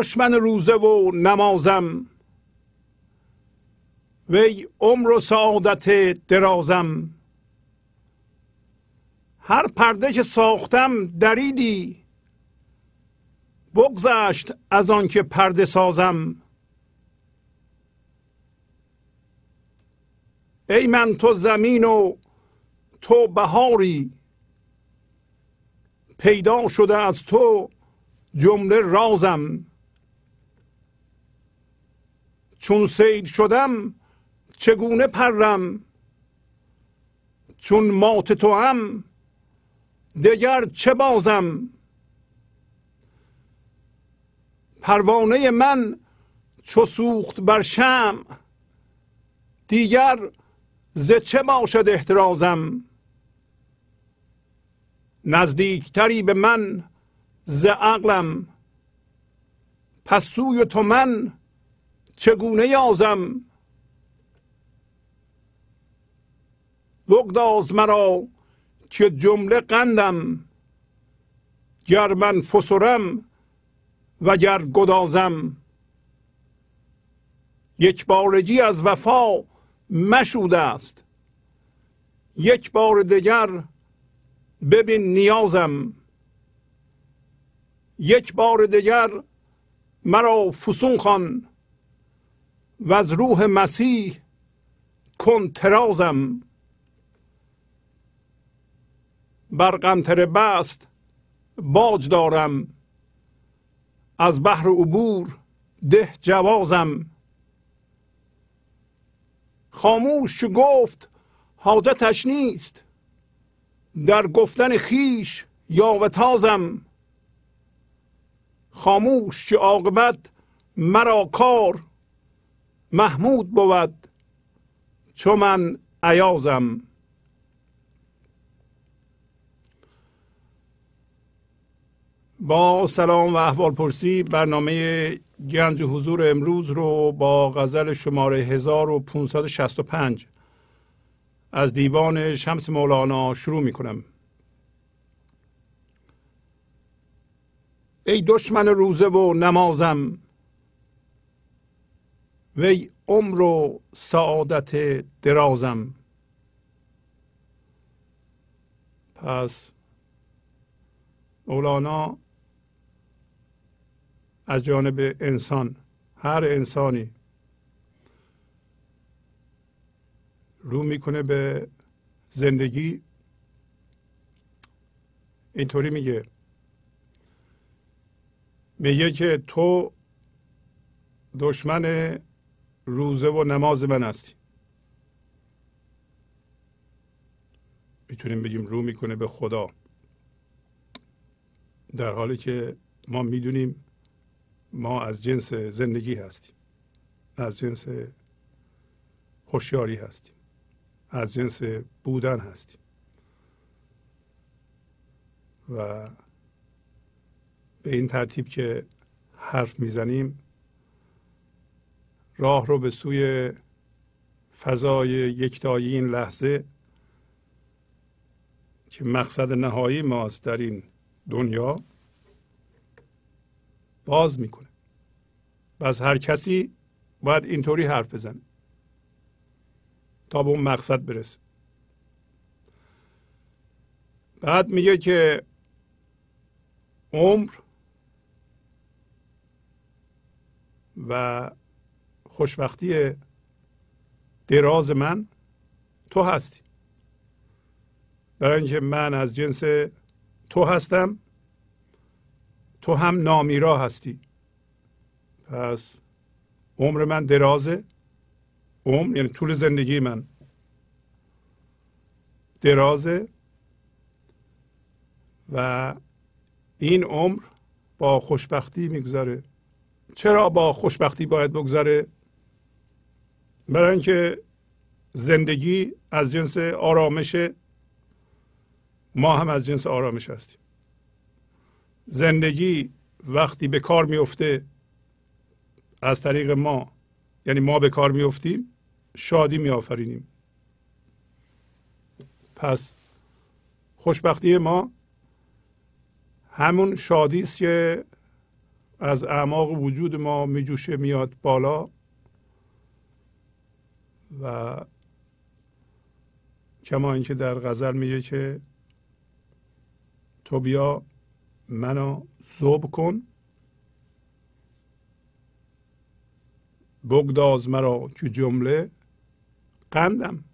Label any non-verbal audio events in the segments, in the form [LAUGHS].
دشمن روزه و نمازم. وی عمر و سعادت درازم. هر پرده که ساختم دریدی. بگذشت از آنکه پرده سازم. ای من تو زمین و تو بهاری. پیدا شده از تو جمله رازم. چون سید شدم چگونه پرم؟ چون مات تو هم دگر چه بازم؟ پروانه من چو سوخت بر شم دیگر ز چه باشد احترازم؟ نزدیکتری به من ز عقلم پس سوی تو من چگونه یازم؟ بگداز مرا که جمله قندم گر من فسرم و گر گدازم. یک بارگی از وفا مشود است یک بار دیگر ببین نیازم. یک بار دیگر مرا فسون خوان. و از روح مسیح کن ترازم بر قنطره بست باج دارم. از بحر عبور ده جوازم. خاموش گفت حاجتش نیست. در گفتن خیش یا و تازم. خاموش چه عاقبت مرا کار محمود بود چو من عیازم با سلام و احوال پرسی برنامه گنج حضور امروز رو با غزل شماره 1565 از دیوان شمس مولانا شروع می کنم ای دشمن روزه و نمازم وی عمر و سعادت درازم. پس مولانا از جانب انسان هر انسانی رو می‌کنه به زندگی. اینطوری میگه. میگه که تو دشمن روزه و نماز من هستی. می‌تونیم بگیم رو می‌کنه به خدا. در حالی که ما می‌دونیم ما از جنس زندگی هستیم. از جنس هوشیاری هستیم. از جنس بودن هستیم. و به این ترتیب که حرف می‌زنیم راه رو به سوی فضای یکتایی این لحظه که مقصد نهایی ماست در این دنیا باز می‌کنه. و هر کسی باید اینطوری حرف بزنه تا به اون مقصد برسه. بعد میگه که عمر و خوشبختی دراز من تو هستی. برای اینکه من از جنس تو هستم تو هم نامیرا هستی. پس عمر من درازه. عمر یعنی طول زندگی من درازه. و این عمر با خوشبختی میگذره. چرا با خوشبختی باید بگذره؟ برای اینکه زندگی از جنس آرامش ما هم از جنس آرامش هستیم. زندگی وقتی به کار میفته از طریق ما یعنی ما به کار میفتیم شادی میآفرینیم. پس خوشبختی ما همون شادی است که از اعماق وجود ما میجوشه میاد بالا. و کما اینکه در غزل میگه که تو بیا منو زوب کن بگداز مرا که جمله قندم.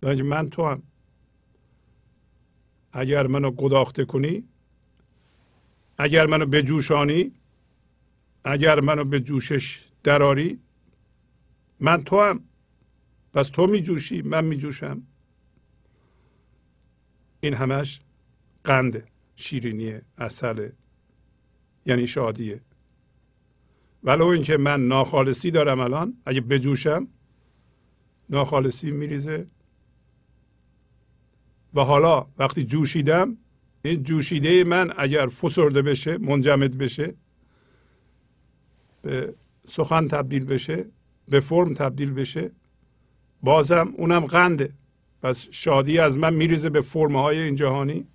برای من تو هم. اگر منو گداخته کنی اگر منو به جوشانی اگر منو به جوشش دراری من تو هم. پس تو می جوشی من می جوشم این همش قنده شیرینیه اصله یعنی شادیه. ولو اینکه من ناخالصی دارم الان اگه بجوشم ناخالصی میریزه. و حالا وقتی جوشیدم این جوشیده من اگر فسرده بشه منجمد بشه به سخن تبدیل بشه به فرم تبدیل بشه. بازم اونم قنده. پس شادی از من میریزه به فرمهای این جهانی.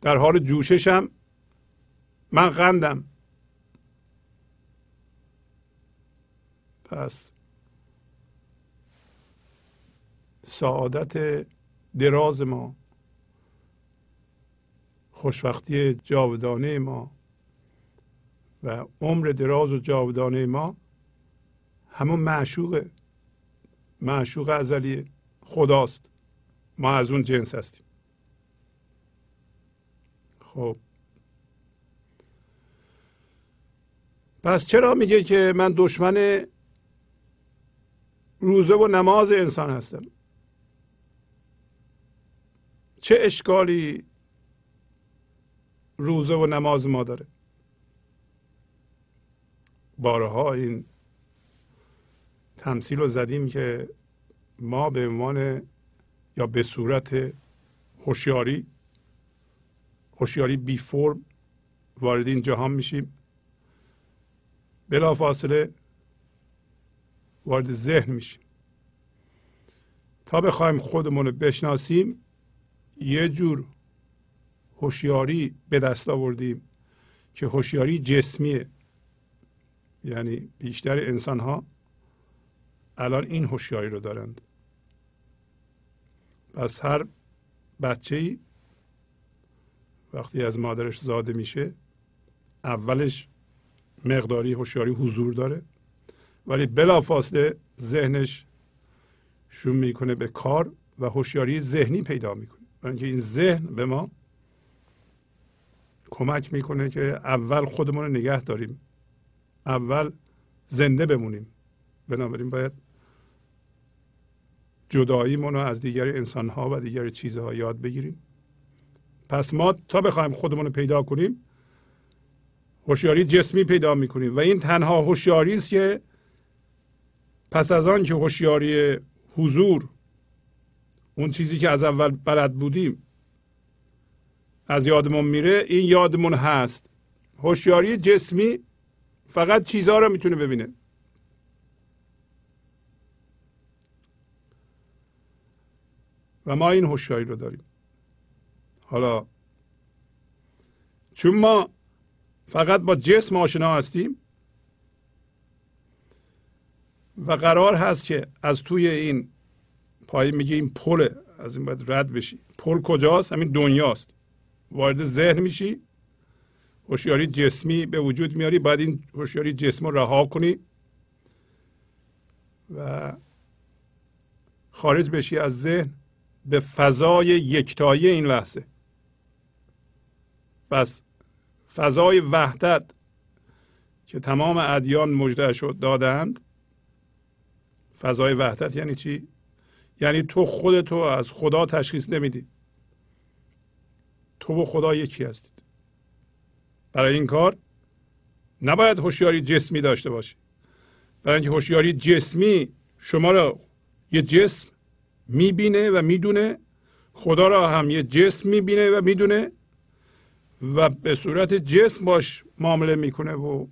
در حال جوششم من قندم. پس سعادت دراز ما خوشبختی جاودانه ما و عمر دراز و جاودانه ما همون معشوقه معشوق ازلی خداست. ما از اون جنس هستیم. خب. پس چرا میگه که من دشمن روزه و نماز انسان هستم؟ چه اشکالی روزه و نماز ما داره؟ بارها این تمثیل رو زدیم که ما به عنوان یا به صورت هوشیاری هوشیاری بی فرم وارد این جهان میشیم. بلا فاصله وارد ذهن میشیم. تا بخوایم خودمون رو بشناسیم یه جور هوشیاری به دست آوردیم که هوشیاری جسمیه. یعنی بیشتر انسان ها الان این هوشیاری رو دارند. پس هر بچه وقتی از مادرش زاده میشه اولش مقداری هوشیاری حضور داره ولی بلافاصله ذهنش شروع می‌کنه به کار و هوشیاری ذهنی پیدا می‌کنه. برای اینکه این ذهن به ما کمک می‌کنه که اول خودمون رو نگه داریم اول زنده بمونیم. بنابراین باید جداییمون رو از دیگر انسان ها و دیگر چیزها یاد بگیریم. پس ما تا بخوایم خودمون رو پیدا کنیم هوشیاری جسمی پیدا می‌کنیم و این تنها هوشیاری است که پس از آن که هوشیاری حضور اون چیزی که از اول بلد بودیم از یادمون میره این یادمون هست. هوشیاری جسمی فقط چیزها رو می‌تونه ببینه. و ما این هوشیاری رو داریم. حالا چون ما فقط با جسم آشنا هستیم و قرار هست که از توی این پای میگه این پل از این باید رد بشی. پل کجاست؟ همین دنیاست. وارد ذهن میشی. هوشیاری جسمی به وجود میاری. باید این هوشیاری جسم رو رها کنی و خارج بشی از ذهن. به فضای یکتایی این لحظه. پس فضای وحدت که تمام ادیان مجده شد دادند فضای وحدت یعنی چی؟ یعنی تو خودتو از خدا تشخیص نمیدی. تو و خدا یکی هستید. برای این کار نباید هوشیاری جسمی داشته باشی. برای اینکه هوشیاری جسمی شما را یه جسم می‌بینه و می‌دونه. خدا را هم یه جسم می‌بینه و می‌دونه. و به صورت جسم باش معامله می‌کنه و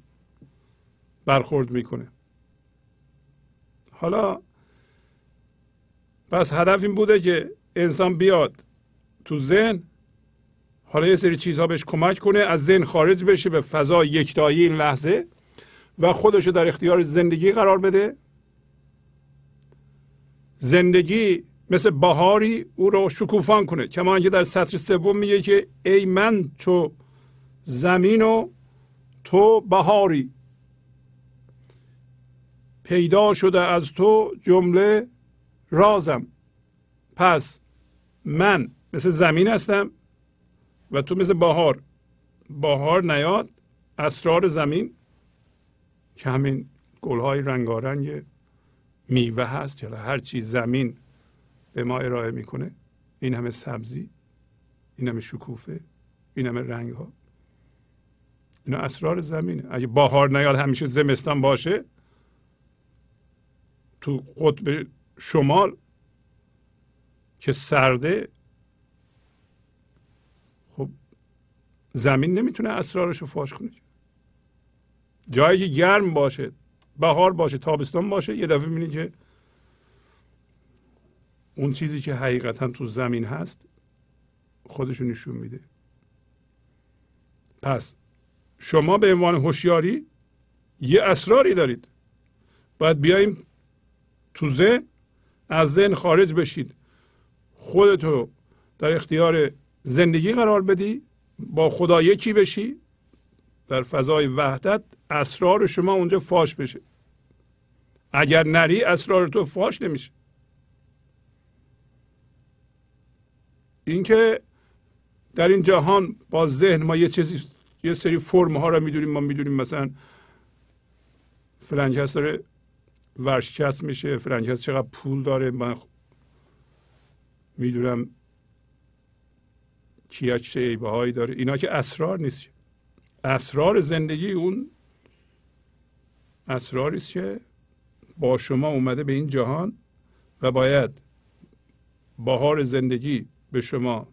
برخورد می‌کنه. حالا پس هدف این بوده که انسان بیاد تو ذهن حالا یه سری چیزها بهش کمک کنه از ذهن خارج بشه به فضا یکتایی این لحظه و خودشو در اختیار زندگی قرار بده. زندگی مثل بهاری او رو شکوفان کنه. کما اینکه در سطر سوم میگه که ای من چو زمین و تو بهاری. پیدا شده از تو جمله رازم. پس من مثل زمین هستم و تو مثل بهار. بهار نیاد اسرار زمین. که همین گلهای رنگارنگ میوه هست یا هر چیز زمین به ما ارائه می‌کنه این همه سبزی این همه شکوفه این همه رنگ ها اینا اسرار زمینه. اگه بهار نیاد همیشه زمستان باشه. تو قطب شمال که سرده خب زمین نمی‌تونه اسرارش رو فاش کنه. جایی که گرم باشه بهار باشه تابستان باشه یه دفعه می‌بینی که اون چیزی که حقیقتا تو زمین هست خودشو نشون میده. پس شما به عنوان هوشیاری یه اسراری دارید. باید بیایم تو ذهن از ذهن خارج بشید. خودتو در اختیار زندگی قرار بدی با خدا یکی بشی در فضای وحدت اسرار شما اونجا فاش بشه. اگر نری اسرار تو فاش نمیشه. اینکه در این جهان با ذهن ما یه چیزی یه سری فرم ها رو می‌دونیم ما می‌دونیم مثلا فلان کس داره ورشکست میشه فلان کس چقدر پول داره من می‌دونم کیا چه عیبه هایی داره. اینا که اسرار نیست. اسرار زندگی اون اسراری است که با شما اومده به این جهان و باید بهار زندگی به شما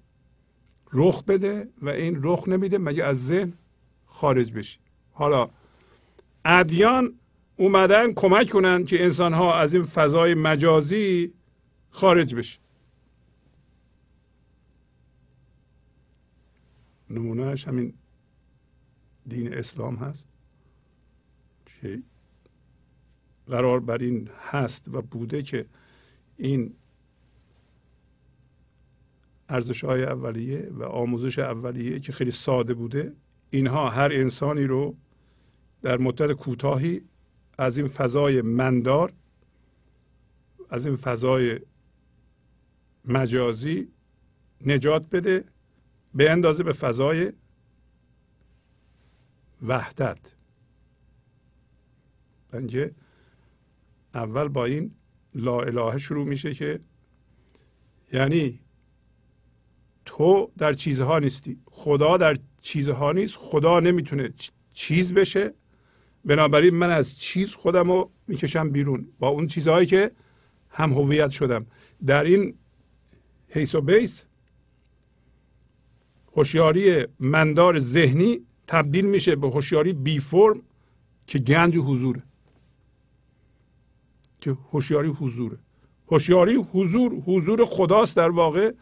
رخ بده و این رخ نمیده مگه از ذهن خارج بشی. حالا ادیان اومدن کمک کنن که انسان ها از این فضای مجازی خارج بشه نمونهش همین دین اسلام هست. که قرار بر این هست و بوده که این ارزش های اولیه و آموزش اولیه که خیلی ساده بوده اینها هر انسانی رو در مدت کوتاهی از این فضای مندار از این فضای مجازی نجات بده به اندازه به فضای وحدت. بنجه اول با این لا اله شروع میشه که یعنی تو در چیزها نیستی. خدا در چیزها نیست. خدا نمی‌تونه چیز بشه. بنابراین من از چیز خودم رو می‌کشم بیرون. با اون چیزهایی که هم هویت شدم. در این حیث و بیس هوشیاری مندار ذهنی تبدیل میشه به هوشیاری بی فرم که گنج حضوره. که هوشیاری حضوره. هوشیاری حضور حضور خداست در واقع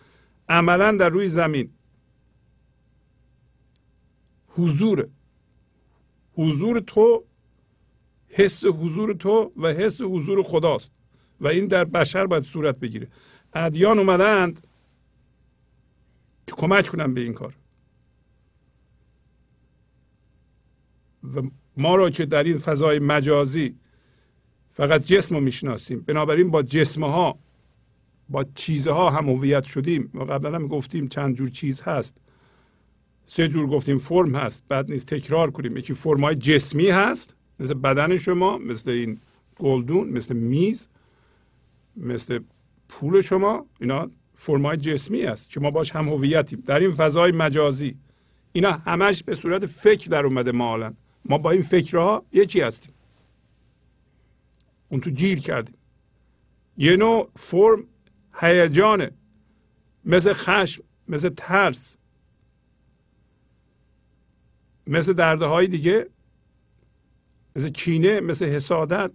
عملا در روی زمین. حضور حضور تو حس حضور تو و حس حضور خداست. و این در بشر باید صورت بگیره. ادیان اومدند که کمک کنن به این کار. و ما را که در این فضای مجازی فقط جسم رو می‌شناسیم. بنابراین با جسم ها با چیزها هم هویت شدیم. و قبلا هم گفتیم چند جور چیز هست. سه جور گفتیم. فرم هست. بعد نیست تکرار کنیم. یکی فرم های جسمی هست. مثل بدن شما مثل این گلدون مثل میز مثل پول شما. اینا فرم های جسمی هست. که ما باش هم هویتیم. در این فضای مجازی. اینا همش به صورت فکر در اومده مالا ما با این فکرها یکی هستیم. اون تو گیر کردیم. یه نوع فرم هیجانه. مثل خشم مثل ترس. مثل درده های دیگه. مثل کینه مثل حسادت.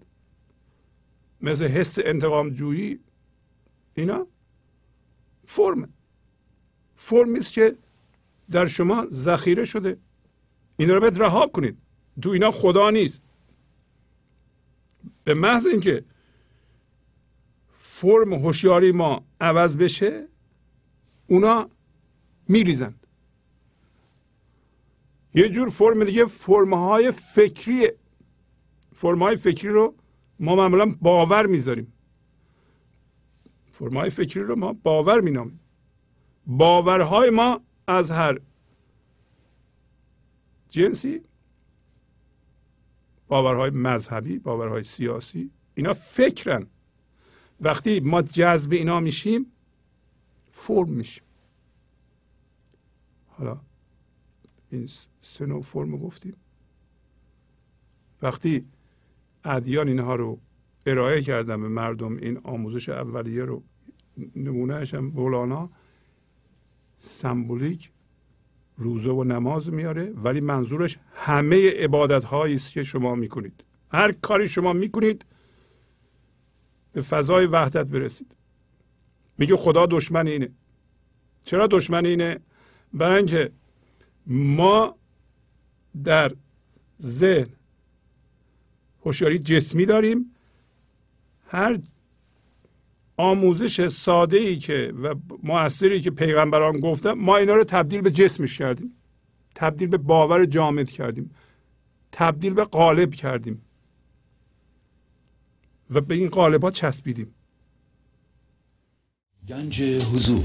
مثل حس انتقام جویی اینا فرم فرمی است که در شما ذخیره شده. این رو باید رها کنید. تو اینا خدا نیست. به محض اینکه فرم هوشیاری ما عوض بشه اونا میریزند یه جور فرم دیگه فرم های فکری های فکری رو ما معمولا باور می‌ذاریم. فرم های فکری رو ما باور مینامیم. باورهای ما از هر جنسی باورهای مذهبی باورهای سیاسی اینا فکرن. وقتی ما جذب اینا میشیم فرم میشیم. حالا این سه نوع فرم گفتیم. وقتی ادیان اینها رو ارائه کردن به مردم این آموزش اولیه رو نمونهش هم مولانا سمبولیک روزه و نماز میاره ولی منظورش همه عبادت هایی است که شما می‌کنید. هر کاری شما می‌کنید به فضای وحدت برسید. میگه خدا دشمن اینه. چرا دشمن اینه؟ برای اینکه ما در ذهن هوشیاری جسمی داریم. هر آموزش ساده ای که و موثری که پیغمبران گفتن ما اینا رو تبدیل به جسمش کردیم. تبدیل به باور جامد کردیم. تبدیل به قالب کردیم. و به این قالب ها چسبیدیم. گنج حضور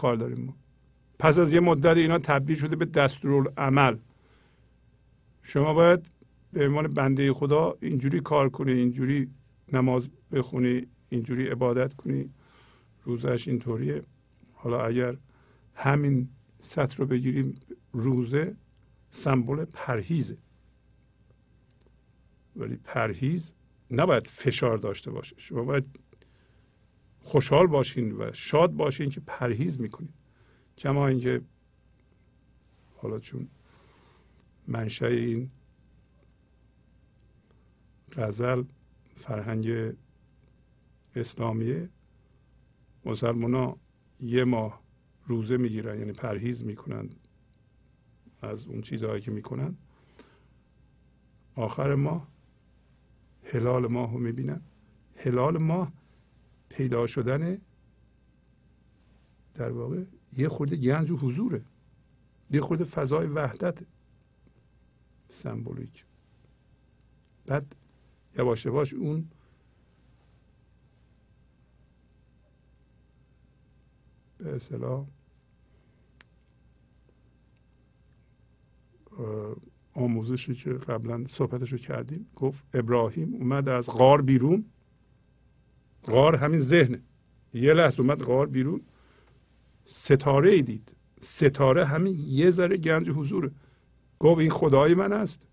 کار داریم ما. پس از یه مدت اینا تبدیل شده به دستورالعمل. شما باید به عنوان بنده خدا اینجوری کار کنی اینجوری نماز بخونی اینجوری عبادت کنی. روزش اینطوریه. حالا اگر همین سطر رو بگیریم روزه سمبل پرهیزه. ولی پرهیز نباید فشار داشته باشه. شما باید خوشحال باشین و شاد باشین که پرهیز می‌کنید کما اینکه حالا چون منشأ این غزل فرهنگ اسلامیه مسلمان یه ماه روزه می‌گیرن یعنی پرهیز می‌کنن از اون چیزهایی که می‌کنن. آخر ماه هلال ماه رو می‌بینن. هلال ماه پیدا شدن در واقع یه خورده گنج و حضوره. یه خورده فضای وحدت سمبولیک. بعد یواش یواش اون به اصطلاح آموزشی که قبلا صحبتش رو کردیم گفت ابراهیم اومد از غار بیرون. غار همین ذهنه. یه لحظه اومد غار بیرون. ستاره ای دید. ستاره همین یه ذره گنج حضوره. گفت این خدای من است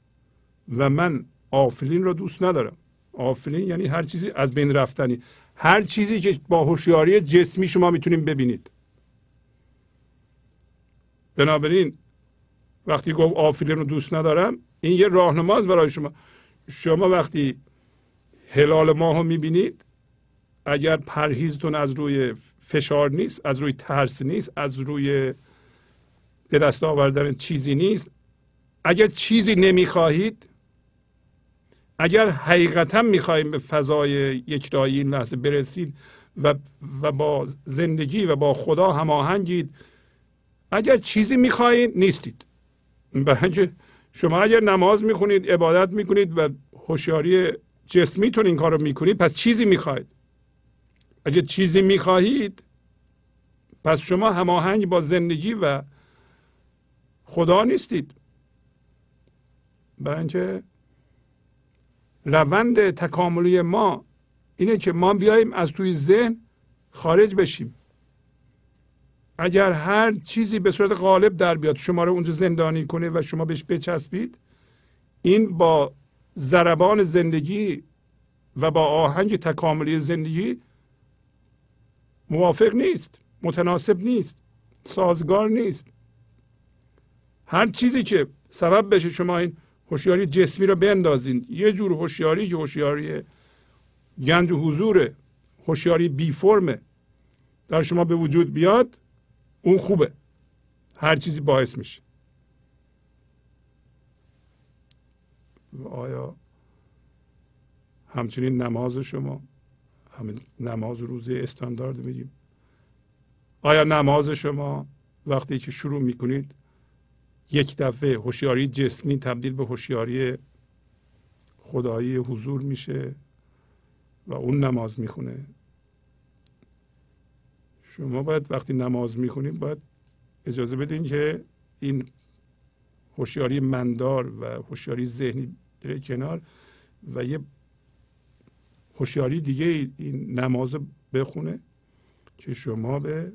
و من آفلین رو دوست ندارم. آفلین یعنی هر چیزی از بین رفتنی. هر چیزی که با هوشیاری جسمی شما می‌تونیم ببینید. بنابراین وقتی گفت آفلین رو دوست ندارم این یه راهنماست برای شما. شما وقتی هلال ماه رو می‌بینید اگر پرهیزتون از روی فشار نیست از روی ترس نیست از روی به دست آوردن چیزی نیست. اگر چیزی نمی‌خواهید اگر حقیقتا می‌خواهیم به فضای یکتایی این لحظه برسید و, و با زندگی و با خدا هماهنگید اگر چیزی می‌خواهید نیستید. برای شما اگر نماز می‌خونید عبادت می‌کنید و هوشیاری جسمیتون این کار رو می‌کنید پس چیزی می‌خواهید. اگر چیزی می‌خواهید پس شما هماهنگ با زندگی و خدا نیستید. برای اینکه روند تکاملی ما اینه که ما بیایم از توی ذهن خارج بشیم. اگر هر چیزی به صورت غالب در بیاد شما رو اونجا زندانی کنه و شما بهش بچسبید این با ضربان زندگی و با آهنگ تکاملی زندگی موافق نیست متناسب نیست سازگار نیست. هر چیزی که سبب بشه شما این هوشیاری جسمی رو بندازین یه جور هوشیاری که هوشیاری گنج حضور هوشیاری بی فرمه. در شما به وجود بیاد اون خوبه. هر چیزی باعث میشه. آیا همچنین نماز شما همین نماز روزه استاندارد میگیم. آیا نماز شما وقتی که شروع می‌کنید یک دفعه هوشیاری جسمی تبدیل به هوشیاری خدایی حضور میشه و اون نماز می‌خونه؟ شما باید وقتی نماز می‌خونید باید اجازه بدین که این هوشیاری مندار و هوشیاری ذهنی بره کنار و یه هوشیاری دیگه این نماز بخونه که شما به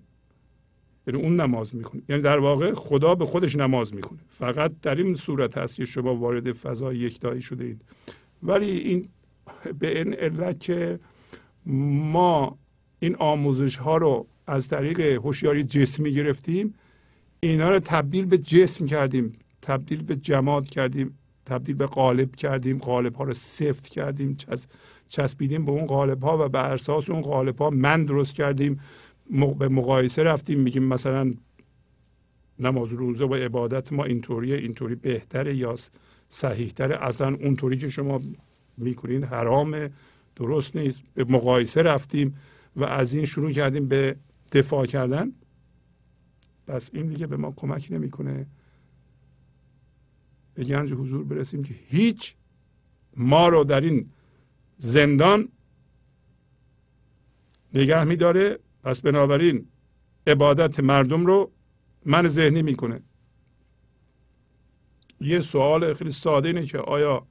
یعنی اون نماز می‌کنه یعنی در واقع خدا به خودش نماز می‌کنه فقط در این صورت هست که شما وارد فضای یکتایی شده اید. ولی این به این علت که ما این آموزش ها رو از طریق هوشیاری جسمی گرفتیم اینا رو تبدیل به جسم کردیم. تبدیل به جماد کردیم. تبدیل به قالب کردیم. قالب ها رو سفت کردیم. چسبیدیم به اون قالب ها و بر اساس اون قالب ها من درست کردیم به مقایسه رفتیم میگیم مثلا نماز روزه و عبادت ما اینطوریه اینطوری بهتره یا صحیحتره اصلا اونطوری که شما می‌کنین حرامه درست نیست. به مقایسه رفتیم و از این شروع کردیم به دفاع کردن. پس این دیگه به ما کمک نمی‌کنه. به گنج حضور برسیم که هیچ ما رو در این زندان نگه میداره. پس بنابراین عبادت مردم رو من ذهنی می‌کنه. یه سوال خیلی ساده اینه که آیا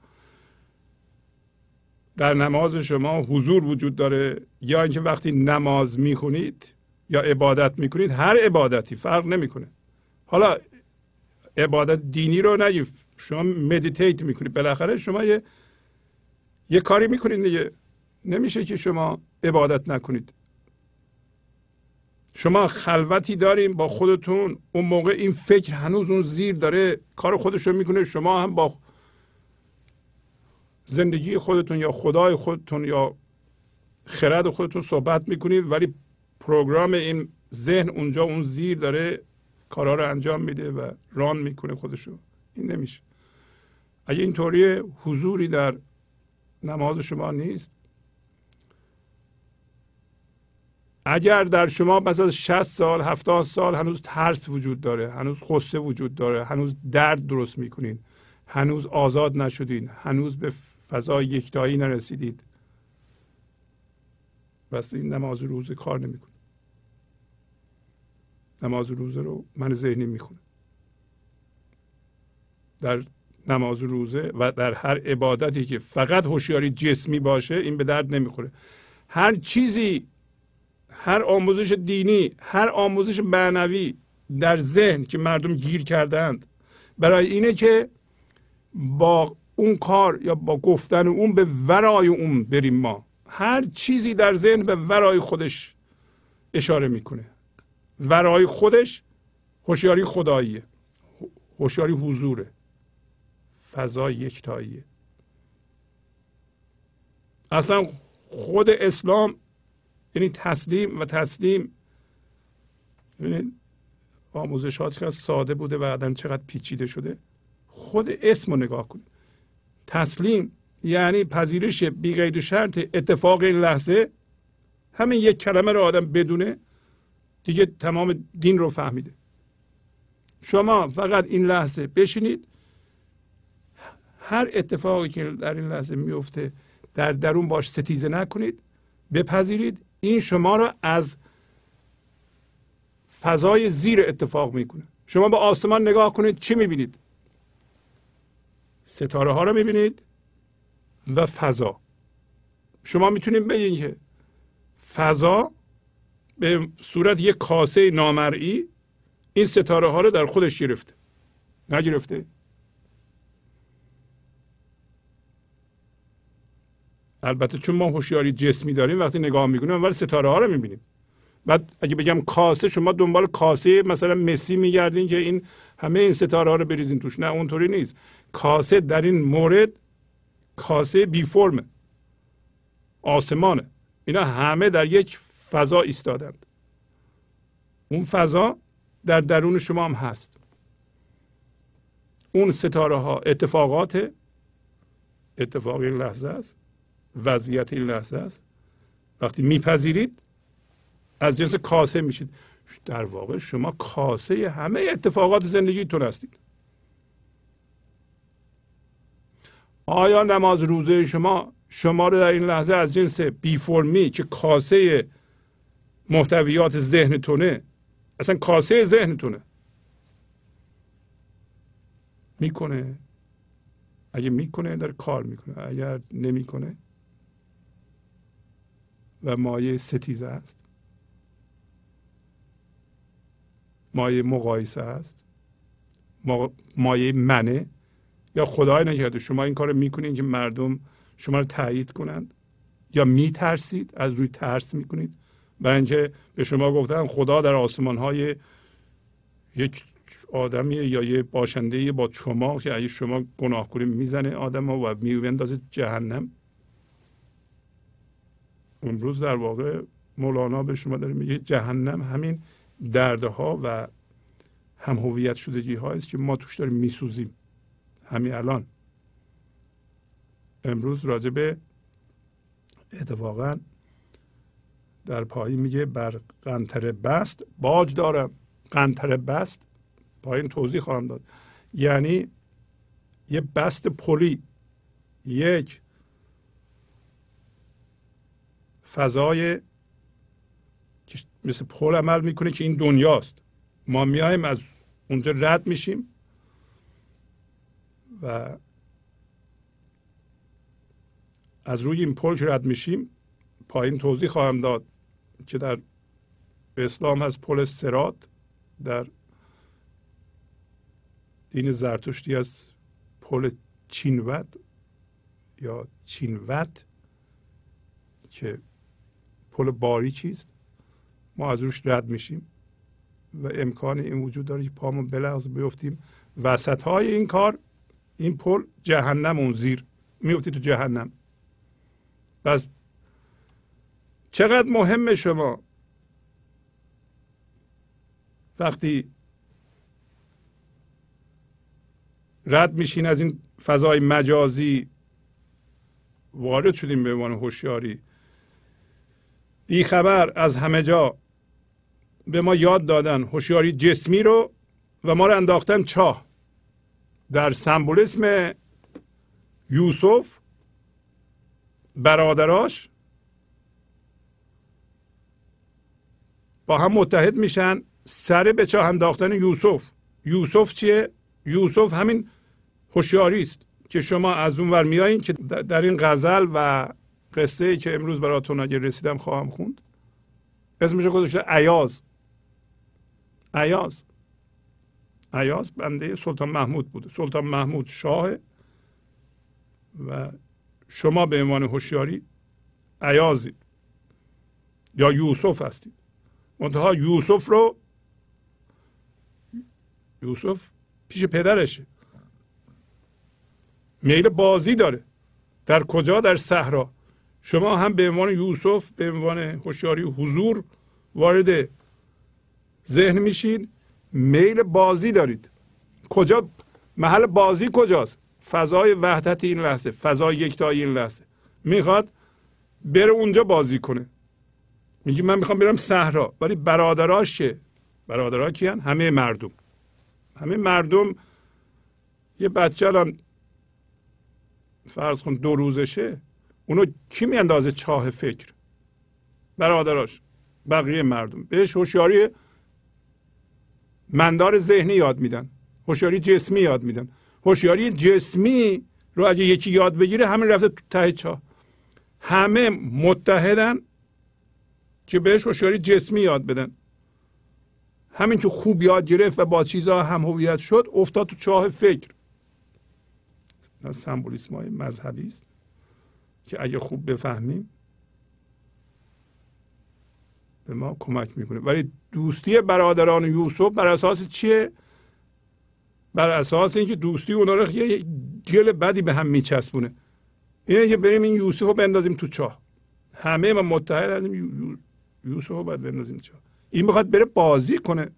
در نماز شما حضور وجود داره یا اینکه وقتی نماز می‌خونید یا عبادت می‌کنید هر عبادتی فرق نمی‌کنه. حالا عبادت دینی رو نگی شما مدیتیت می‌کنید. بالاخره شما یه یه کاری می‌کنید دیگه. نمیشه که شما عبادت نکنید. شما خلوتی داریم با خودتون. اون موقع این فکر هنوز اون زیر داره. کار خودش رو می‌کنه. شما هم با زندگی خودتون یا خدای خودتون یا خرد خودتون صحبت می‌کنید ولی پروگرام این ذهن اونجا اون زیر داره کارها رو انجام میده و ران می‌کنه خودشو. این نمیشه. اگه اینطوری حضوری در نماز شما نیست. اگر در شما پس از 60 سال 70 سال هنوز ترس وجود داره هنوز خصه وجود داره هنوز درد درست می‌کنین هنوز آزاد نشدین هنوز به فضای یکتایی نرسیدید بس این نماز روزه کار نمی‌کنه. نماز روزه رو من ذهنی می‌خونه در نماز روزه و در هر عبادتی که فقط هوشیاری جسمی باشه این به درد نمی‌خوره. هر چیزی هر آموزش دینی هر آموزش معنوی در ذهن که مردم گیر کردند برای اینه که با اون کار یا با گفتن اون به ورای اون بریم ما. هر چیزی در ذهن به ورای خودش اشاره می‌کنه. ورای خودش هوشیاری خداییه. هوشیاری حضوره. فضای یکتاییه اصلا خود اسلام یعنی تسلیم و تسلیم ببینید آموزش ها چقدر ساده بوده و بعدا چقدر پیچیده شده خود اسم رو نگاه کنید. تسلیم یعنی پذیرش بی و شرط اتفاق این لحظه. همین یک کلمه رو آدم بدونه دیگه تمام دین رو فهمیده. شما فقط این لحظه بشینید هر اتفاقی که در این لحظه میفته در درون باش ستیزه نکنید بپذیرید. این شما رو از فضای زیر اتفاق می‌کنه. شما به آسمان نگاه کنید چی می‌بینید؟ ستاره ها رو می‌بینید و فضا. شما می‌تونید بگید که فضا به صورت یک کاسه نامرئی این ستاره ها رو در خودش گرفته. نگرفته. البته چون ما هوشیاری جسمی داریم وقتی نگاه می‌کنیم اول ستاره ها رو می‌بینیم. بعد اگه بگم کاسه شما دنبال کاسه مثلا مسی میگردین که این همه این ستاره ها رو بریزین توش. نه اونطوری نیست. کاسه در این مورد کاسه بی فرمه. آسمانه. اینا همه در یک فضا ایستادند. اون فضا در درون شما هم هست. اون ستاره ها اتفاقات اتفاق این لحظه است. وضعیت این لحظه است. وقتی میپذیرید از جنس کاسه میشید. در واقع شما کاسه همه اتفاقات زندگیتون هستید. آیا نماز روزه شما شما رو در این لحظه از جنس بی فرمی که کاسه محتویات ذهنتونه اصلا کاسه ذهنتونه می‌کنه؟ اگه می‌کنه داره کار می‌کنه. اگر نمی‌کنه و مایه ستیزه است. مایه مقایسه است. مایه منه. یا خدای نکرده. شما این کار می‌کنید که مردم شما رو تایید کنند. یا میترسید. از روی ترس می‌کنید. برای اینکه به شما گفتن خدا در آسمان های یک آدمی یا یه باشنده با شما که اگه شما گناه کنید می‌زنه آدم ها و میبندازه جهنم. امروز در واقع مولانا به شما داره میگه جهنم همین دردها و هم هویت شدگی است که ما توش داریم میسوزیم. همین الان. امروز راجع به اتفاقا در پایین میگه بر قنطره بست باج دارم. قنطره بست پایین توضیح خواهم داد. یعنی یه بست پلی. یک فضای مثل پل عمل می‌کنه که این دنیاست. ما میایم از اونجا رد میشیم و از روی این پل که رد میشیم پایین توضیح خواهم داد که در اسلام هست پل سرات در دین زرتشتی از پل چینوت یا چینوت که پل باریکی است ما از روش رد میشیم و امکان این وجود داره که پامون بلغز بیفتیم. وسط های این کار این پل جهنم اون زیر میفتی تو جهنم. پس چقدر مهمه شما وقتی رد میشین از این فضای مجازی وارد شدیم به عنوان هوشیاری؟ بیخبر از همه جا. به ما یاد دادن هوشیاری جسمی رو و ما رو انداختن چاه. در سمبولیسم یوسف برادراش با هم متحد میشن سر به چاه انداختن یوسف. یوسف چیه؟ یوسف همین هوشیاری است که شما از اون ور که در این غزل و قصه ای که امروز براتون اگه رسیدم خواهم خوند. اسمش گذاشته عیاز عیاز عیاز بنده سلطان محمود بوده. سلطان محمود شاه. و شما به عنوان هوشیاری عیازید یا یوسف هستید. منتها یوسف رو یوسف پیش پدرشه. میل بازی داره. در کجا؟ در صحرا. شما هم به عنوان یوسف به عنوان هوشیاری حضور وارد ذهن میشین. میل بازی دارید. کجا؟ محل بازی کجاست؟ فضای وحدت این لحظه فضای یکتایی این لحظه. می‌خواد بره اونجا بازی کنه. میگه من می‌خوام برم صحرا ولی برادراش چه؟ برادرها کیان؟ همه مردم. همه مردم یه بچه الان فرض کن دو روزشه اونو کی میاندازه چاه فکر؟ برادراش بقیه مردم. بهش هوشیاری مندار ذهنی یاد میدن. هوشیاری جسمی یاد میدن. هوشیاری جسمی رو اگه یکی یاد بگیره همین رفته تو ته چاه. همه متحدن که بهش هوشیاری جسمی یاد بدن. همین که خوب یاد گرفت و با چیزها هم هویت شد افتاد تو چاه فکر. سمبولیسم های مذهبی است. که اگه خوب بفهمیم به ما کمک می‌کنه. ولی دوستی برادران یوسف بر اساس چیه؟ بر اساس اینکه دوستی اونا رو یه گل بدی به هم میچسبونه. اینه که بریم این یوسف رو بندازیم تو چاه. همه ما متحد هستیم یوسف رو باید بندازیم چاه. این می‌خواد بره بازی کنه.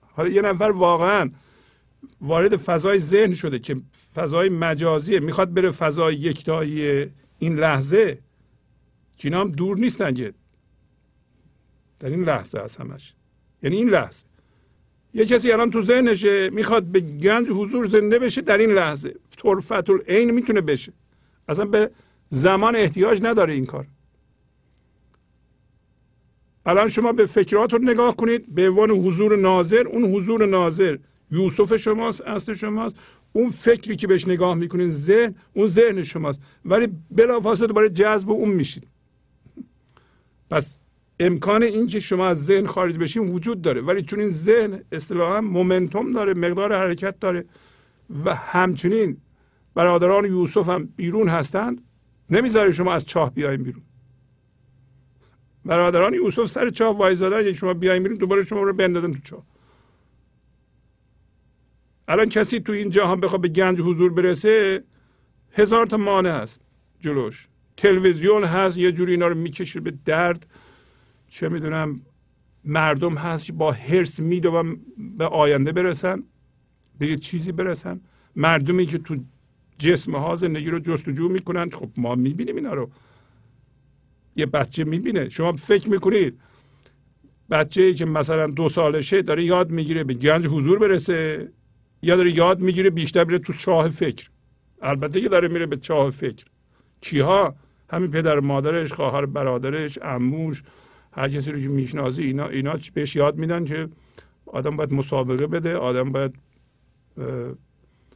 حالا یه نفر واقعا وارد فضای ذهن شده که فضای مجازیه. می‌خواد بره فضای یکتایی این لحظه. که هم دور نیستن که. در این لحظه هست همش. یعنی این لحظه. یه کسی الان تو ذهنشه می‌خواد به گنج حضور زنده بشه در این لحظه. طرفت این می‌تونه بشه. اصلا به زمان احتیاج نداره این کار. الان شما به فکرات رو نگاه کنید به عنوان حضور ناظر اون حضور ناظر یوسف شماست اصل شماست. اون فکری که بهش نگاه می‌کنین ذهن اون ذهن شماست. ولی بلافاصله دوباره جذب اون میشید پس امکان این که شما از ذهن خارج بشین وجود داره. ولی چون این ذهن اصطلاحا مومنتوم داره مقدار حرکت داره و همچنین برادران یوسف هم بیرون هستند نمی‌ذاره شما از چاه بیاین بیرون. برادران یوسف سر چاه وایزادن یک شما بیاین بیرون دوباره شما رو بندازن تو چاه. الان کسی تو این جهان بخواد به گنج حضور برسه هزار تا مانع هست جلوش. تلویزیون هست یه جوری اینا رو می‌کشه به درد. چه می‌دونم مردم هست که با هرس میدوم به آینده برسن به یه چیزی برسن. مردمی که تو جسم ها زندگی رو جستجو می‌کنن خب ما می‌بینیم اینا رو. یه بچه می‌بینه. شما فکر می‌کنید بچه ای که مثلا دو سالشه داره یاد می‌گیره به گنج حضور برسه؟ یا داره یاد می‌گیره بیشتر بره تو چاه فکر. البته که داره میره به چاه فکر. کیها همین پدر مادرش خواهر برادرش عموش هر کسی رو که می‌شناسه اینا اینا بهش یاد میدن که آدم باید مسابقه بده آدم باید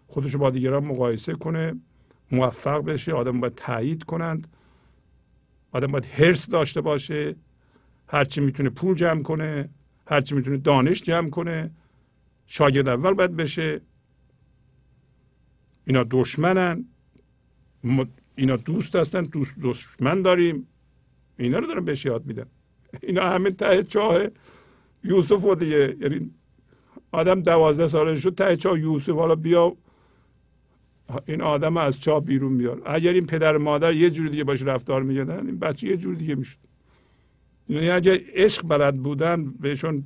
خودش با دیگران مقایسه کنه موفق بشه آدم باید تایید کنند. آدم باید هرس داشته باشه. هرچی می‌تونه پول جمع کنه هرچی می‌تونه دانش جمع کنه. شاگرد اول باید بشه. اینا دشمنن. اینا دوست هستن دوست دشمن داریم. اینا رو دارم بهش یاد میدن اینا همه ته چاه یوسف و دیگه. یعنی آدم دوازده ساله شد ته چاه یوسف. حالا بیا. این آدم از چاه بیرون بیار. اگر این پدر مادر یه جور دیگه باش رفتار میگردن این بچه یه جور دیگه می‌شد. یعنی اگر عشق بلد بودن بهشون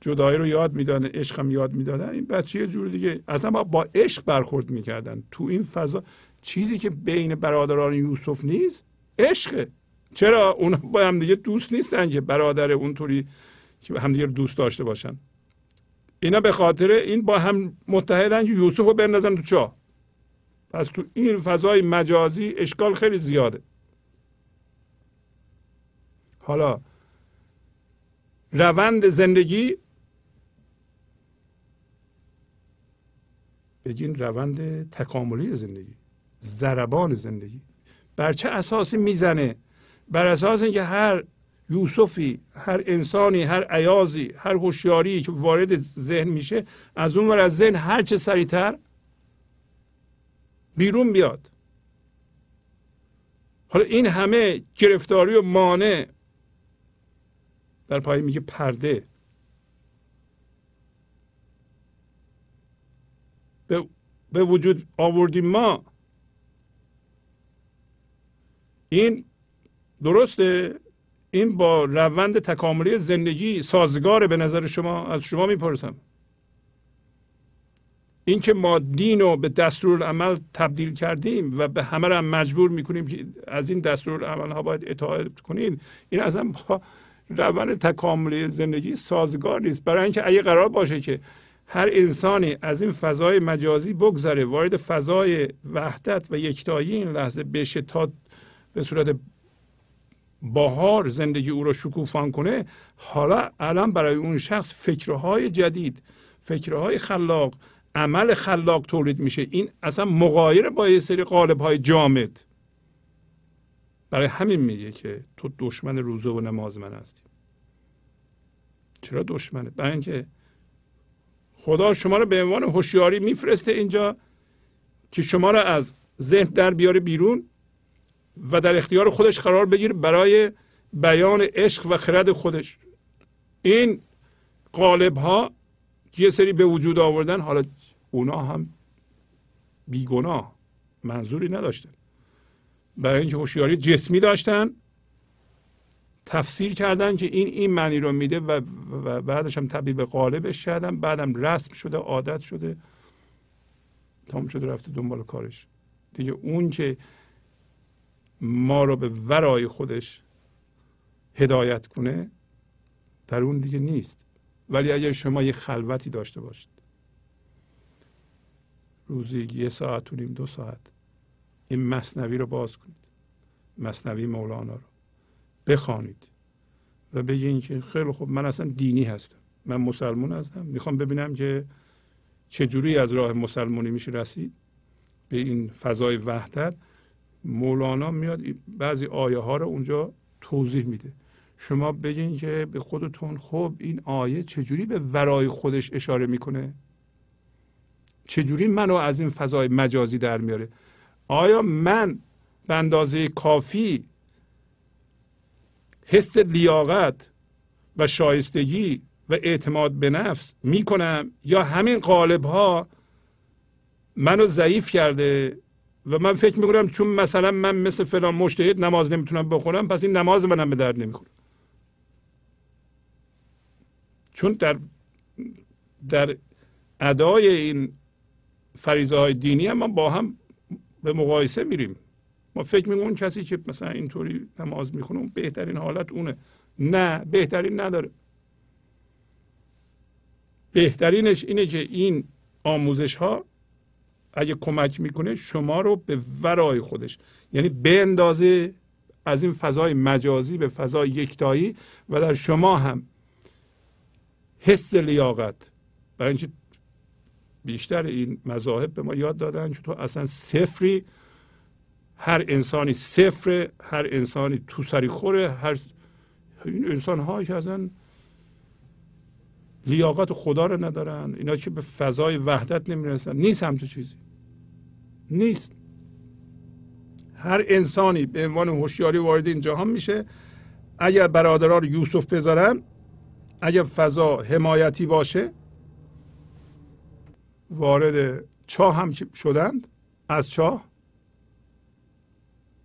جدایی رو یاد می‌دادن عشق هم یاد می‌دادن. این بچه یه جور دیگه اصلا با, با عشق برخورد می‌کردن. تو این فضا چیزی که بین برادران یوسف نیست عشقه. چرا؟ اون با هم دیگه دوست نیستن که برادر اونطوری که همدیگه دوست داشته باشن. اینا به خاطر این با هم متحدن که یوسف رو بندازن تو چاه پس تو این فضای مجازی اشکال خیلی زیاده. حالا روند زندگی بگین روند تکاملی زندگی زربان زندگی. بر چه اساسی می‌زنه؟ بر اساس اینکه هر یوسفی هر انسانی هر عیازی هر هوشیاری که وارد ذهن میشه از اون ور از ذهن هر چه سریعتر بیرون بیاد. حالا این همه گرفتاری و مانع در پای میگه پرده. به, به وجود آوردیم ما. این درسته؟ این با روند تکاملی زندگی سازگاره به نظر شما؟ از شما می‌پرسم. اینکه ما دین رو به دستور عمل تبدیل کردیم و به همه را مجبور می‌کنیم که از این دستور عمل ها باید اطاعت کنید این اصلا با روند تکاملی زندگی سازگار نیست. برای اینکه اگه قرار باشه که هر انسانی از این فضای مجازی بگذره وارد فضای وحدت و یکتایی این لحظه بشه تا به صورت باهار زندگی او را شکوفان کنه حالا الان برای اون شخص فکرهای جدید فکرهای خلاق عمل خلاق تولید میشه. این اصلا مقایر با یه سری قالب های جامد. برای همین میگه که تو دشمن روزه و نماز من هستی. چرا دشمنه؟ برای اینکه خدا شما رو به عنوان هوشیاری میفرسته اینجا که شما رو از ذهن در بیاره بیرون و در اختیار خودش قرار بگیره برای بیان عشق و خرد خودش. این قالب ها یه سری به وجود آوردن حالا اونا هم بیگناه منظوری نداشتن. برای اینکه هوشیاری جسمی داشتن تفسیر کردن که این این معنی رو میده و, و بعدش هم تبدیل به قالبش کردن بعدم رسم شده عادت شده تمام شده رفته دنبال کارش. دیگه اون که ما رو به ورای خودش هدایت کنه در اون دیگه نیست. ولی اگر شما یه خلوتی داشته باشید روزی یه ساعت و دو ساعت این مصنوی رو باز کنید. مصنوی مولانا رو. بخوانید. و بگین که خیلی خوب من اصلا دینی هستم. من مسلمون هستم. می‌خوام ببینم که چجوری از راه مسلمونی میشه رسید. به این فضای وحدت مولانا میاد بعضی آیه ها رو اونجا توضیح میده. شما بگین که به خودتون خب این آیه چجوری به ورای خودش اشاره می‌کنه؟ چجوری منو از این فضای مجازی در میاره؟ آیا من به اندازه کافی حس لیاقت و شایستگی و اعتماد به نفس می‌کنم یا همین قالب ها منو ضعیف کرده و من فکر می‌کنم چون مثلا من مثل فلان مشتهد نماز نمی‌تونم بخونم پس این نماز منم به درد نمی‌خوره. چون در در ادای این فریضه های دینی هم ما با هم به مقایسه میریم. ما فکر می‌کنیم اون کسی که مثلا اینطوری نماز می‌خونه اون بهترین حالت اونه. نه بهترین نداره. بهترینش اینه که این آموزش ها اگه کمک می‌کنه شما رو به ورای خودش. یعنی اندازه از این فضای مجازی به فضای یکتایی و در شما هم حس لیاقت. برای اینکه بیشتر این مذاهب به ما یاد دادن که تو اصلا صفری هر انسانی صفر هر انسانی تو سری خوره هر این انسان ها که اصلا لیاقت خدا رو ندارن. اینا که به فضای وحدت نمی‌رسن. نیست همچون چیزی. نیست. هر انسانی به عنوان هوشیاری وارد این جهان میشه. اگر برادران یوسف بذارن اگر فضا حمایتی باشه وارد چاه هم شدند. از چاه؟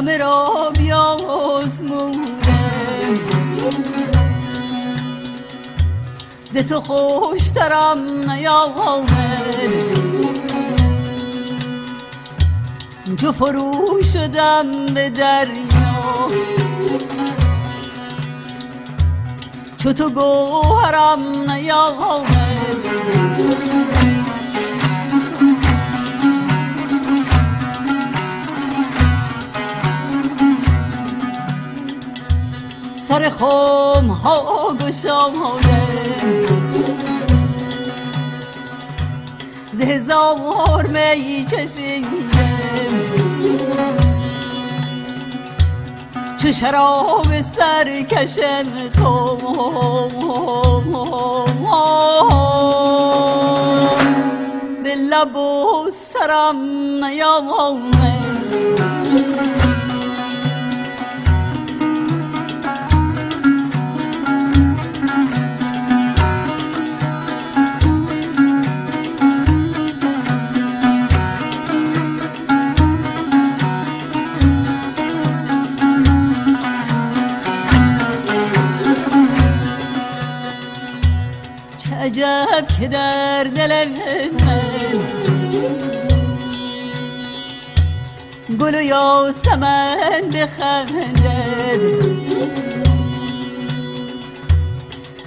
همه را بیازموده ز تو خوشترم نیامد جو فرو شدم به دریا. چو تو گوهرم نیامد سر خم ها ز هزار می چشیدم چو شراب سرکشم تو به لب و سرم نیامد. عجب که در دل من گل و یاسمن بخندد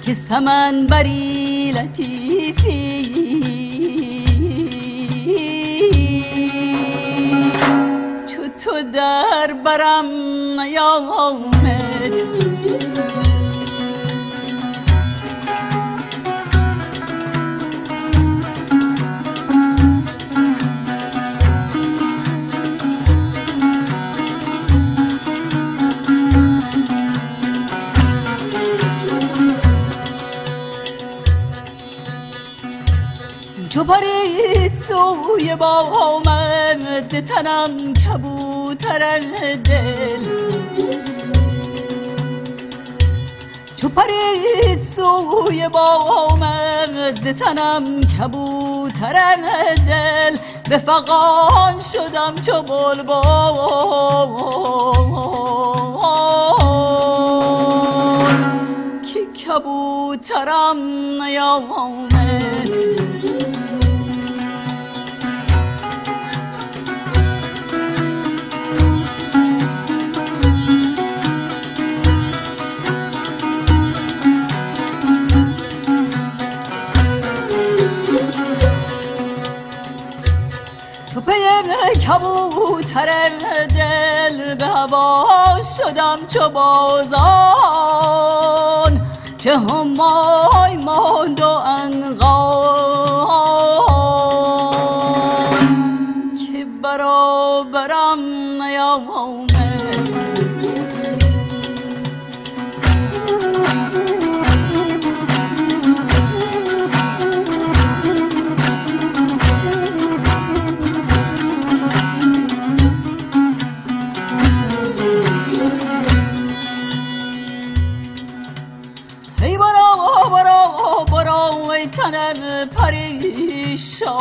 که سمن بری لطیفی تو در برم نیامد پرید سوی با آمد تنم کبوتر دل. چو پرید سوی با آمد تنم کبوتر دل. به فقان شدم چو بلبل. که کبوترم نیامد کبوتر دل به هوا شدم چو بازان که همای ماند و انقان که برابرم نیامد تن پریشان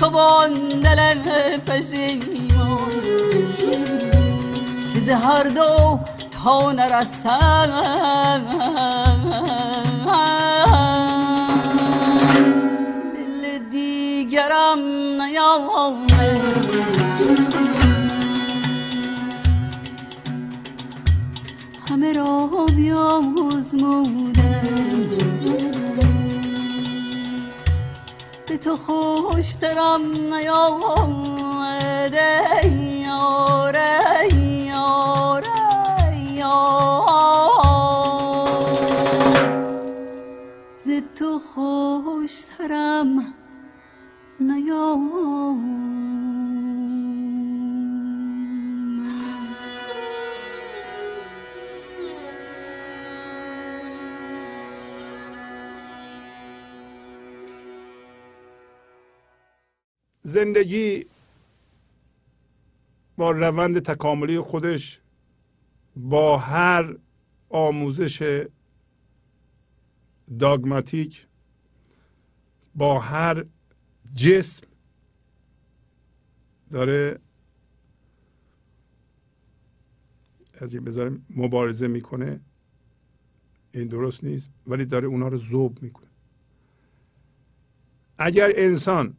تو بان دل پشیمان که ز هر دو تا نرستن دل دیگرم نیامد همه را بیاموزمودم تو خوشترم نیامد ای یار ای یار ای یار ز تو خوشترم نیامد زندگی با روند تکاملی خودش با هر آموزش داگماتیک با هر جسم داره از این بذاریم مبارزه می‌کنه. این درست نیست ولی داره اونها رو ذوب می‌کنه. اگر انسان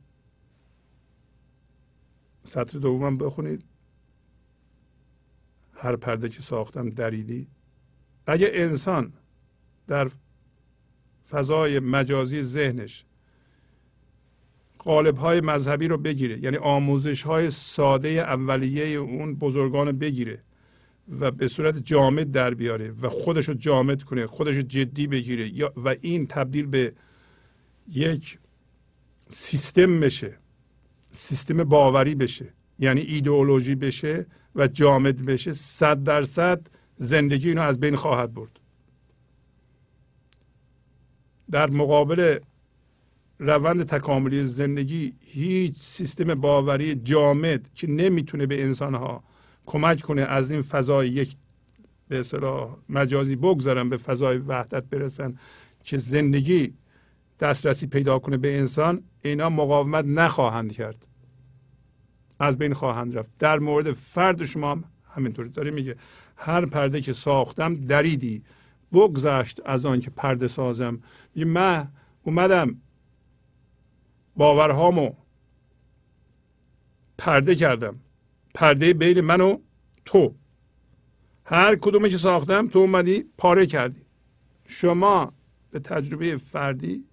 سطر دومم بخونید. هر پرده که ساختم دریدی. اگه انسان در فضای مجازی ذهنش قالب های مذهبی رو بگیره یعنی آموزش های ساده اولیه اون بزرگان رو بگیره و به صورت جامد در بیاره و خودش رو جامد کنه خودش رو جدی بگیره و این تبدیل به یک سیستم بشه. سیستم باوری بشه. یعنی ایدئولوژی بشه و جامد بشه. صد درصد زندگی اینو از بین خواهد برد. در مقابل روند تکاملی زندگی هیچ سیستم باوری جامد که نمی‌تونه به انسانها کمک کنه از این فضای یک به اصطلاح مجازی بگذارن به فضای وحدت برسن که زندگی دسترسی پیدا کنه به انسان اینا مقاومت نخواهند کرد. از بین خواهند رفت. در مورد فرد شما هم همینطور داره میگه. هر پرده که ساختم دریدی. بگذشت از آن که پرده سازم. میگه من اومدم. باورهامو پرده کردم. پرده بین من و تو. هر کدومی که ساختم تو اومدی پاره کردی. شما به تجربه فردی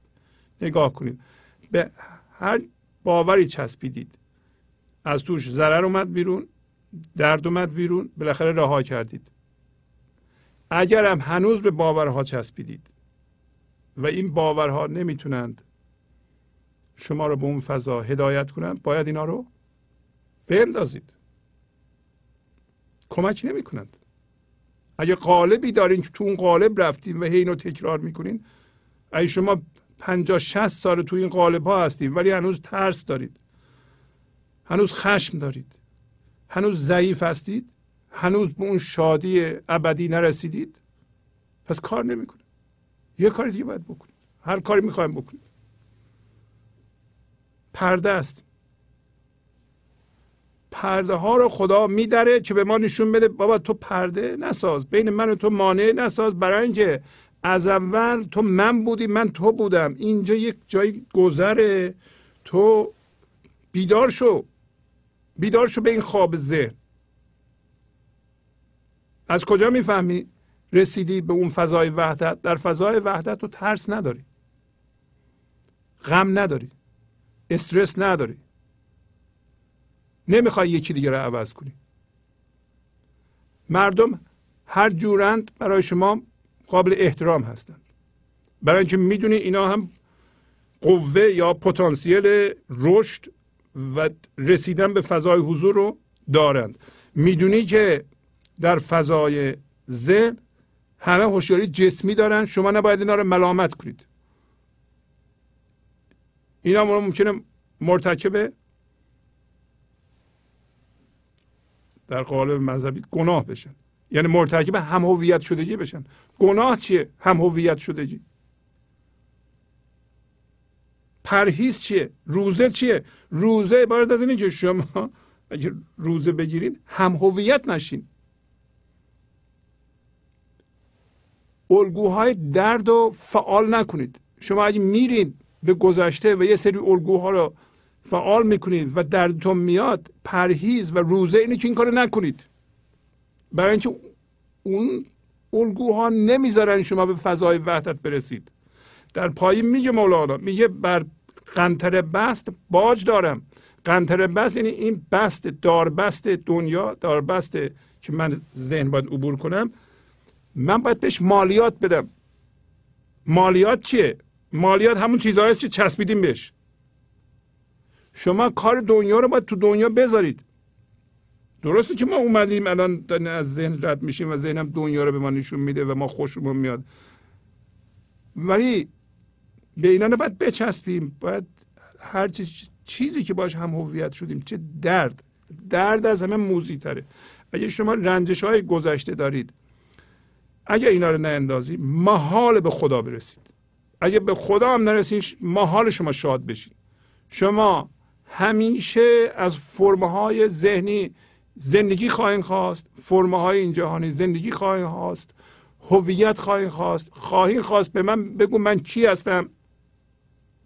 نگاه کنید. به هر باوری چسبیدید. از توش ضرر اومد بیرون درد اومد بیرون بالاخره رها کردید. اگر هم هنوز به باورها چسبیدید و این باورها نمی‌تونند شما رو به اون فضا هدایت کنند باید اینا رو بندازید. کمک نمی کنند اگه قالبی دارین که تو اون قالب رفتین و هی اینو تکرار می‌کنین اگه شما پنجاه شست سال تو این قالب ها هستید ولی هنوز ترس دارید. هنوز خشم دارید. هنوز ضعیف هستید. هنوز به اون شادی ابدی نرسیدید. پس کار نمی‌کنه یه کار دیگه باید بکنید هر کاری می‌خوایم بکنید پرده است پرده ها رو خدا میدره که به ما نشون بده بابا تو پرده نساز. بین من و تو مانع نساز. برای اینکه از اول تو من بودی من تو بودم. اینجا یک جای گذره. تو بیدار شو. بیدار شو به این خواب ذهن از کجا می‌فهمی؟ رسیدی به اون فضای وحدت. در فضای وحدت تو ترس نداری. غم نداری. استرس نداری. نمی‌خوای یکی دیگه رو عوض کنی. مردم هر جورند برای شما قابل احترام هستند. برای اینکه می‌دونی اینا هم قوه یا پتانسیل رشد و رسیدن به فضای حضور رو دارند. می‌دونی که در فضای ذهن همه هوشیاری جسمی دارن شما نباید اینا رو ملامت کنید. اینا ممکنه مرتکب در قالب مذهبی گناه بشن. یعنی مرتکب هم هویت شدگی بشن. گناه چیه؟ هم هویت شدگی. پرهیز چیه؟ روزه چیه؟ روزه عبارت از اینه که شما اگه روزه بگیرین هم هویت نشین. الگوهای درد رو فعال نکنید. شما اگه میرین به گذشته و یه سری الگوها رو فعال می‌کنید و دردتون میاد پرهیز و روزه اینه که این کار نکنید. برای اینکه اون الگوها نمی‌ذارن شما به فضای وحدت برسید. در پایین میگه مولانا میگه بر قنطر بست باج دارم. قنطر بست یعنی این بست داربست دنیا داربست که من ذهن باید عبور کنم. من باید بهش مالیات بدم. مالیات چیه؟ مالیات همون چیزهایی است که چسبیدیم بهش. شما کار دنیا رو باید تو دنیا بذارید. درسته که ما اومدیم الان از ذهن رد میشیم و ذهنم دنیا رو به ما نشون میده و ما خوشمون میاد. ولی به اینا باید بچسبیم باید هر چیزی که باش هم هویت شدیم چه درد. درد از همه موزی تره. اگه شما رنجش های گذشته دارید اگر اینا رو ناندازی محال به خدا برسید. اگه به خدا هم نرسید محال شما شاد بشید شما همیشه از فرمه های ذهنی زندگی خواهید خواست فرمه های این جهانی زندگی خواهید خواست هویت خواهید خواست. خواهید خواست به من بگو من کی هستم.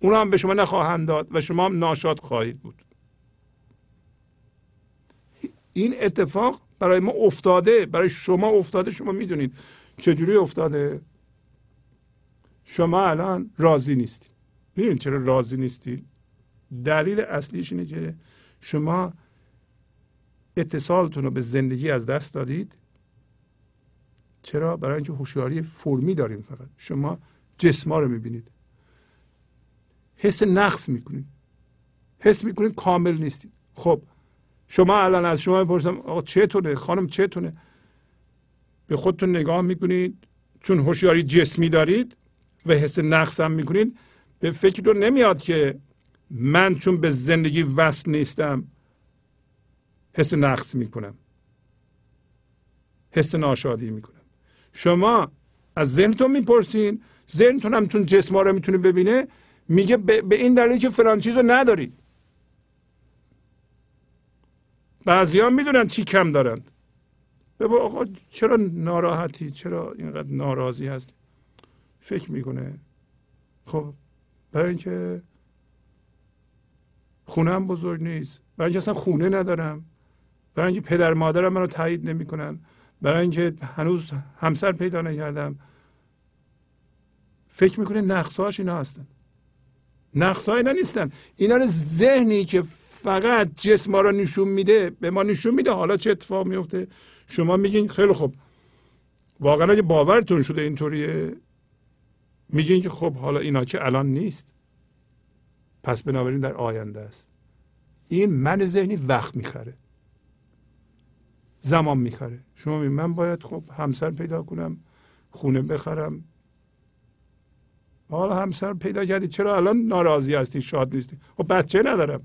اونا هم به شما نخواهند داد و شما هم ناشاد خواهید بود. این اتفاق برای ما افتاده. برای شما افتاده. شما می‌دونید چجوری افتاده. شما الان راضی نیستید. می‌دونید چرا راضی نیستید؟ دلیل اصلیش اینه که شما اتصالتون رو به زندگی از دست دادید؟ چرا؟ برای اینکه هوشیاری فرمی داریم فقط. شما جسما رو می‌بینید. حس نقص می‌کنید. حس می‌کنید کامل نیستید. خب شما الان از شما بپرسم آقا چتونه؟ خانم چتونه؟ به خودتون نگاه می‌کنید؟ چون هوشیاری جسمی دارید و حس نقص هم می‌کنید به فکر رو نمیاد که من چون به زندگی وصل نیستم حس نقص می‌کنم. حس ناشادی می‌کنم. شما از ذهنتون می‌پرسین ذهنتون هم چون جسما رو می‌تونه ببینه میگه به این دلیل که فلان چیز رو ندارید بعضی ها می‌دونن چی کم دارند. ببین آقا چرا ناراحتی؟ چرا اینقدر ناراضی هستی؟ فکر می‌کنه. خب برای اینکه خونم بزرگ نیست. برای اینکه اصلا خونه ندارم. برای اینکه پدر مادرم منو تایید نمی‌کنن. برای اینکه هنوز همسر پیدا نکردم. فکر می‌کنه نقصهاش اینا هستن؟ نقص اینا نیستن. اینا رو ذهنی که فقط جسم ما رو نشون میده به ما نشون میده حالا چه اتفاق میفته شما میگین خیلی خوب. واقعا اگه باورتون شده اینطوریه میگین که خب حالا اینا که الان نیست. پس بنابراین در آینده است. این من ذهنی وقت می‌خره. زمان می‌خره. شما می من باید خب همسر پیدا کنم خونه بخرم. حالا همسر پیدا کردی چرا الان ناراضی هستی؟ شاد نیستی. خب بچه ندارم.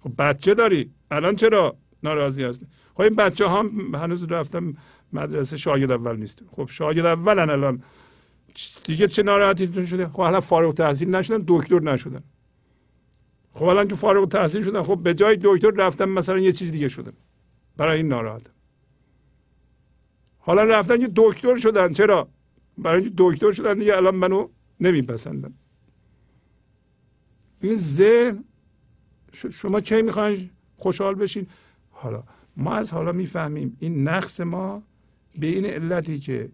خب بچه داری. الان چرا ناراضی هستی؟ خب این بچه هم هنوز رفتم مدرسه شاگرد اول نیست خب شاگرد اولن الان. دیگه چه ناراحتیتون شده؟ خب حالا فارغ تحصیل نشدن دکتر نشدن. خب الان که فارغ تحصیل شدن خب به جای دکتر رفتن مثلا یه چیز دیگه شدن. برای این ناراحت. حالا رفتن یه دکتر شدن. چرا؟ برای اینکه دکتر شدن دیگه الان منو نمیپسندن. این ذهن شما چه می‌خواین؟ خوشحال بشین. حالا ما از حالا می‌فهمیم این نقص ما به این علتی که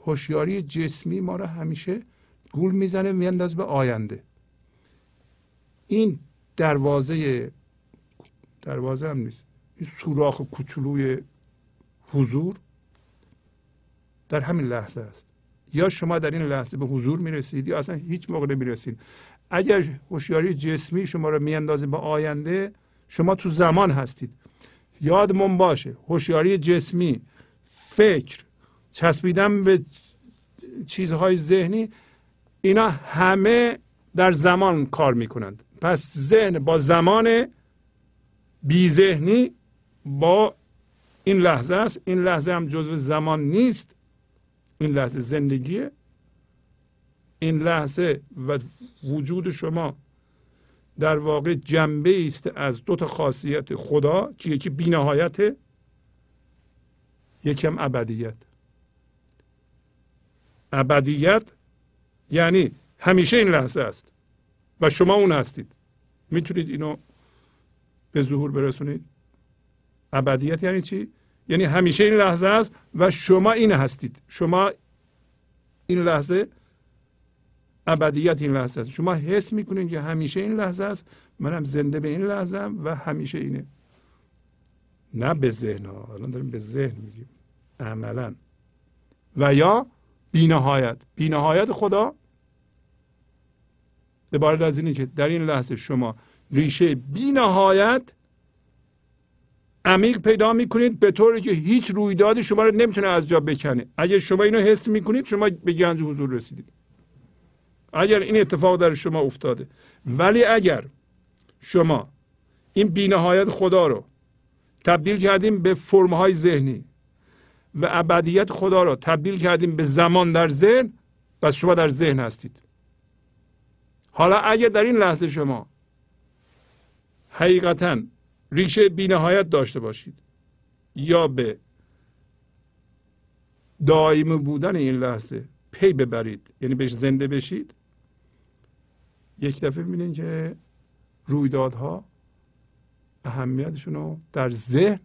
هوشیاری جسمی ما رو همیشه گول می‌زنه میانداز به آینده. این دروازه دروازه هم نیست. سوراخ کوچولوی حضور در همین لحظه است. یا شما در این لحظه به حضور می‌رسید یا اصلا هیچ موقع نمی‌رسید. اگر هوشیاری جسمی شما رو میاندازه به آینده شما تو زمان هستید. یادمون باشه هوشیاری جسمی فکر چسبیدن به چیزهای ذهنی اینا همه در زمان کار می‌کنند. پس ذهن با زمان بی ذهنی با این لحظه است. این لحظه هم جزو زمان نیست. این لحظه زندگیه. این لحظه و وجود شما در واقع جنبه است از دو تا خاصیت خدا که یکی بینهایت یکم ابدیت. ابدیت یعنی همیشه این لحظه است و شما اون هستید. می‌تونید اینو به ظهور برسونید. ابدیت یعنی چی؟ یعنی همیشه این لحظه است و شما این هستید. شما این لحظه ابدیت این لحظه است. شما حس می‌کنید که همیشه این لحظه است. منم زنده به این لحظه هم و همیشه اینه. نه به ذهن ها. الان داریم به ذهن میگیم. عملا. و یا بینهایت. بینهایت خدا عبارت از اینه که در این لحظه شما ریشه بینهایت عمیق پیدا می‌کنید به طوری که هیچ رویدادی شما رو نمی‌تونه از جا بکنه. اگر شما اینو حس می‌کنید شما به گنج حضور رسیدید. اگر این اتفاق در شما افتاده. ولی اگر شما این بینهایت خدا رو تبدیل کردیم به فرمهای ذهنی و ابدیت خدا رو تبدیل کردیم به زمان در ذهن پس شما در ذهن هستید. حالا اگر در این لحظه شما حقیقتا ریشه بینهایت داشته باشید. یا به دائمی بودن این لحظه پی ببرید. یعنی بهش زنده بشید. یک دفعه می‌بینید که رویدادها اهمیتشون رو در ذهن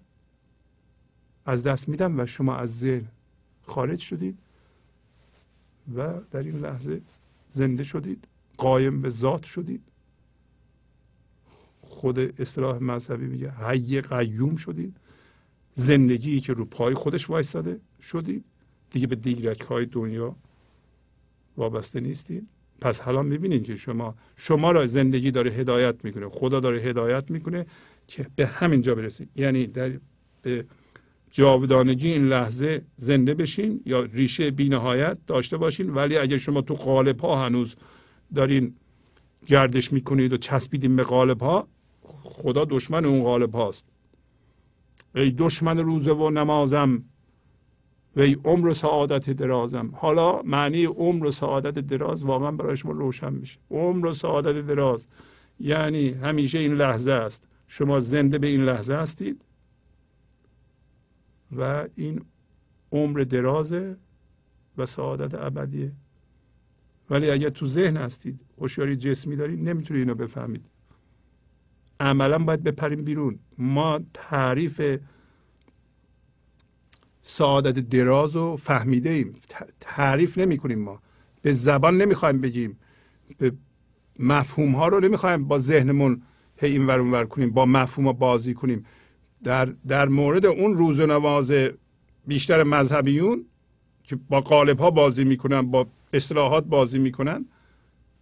از دست میدن و شما از ذهن خارج شدید و در این لحظه زنده شدید قایم به ذات شدید. خود اصطلاح مذهبی میگه. حی قیوم شدید. زندگی که رو پای خودش وایستاده شدید. دیگه به دیگرک های دنیا وابسته نیستید. پس حالا می‌بینید که شما شما را زندگی داره هدایت می‌کنه. خدا داره هدایت می‌کنه که به همین جا برسید. یعنی در به جاودانگی این لحظه زنده بشین یا ریشه بینهایت داشته باشین. ولی اگر شما تو قالب ها هنوز دارین گردش می‌کنید و چسبیدین به قالب ها خدا دشمن اون قالب هاست. ای دشمن روزه و نمازم و ای عمر و سعادت درازم. حالا معنی عمر و سعادت دراز واقعا برای شما روشن میشه. عمر و سعادت دراز یعنی همیشه این لحظه است. شما زنده به این لحظه هستید و این عمر درازه و سعادت ابدیه. ولی اگر تو ذهن هستید هوشیاری جسمی دارید نمی‌تونید اینو بفهمید. عملا باید بپریم بیرون. ما تعریف سعادت دراز رو فهمیده ایم. تعریف نمی کنیم ما. به زبان نمی‌خوایم بگیم. به مفهوم ها رو نمی‌خوایم با ذهنمون هی این ور ور کنیم با مفهوم ها بازی کنیم. در, در مورد اون روزنواز بیشتر مذهبیون که با قالب ها بازی می‌کنن با اصطلاحات بازی می‌کنن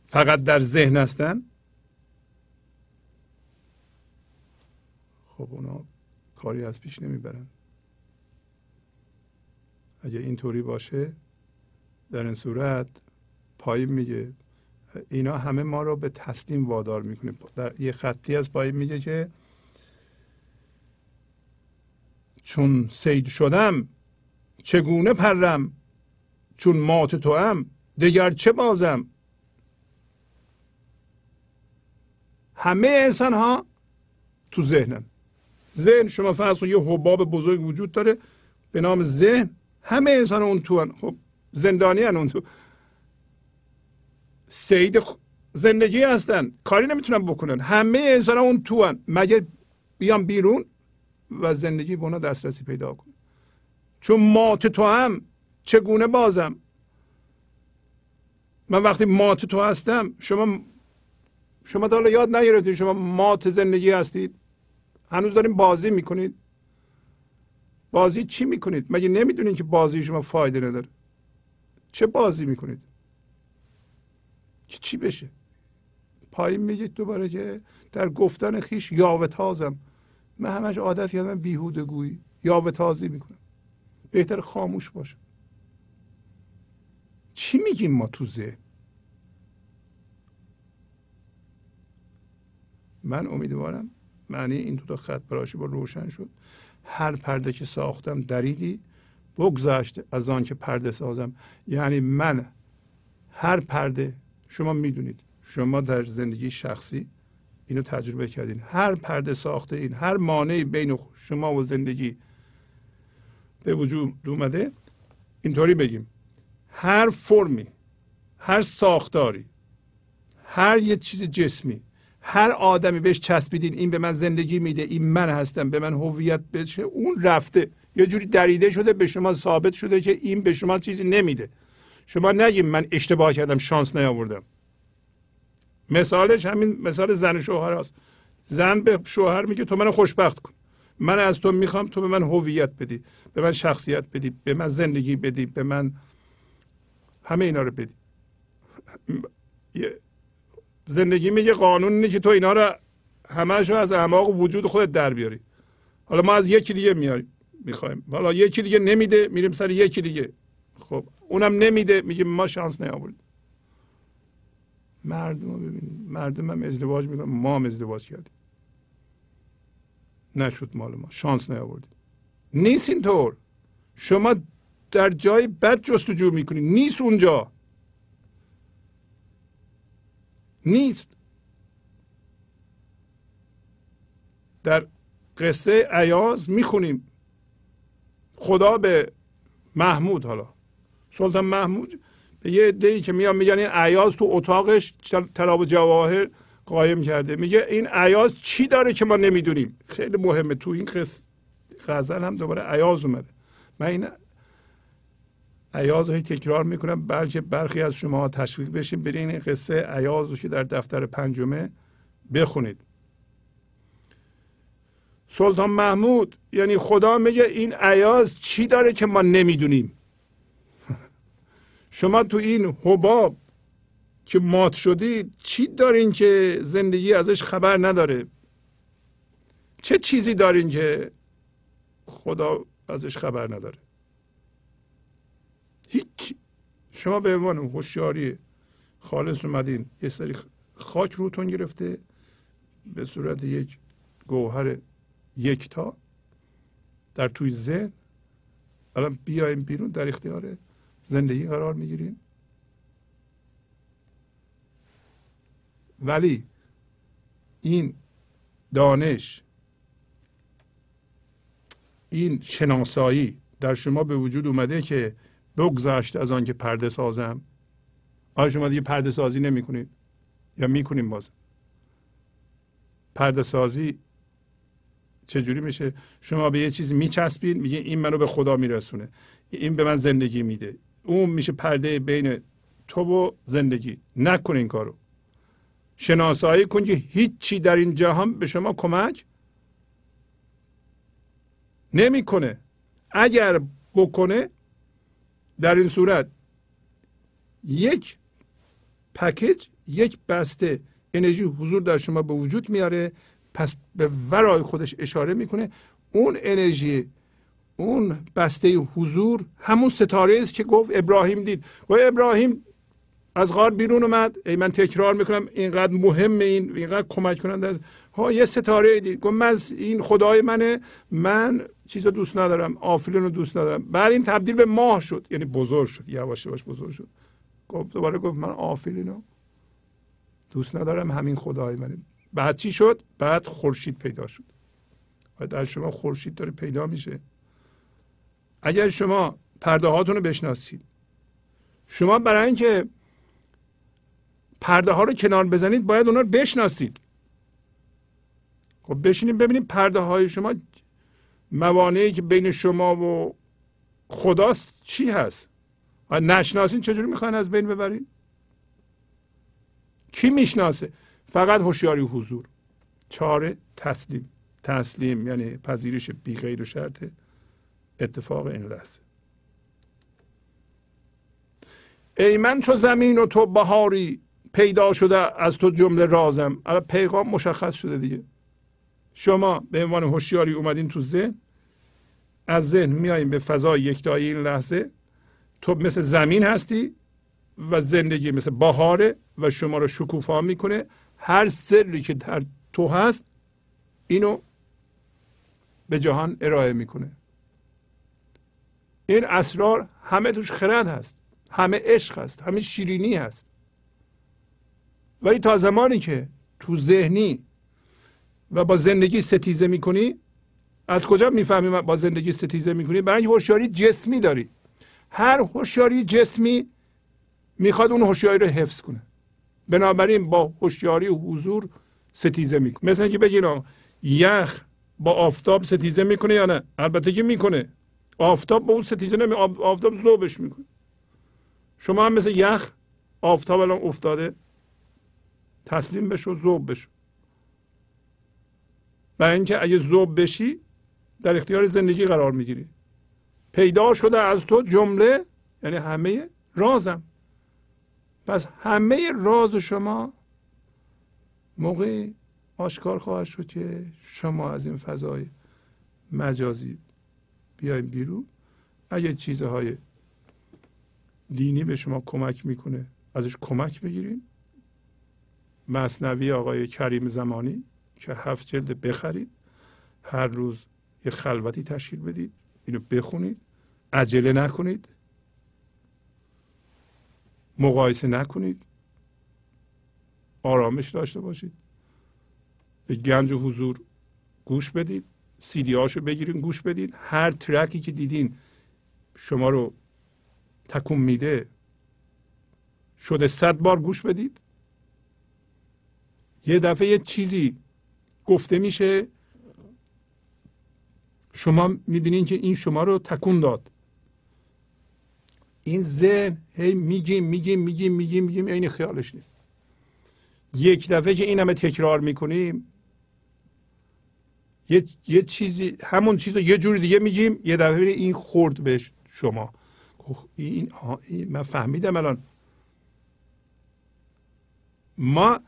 فقط در ذهن هستن. خب اونا کاری از پیش نمی‌برن. اگه اینطوری باشه در این صورت پایین میگه. اینا همه ما رو به تسلیم وادار می‌کنه. در یه خطی از پایین میگه که چون سید شدم چگونه پرم؟ چون مات تو هم دگر چه بازم؟ همه انسان ها تو ذهنن. ذهن شما فرض یه حباب بزرگ وجود داره. به نام ذهن. همه انسان اون تو هن. خب زندانی هن اون تو. سید زندگی هستن. کاری نمی‌تونن بکنن. همه انسان اون تو هن. مگه بیان بیرون و زندگی به اونا دسترسی پیدا کن چون مات تو هم چگونه بازم؟ من وقتی مات تو هستم شما شما تا یاد نگرفتید شما مات زندگی هستید؟ هنوز داریم بازی می‌کنید. بازی چی می‌کنید؟ مگه نمی‌دونید که بازی شما فایده نداره؟ چه بازی می‌کنید؟ که چی بشه؟ پایین میگید دوباره که در گفتن خیش یاوه تازم من همش عادت کردم بیهوده گویی یاوه تازی می‌کنم. بهتر خاموش باشه چی میگیم ما تو ذهن؟ من امیدوارم معنی این دو تا خط براشی با روشن شد. هر پرده که ساختم دریدی بگذشت از آن که پرده سازم. یعنی من هر پرده شما می‌دونید شما در زندگی شخصی اینو تجربه کردین. هر پرده ساخته این هر مانعی بین شما و زندگی به وجود اومده اینطوری بگیم. هر فرمی هر ساختاری هر یه چیز جسمی هر آدمی بهش چسبیدین این به من زندگی میده این من هستم به من هویت بشه اون رفته. یه جوری دریده شده به شما ثابت شده که این به شما چیزی نمیده. شما نگیم من اشتباه کردم شانس نیاوردم. مثالش همین مثال زن شوهر هست. زن به شوهر میگه تو منو خوشبخت کن. من از تو می‌خوام تو به من هویت بدی به من شخصیت بدی به من زندگی بدی به من همه اینا رو بدی. زندگی میگه قانون اینه که تو اینا رو همش رو از اعماق وجود خودت در بیاری. حالا ما از یکی دیگه میاریم می‌خوایم. حالا یکی دیگه نمیده میریم سر یکی دیگه. خب اونم نمیده میگه ما شانس نیاوردیم. مردم ببینید مردم هم ازدواج می‌کنن. ما هم ازدواج کردیم. نشد مال ما. شانس نیاوردیم. نیست اینطور. شما در جای بد جستجو می‌کنید نیست اونجا. نیست. در قصه عیاز می‌خونیم. خدا به محمود حالا. سلطان محمود به یه عده‌ای که میان میگن این عیاز تو اتاقش تراب جواهر قایم کرده. میگه این عیاز چی داره که ما نمی‌دونیم؟ خیلی مهمه. تو این قصه غزل هم دوباره عیاز اومده. من این عیاز رو تکرار می‌کنم. بلکه برخی از شما تشویق بشین برین این قصه عیاز رو که در دفتر پنجمه بخونید. سلطان محمود یعنی خدا میگه این عیاز چی داره که ما نمی‌دونیم؟ [LAUGHS] شما تو این حباب که مات شدید چی دارین که زندگی ازش خبر نداره؟ چه چیزی دارین که خدا ازش خبر نداره هیچ شما به عنوان هوشیاری خالص اومدین یه سری خاک روتون گرفته به صورت یک گوهر یکتا در توی ذهن. الان بیایم بیرون در اختیار زندگی قرار می‌گیریم. ولی این دانش این شناسایی در شما به وجود اومده که بگذشت از آن که پرده سازم. آیا شما دیگه پرده سازی نمی کنید یا می‌کنیم باز. پرده سازی چجوری میشه؟ شما به یه چیزی میچسبین میگه این منو به خدا میرسونه. این به من زندگی میده. اون میشه پرده بین تو و زندگی. نکن این کارو. شناسایی کن که هیچی در این جهان به شما کمک نمی‌کنه. اگر بکنه در این صورت یک پکیج یک بسته انرژی حضور در شما به وجود میاره پس به ورای خودش اشاره می‌کنه. اون انرژی اون بسته حضور همون ستاره است که گفت ابراهیم دید. و ابراهیم از غار بیرون اومد. ای من تکرار می‌کنم اینقدر مهم این اینقدر کمک کننده است. ها یه ستاره دید. گفت من این خدای منه. من چیز دوست ندارم آفرین رو دوست ندارم. بعد این تبدیل به ماه شد. یعنی بزرگ شد یواش یواش بزرگ شد. گفت دوباره گفت من آفرین رو دوست ندارم همین خدای منه. بعد چی شد؟ بعد خورشید پیدا شد. و در شما خورشید داره پیدا میشه. اگر شما پرده هاتون رو بشناسید شما برای اینکه پرده ها رو کنار بزنید باید اونا رو بشناسید. خب بشینید ببینید پرده های شما موانعی که بین شما و خداست چی هست؟ نشناسین چجوری می‌خواین از بین ببرید کی می‌شناسه؟ فقط هوشیاری حضور. چاره تسلیم. تسلیم یعنی پذیرش بی غیر و شرط اتفاق این لحظه. ای من چو زمین و تو بهاری پیدا شده از تو جمله رازم. الان پیغام مشخص شده دیگه. شما به عنوان هوشیاری اومدین تو ذهن؟ از ذهن میاییم به فضای یکتایی این لحظه؟ تو مثل زمین هستی و زندگی مثل بهاره و شما رو شکوفا می‌کنه. هر سری که در تو هست اینو به جهان ارائه می‌کنه. این اسرار همه توش خرد هست همه عشق هست همه شیرینی هست. ولی تا زمانی که تو ذهنی و با زندگی ستیزه می‌کنی؟ از کجا می‌فهمی با زندگی ستیزه می‌کنی؟ برای هوشیاری جسمی داری. هر هوشیاری جسمی می‌خواد اون هوشیاری رو حفظ کنه. بنابراین با هوشیاری و حضور ستیزه می‌کنه. مثل اینکه بگین یخ با آفتاب ستیزه می‌کنه یا نه؟ البته که می‌کنه. آفتاب با اون ستیزه نمی آفتاب ذوبش می‌کنه. شما هم مثل یخ آفتاب الان افتاده تسلیم بشو ذوب بشو. برای اینکه اگه ذوب بشی در اختیار زندگی قرار می‌گیری. پیدا شده از تو جمله یعنی همه رازم. پس همه راز شما موقع آشکار خواهد شد که شما از این فضای مجازی بیایم بیرون اگه چیزهای دینی به شما کمک می‌کنه ازش کمک بگیریم مصنوی آقای کریم زمانی. که هفت جلد بخرید هر روز یه خلوتی تشکیل بدید اینو بخونید. عجله نکنید. مقایسه نکنید. آرامش داشته باشید. به گنج و حضور گوش بدید. سیدی هاشو بگیرین گوش بدید. هر ترکی که دیدین شما رو تکون میده شده صد بار گوش بدید. یه دفعه یه چیزی گفته میشه شما می‌بینین که این شما رو تکون داد. این ذهن هی میگیم میگیم میگیم میگیم میگیم این خیالش نیست. یک دفعه که این همه تکرار می‌کنیم یه, یه چیزی همون چیز رو یه جوری دیگه میگیم یه دفعه این خورد به شما. این, این من فهمیدم الان. ما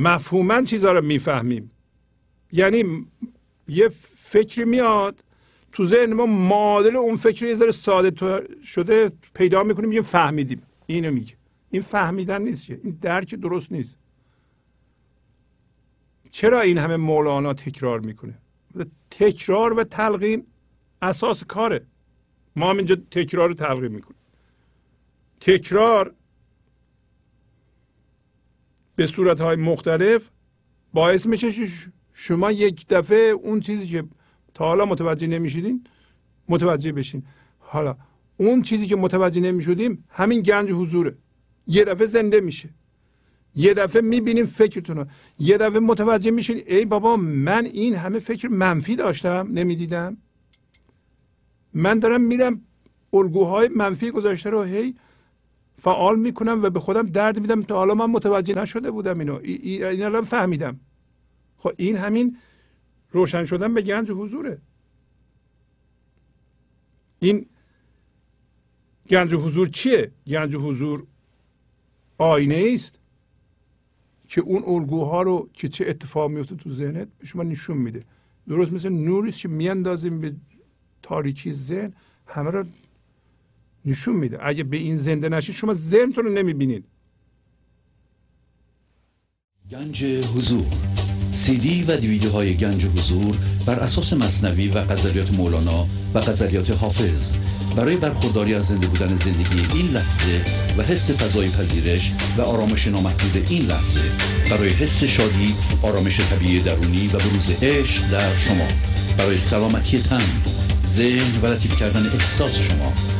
مفهوما چیزها رو می‌فهمیم. یعنی یه فکری میاد تو ذهن ما معادل اون فکر یه ذره ساده شده پیدا می‌کنیم میگیم فهمیدیم. اینو میگه. این فهمیدن نیست این درک درست نیست. چرا این همه مولانا تکرار می‌کنه؟ تکرار و تلقین اساس کاره. ما هم اینجا تکرار رو تلقین می‌کنیم. تکرار به صورت های مختلف باعث میشه شما یک دفعه اون چیزی که تا حالا متوجه نمی‌شدین متوجه بشین. حالا اون چیزی که متوجه نمی‌شدیم همین گنج حضوره. یه دفعه زنده میشه. یه دفعه می‌بینیم فکرتون رو یه دفعه متوجه میشین ای بابا من این همه فکر منفی داشتم نمی‌دیدم. من دارم میرم الگوهای منفی گذاشته رو هی فعال می‌کنم و به خودم درد میدم. تا حالا من متوجه نشده بودم اینو. این الان فهمیدم. خب این همین روشن شدن به گنج حضوره. این گنج حضور چیه؟ گنج حضور آینه است که اون الگوها رو که چه اتفاق میفته تو ذهنت به شما نشون میده. درست مثل نوری که میاندازیم به تاریکی ذهن همه رو نشون میده. اگه به این زنده نشید شما ذهنتون رو نمی‌بینید. گنج حضور. سی دی و دیویدیو های گنج حضور بر اساس مصنوی و غزلیات مولانا و غزلیات حافظ. برای برخورداری از زنده بودن زندگی این لحظه و حس فضای پذیرش و آرامش نامحدود این لحظه برای حس شادی آرامش طبیعی درونی و بروز عشق در شما. برای سلامتی تن ذهن و لطیف کردن احساس شما.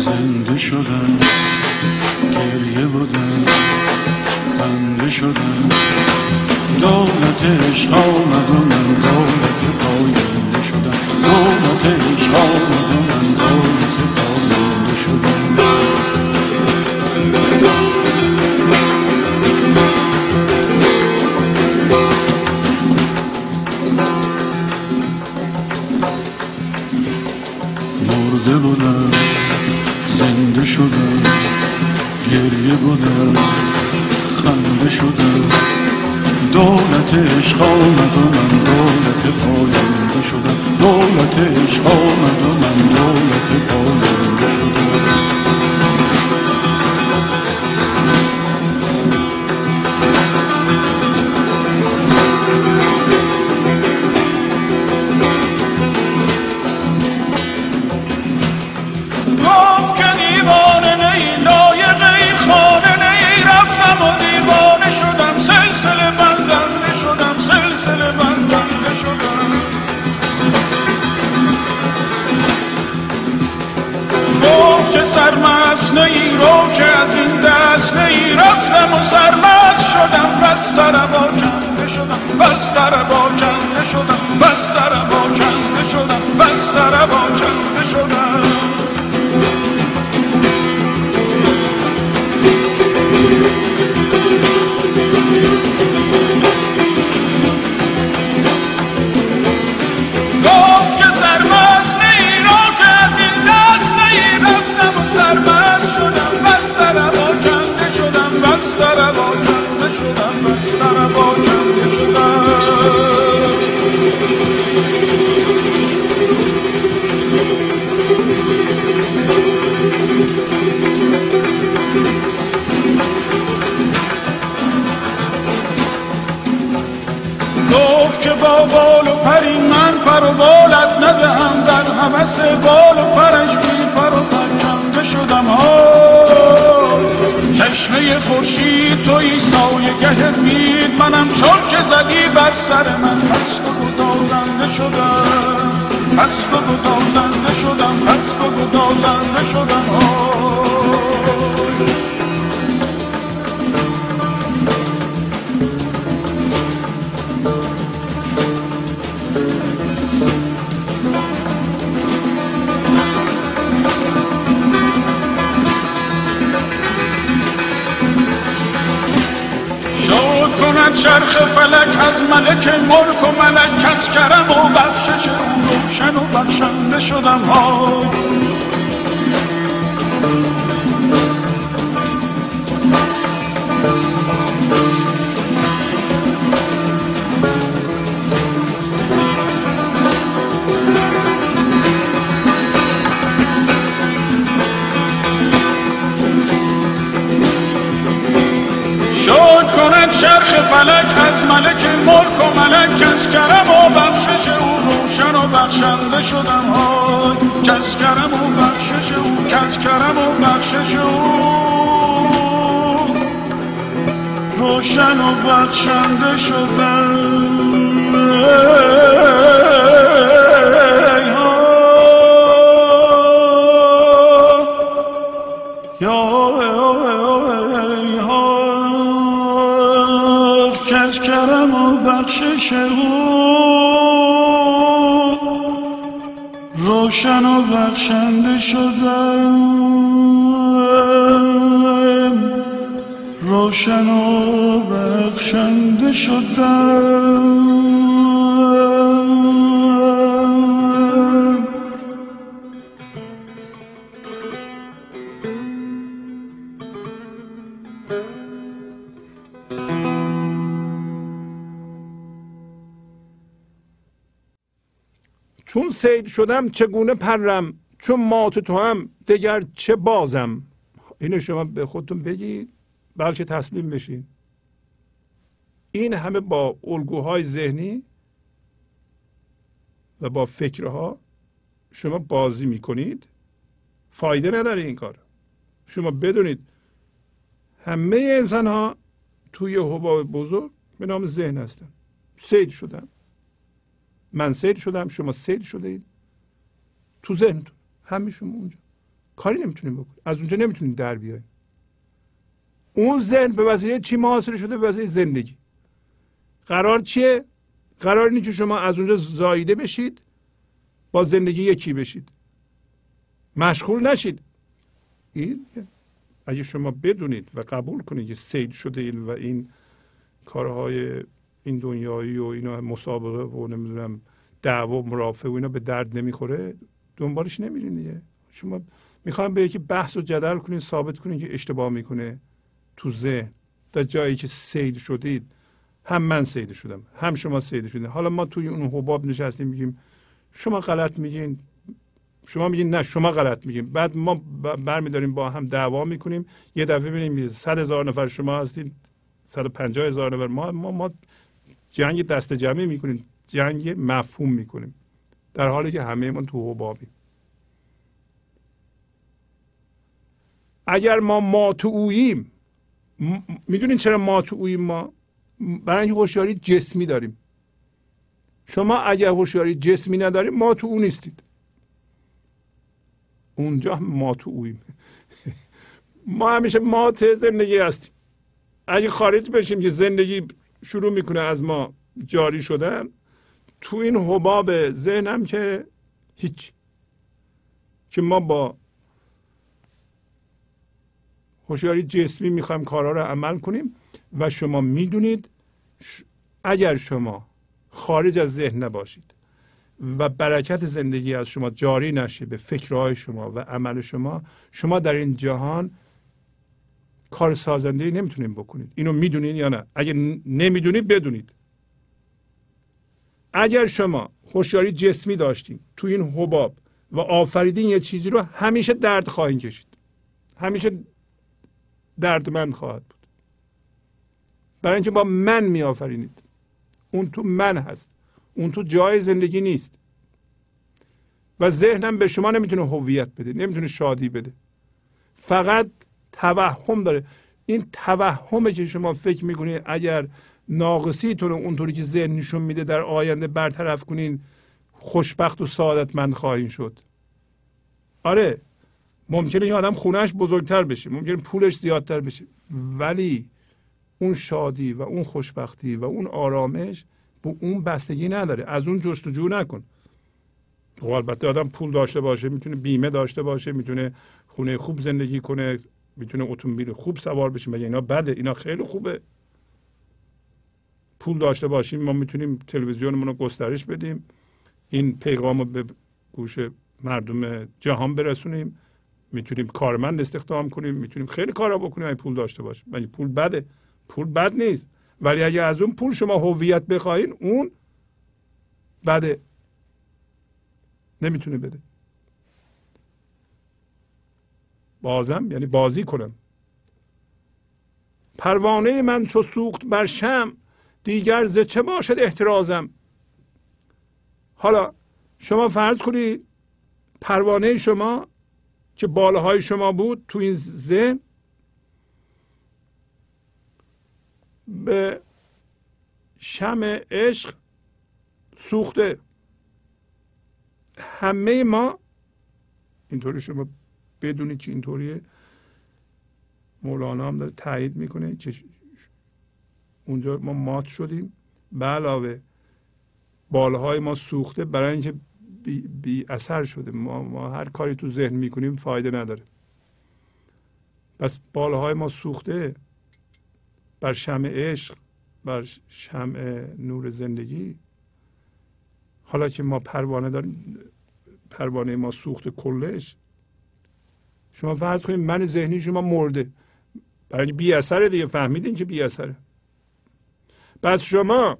زنده شدم گریه بودم خنده شدم دولت عشق آمد و من دولت پاینده شدم دولت عشق آمد و من دولت پاینده شدم مرده بودم زنده شدم گریه بودم خنده شدم. دولت عشق آمد و من دولت پاینده شدم. دولت عشق آمد و من دولت پاینده شدم. سید شدم چگونه پرم؟ چون مات تو هم دگر چه بازم؟ اینو شما به خودتون بگید بلکه تسلیم بشین. این همه با الگوهای ذهنی و با فکرها شما بازی می‌کنید. فایده نداره این کار. شما بدونید همه انسان ها توی حباب بزرگ به نام ذهن هستن. سید شدن من سید شدم شما سید شده اید تو. ذهنتون همه شما اونجا. کاری نمی‌تونیم بکنیم. از اونجا نمی‌تونیم در بیایم اون ذهن به وسیله چی محاصره شده؟ به وسیله زندگی. قرار چیه؟ قرار اینه که شما از اونجا زایده بشید با زندگی یکی بشید. مشغول نشید. این اگه شما بدونید و قبول کنید که سید شده این و این کارهای این دنیایی و اینا مسابقه و نمی‌دونم دعوا مرافع و اینا به درد نمی‌خوره دنبالش نمیرین دیگه. شما می‌خوام به یکی بحث و جدل کنید ثابت کنید که اشتباه می‌کنه تو ذهن. در جایی که سید شدید هم من سید شدم هم شما سید شدید. حالا ما توی اون حباب نشستیم میگیم شما غلط میگین. شما میگین نه شما غلط میگین. بعد ما برمیداریم با هم دعوا می‌کنیم. یه دفعه ببینیم صد هزار نفر شما صد پنجاه هزار نفر. ما ما ما جنگ دست جمعی می‌کنیم جنگ مفهوم می‌کنیم. در حالی که همه ما تو حبابیم. اگر ما ما تو اوییم می‌دونین چرا ما تو اوییم ما؟ برای اینکه هوشیاری جسمی داریم. شما اگر هوشیاری جسمی نداریم ما تو او نیستید. اونجا ما تو اویم [LAUGHS] ما همیشه ما زندگی هستیم. اگه خارج بشیم که زندگی شروع می‌کنه از ما جاری شدن تو این حباب ذهنم که هیچ که ما با هوشیاری جسمی می‌خوایم کارها رو عمل کنیم و شما می‌دونید اگر شما خارج از ذهن نباشید و برکت زندگی از شما جاری نشه به فکرهای شما و عمل شما شما در این جهان کار سازنده نمی‌تونید بکنید. اینو می‌دونید یا نه؟ اگر نمی‌دونید بدونید. اگر شما هوشیاری جسمی داشتین تو این حباب و آفریدین یه چیزی رو همیشه درد خواهید کشید. همیشه دردمند خواهد بود. برای اینکه با من می آفرینید اون تو من هست. اون تو جای زندگی نیست. و ذهنم به شما نمی‌تونه هویت بده نمی‌تونه شادی بده. فقط توهم داره. این توهمه که شما فکر می‌کنید اگر ناقصیتون اونطوری که ذهن نشون میده در آینده برطرف کنین خوشبخت و سعادتمند خواهید شد. آره ممکنه یه آدم خونهش بزرگتر بشه ممکنه پولش زیادتر بشه ولی اون شادی و اون خوشبختی و اون آرامش به اون بستگی نداره. از اون جستجو نکن. خب البته آدم پول داشته باشه می‌تونه بیمه داشته باشه می‌تونه خونه خوب زندگی کنه می‌تونه اتومبیل خوب سوار بشه. مگه اینا بده؟ اینا خیلی خوبه. پول داشته باشیم ما می‌تونیم تلویزیونمون رو گسترش بدیم. این پیغام رو به گوش مردم جهان برسونیم. می‌تونیم کارمند استخدام کنیم. می‌تونیم خیلی کارا بکنیم اگه پول داشته باشیم. مگه پول بده؟ پول بد نیست. ولی اگه از اون پول شما هویت بخواین اون بده. نمی‌تونه بده. بازم یعنی بازی کنم. پروانه من چو سوخت بر شم دیگر ز چه باشد احترازم؟ حالا شما فرض کنید پروانه شما که بالاهای شما بود تو این ذهن به شم عشق سوخته. همه ما اینطوری شما بدونید که اینطوریه. مولانا هم داره تایید می‌کنه. که اونجا ما مات شدیم. به علاوه بالهای ما سوخته برای اینکه بی, بی اثر شده. ما, ما هر کاری تو ذهن می‌کنیم فایده نداره. پس بالهای ما سوخته بر شمع عشق بر شمع نور زندگی. حالا که ما پروانه داریم پروانه ما سوخت کلش شما فرض کنید من ذهنی شما مرده. برای بی اثره دیگه فهمیدین که بی اثره. پس شما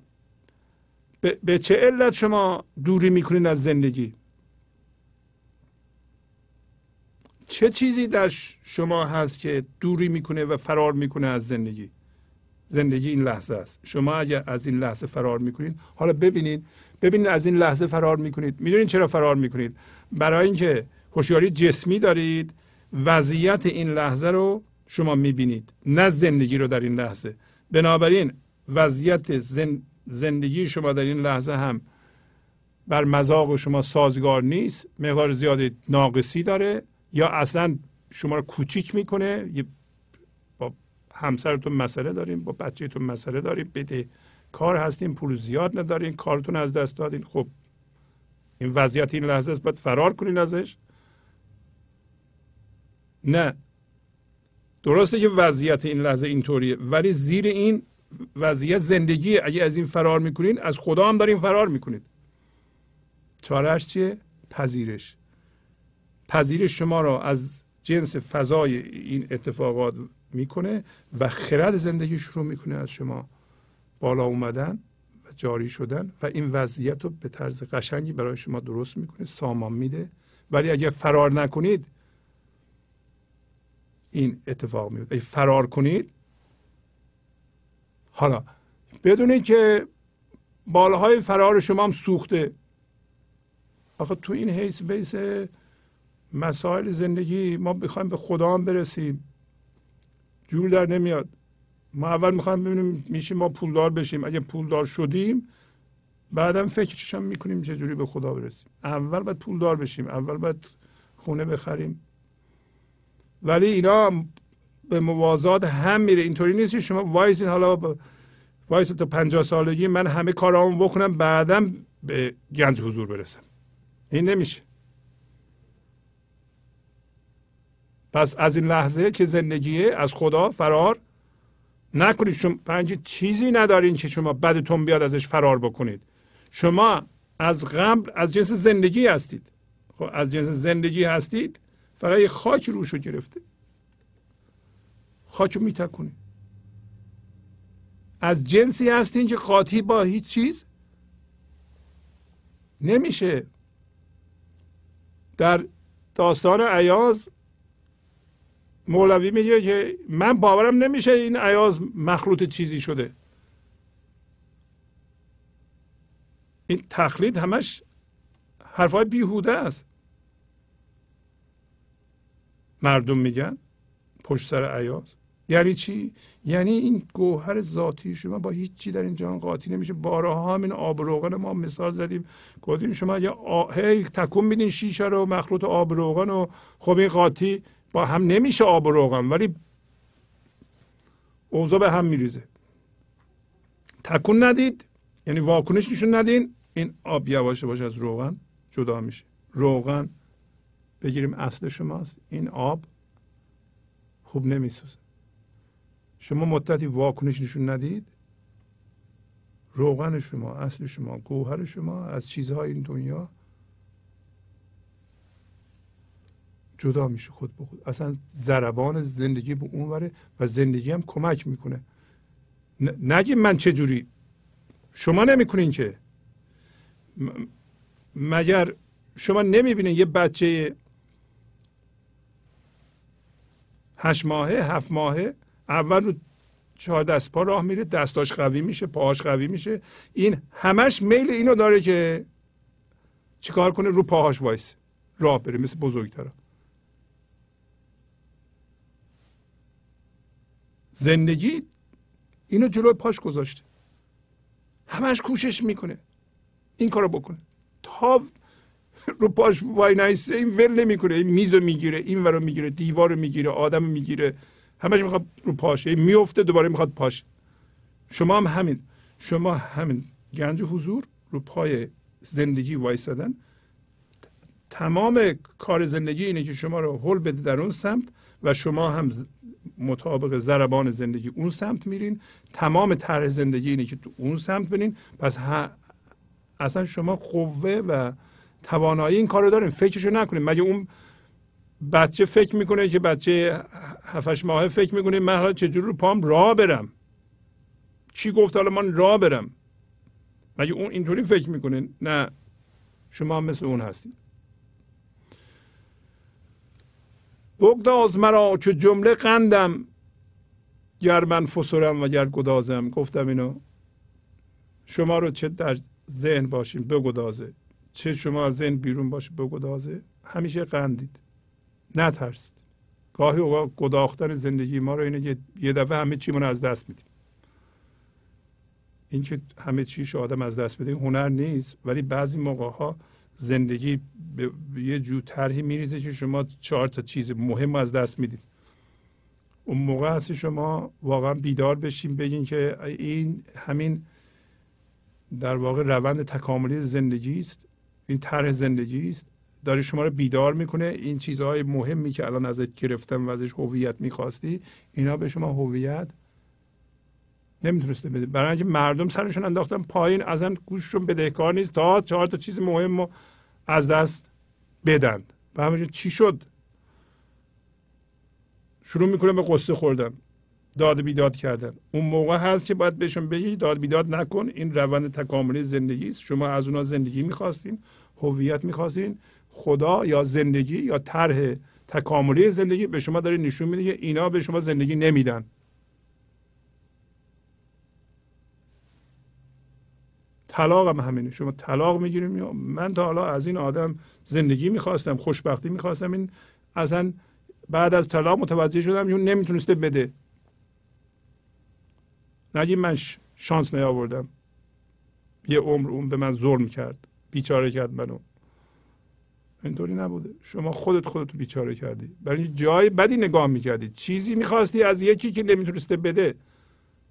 به چه علت شما دوری می‌کنین از زندگی؟ چه چیزی در شما هست که دوری می‌کنه و فرار می‌کنه از زندگی؟ زندگی این لحظه است. شما اگر از این لحظه فرار می‌کنید حالا ببینید ببینید از این لحظه فرار می‌کنید. می‌دونید چرا فرار می‌کنید؟ برای اینکه هوشیاری جسمی دارید وضعیت این لحظه رو شما می‌بینید نه زندگی رو در این لحظه. بنابراین وضعیت زندگی شما در این لحظه هم بر مذاق شما سازگار نیست مقدار زیادی ناقصی داره یا اصلا شما رو کوچیک می‌کنه. با همسرتون مسئله داریم با بچهتون مسئله داریم بده کار هستیم پول زیاد ندارین کارتون از دست دادین. خب این وضعیت این لحظه است باید فرار کنین ازش. نه. درسته که وضعیت این لحظه اینطوریه ولی زیر این وضعیت زندگی اگه از این فرار می‌کنین از خدا هم دارین فرار می‌کنید. چارهش چیه؟ پذیرش. پذیرش شما را از جنس فضای این اتفاقات می‌کنه و خرد زندگی شروع می‌کنه از شما. بالا اومدن و جاری شدن و این وضعیت رو به طرز قشنگی برای شما درست می‌کنه سامان میده. ولی اگه فرار نکنید این اتفاق میفته فرار کنید. حالا بدونید که بالهای فرار شما هم سوخته. آخه تو این حیث بیس مسائل زندگی ما بخوایم به خدا هم برسیم. جور در نمیاد. ما اول می‌خوایم ببینیم میشیم ما پولدار بشیم. اگه پولدار شدیم بعدم فکرش هم می‌کنیم چجوری به خدا برسیم. اول باید پولدار بشیم. اول باید خونه بخریم. ولی اینا به موازات هم میره. اینطوری نیست شما وایسید حالا وایس تا پنجاه سالگی من همه کارامو بکنم بعدم به گنج حضور برسم. این نمیشه. پس از این لحظه که زندگیه از خدا فرار نکنید. شما پنج چیزی ندارین که شما بدتون بیاد ازش فرار بکنید. شما از غم از جنس زندگی هستید. خب از جنس زندگی هستید. فقط یه خاک روشو گرفته. خاک رو میتکنید از جنسی هستین که قاطی با هیچ چیز نمیشه. در داستان عیاز مولوی میگه که من باورم نمیشه این عیاز مخلوط چیزی شده. این تقلید همش حرفای بیهوده است. مردم میگن پشت سر عیاز یعنی چی؟ یعنی این گوهر ذاتی شما با هیچ چی در این جهان قاطی نمیشه. بارها همین آب روغن ما مثال زدیم. گفتیم شما یه آ... هی تکون میدین شیشه رو مخلوط آب روغن و خب این قاطی با هم نمیشه آب روغن ولی اوضاع به هم میریزه. تکون ندید یعنی واکنش نشون ندین این آب یواش باشه از روغن جدا میشه. روغن بگیریم اصل شماست. این آب خوب نمیسوزه. شما مدتی واکنش نشون ندید. روغن شما اصل شما گوهر شما از چیزهای این دنیا جدا میشه خود به خود. اصلا ضربان زندگی به اون وره و زندگی هم کمک می‌کنه. نگیم من چه جوری. شما نمی‌کنین که. مگر شما نمی‌بینین یه بچه هشت ماهه هفت ماهه. اول رو چهار دست پا راه میره دستاش قوی میشه پاهاش قوی میشه. این همش میل اینو داره که چیکار کنه؟ رو پاهاش وایس. راه بره مثل بزرگترا. زندگی اینو جلوی پاش گذاشته. همش کوشش می‌کنه. این کارو بکنه. تا رو پاش وای نایسته این ول نمی‌کنه. این میزو می‌گیره این ورو می‌گیره دیوارو می‌گیره آدم می‌گیره. همش می‌خواد رو پاش میفته دوباره می‌خواد پاش. شما هم همین. شما همین. گنج حضور رو پای زندگی وایسادن تمام کار زندگی اینه که شما رو حل بده در اون سمت و شما هم مطابق ضربان زندگی اون سمت میرین. تمام طرح زندگی اینه که تو اون سمت برین. پس اصلا شما قوه و توانایی این کار رو دارین فکرشو نکنین مگه اون بچه فکر می‌کنه که بچه هفتش ماهه فکر می‌کنه من حالا چجور رو پام راه برم؟ چی گفت حالا من راه برم؟ مگه اون اینطوری فکر می‌کنه؟ نه شما مثل اون هستید. بگداز مرا چه جمله قندم گر من فسرم و گر گدازم. گفتم اینو شما رو چه در ذهن باشین بگدازه. چه شما از ذهن بیرون باشه بگدازه همیشه قندید. نترسید. گاهی اوقات گداختن زندگی ما رو اینه یه دفعه همه چیمون از دست میدیم. اینکه همه چیش آدم از دست بده هنر نیست. ولی بعضی موقع ها زندگی به یه جو طرحی میریزه که شما چهار تا چیز مهم از دست می‌دید. اون موقع هستی شما واقعا بیدار بشین بگین که این همین در واقع روند تکاملی زندگی است. این طرح زندگی است. داره شما رو بیدار می‌کنه. این چیزهای مهمی که الان ازت گرفتم و ازش هویت می‌خواستی اینا به شما هویت نمی‌تونسته بده. برای اینکه مردم سرشون انداختن پایین ازن گوششون بدهکار نیست. تا چهار تا چیز مهم رو از دست بدند و همینجور چی شد؟ شروع می‌کنه به قصه خوردن. داد بیداد کردن. اون موقع هست که باید بهشون بگی داد بیداد نکن. این روند تکاملی زندگی است. شما از اونا زندگی می‌خواستین. هویت می‌خواستین. خدا یا زندگی یا طرح تکاملی زندگی به شما داره نشون میده که اینا به شما زندگی نمیدن. طلاق هم همینه. شما طلاق می‌گیریم. من تا حالا از این آدم زندگی می‌خواستم خوشبختی می‌خواستم. این اصلا بعد از طلاق متوجه شدم اون نمی‌تونسته بده. نگی من شانس نیاوردم. یه عمر اون به من ظلم کرد. بیچاره کرد منو. اینطوری نبوده. شما خودت خودتو بیچاره کردی. برای جای بدی نگاه می‌کردی. چیزی می‌خواستی از یکی که نمی‌تونسته بده.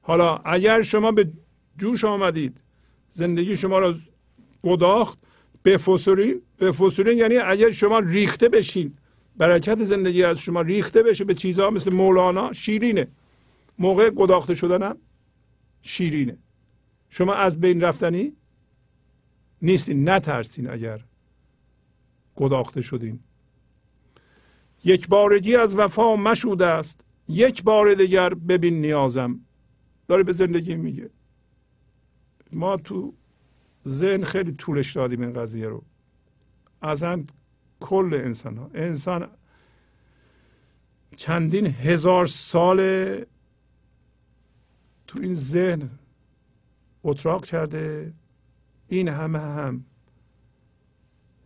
حالا اگر شما به جوش آمدید زندگی شما را گداخت بفسرین بفسرین یعنی اگر شما ریخته بشین برکت زندگی از شما ریخته بشه به چیزها مثل مولانا شیرینه. موقع گداخته شدنم شیرینه. شما از بین رفتنی نیستین نترسین اگر گداخته شدین. یک بارگی از وفا مشوده است. یک بار دیگر ببین نیازم. داره به زندگی میگه. ما تو ذهن خیلی طولش دادیم این قضیه رو. اصلا کل انسان ها انسان چندین هزار سال تو این ذهن اتراق کرده. این همه هم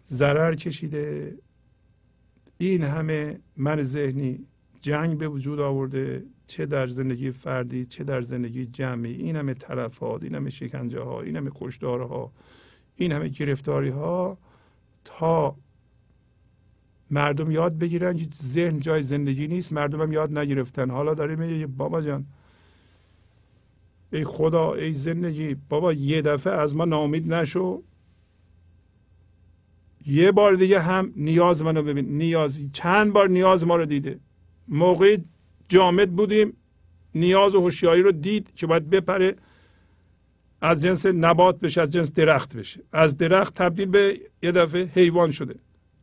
ضرر کشیده این همه من ذهنی جنگ به وجود آورده چه در زندگی فردی چه در زندگی جمعی این همه تلفات این همه شکنجه ها این همه کشدارها این همه گرفتاری ها تا مردم یاد بگیرن که ذهن جای زندگی نیست مردم هم یاد نگرفتن. حالا داریم میگه بابا جان ای خدا ای زندگی. بابا یه دفعه از ما نامید نشو. یه بار دیگه هم نیاز منو ببین. نیازی چند بار نیاز ما رو دیده. موقعی جامد بودیم نیاز و هوشیاری رو دید که باید بپره. از جنس نبات بشه از جنس درخت بشه. از درخت تبدیل به یه دفعه حیوان شده.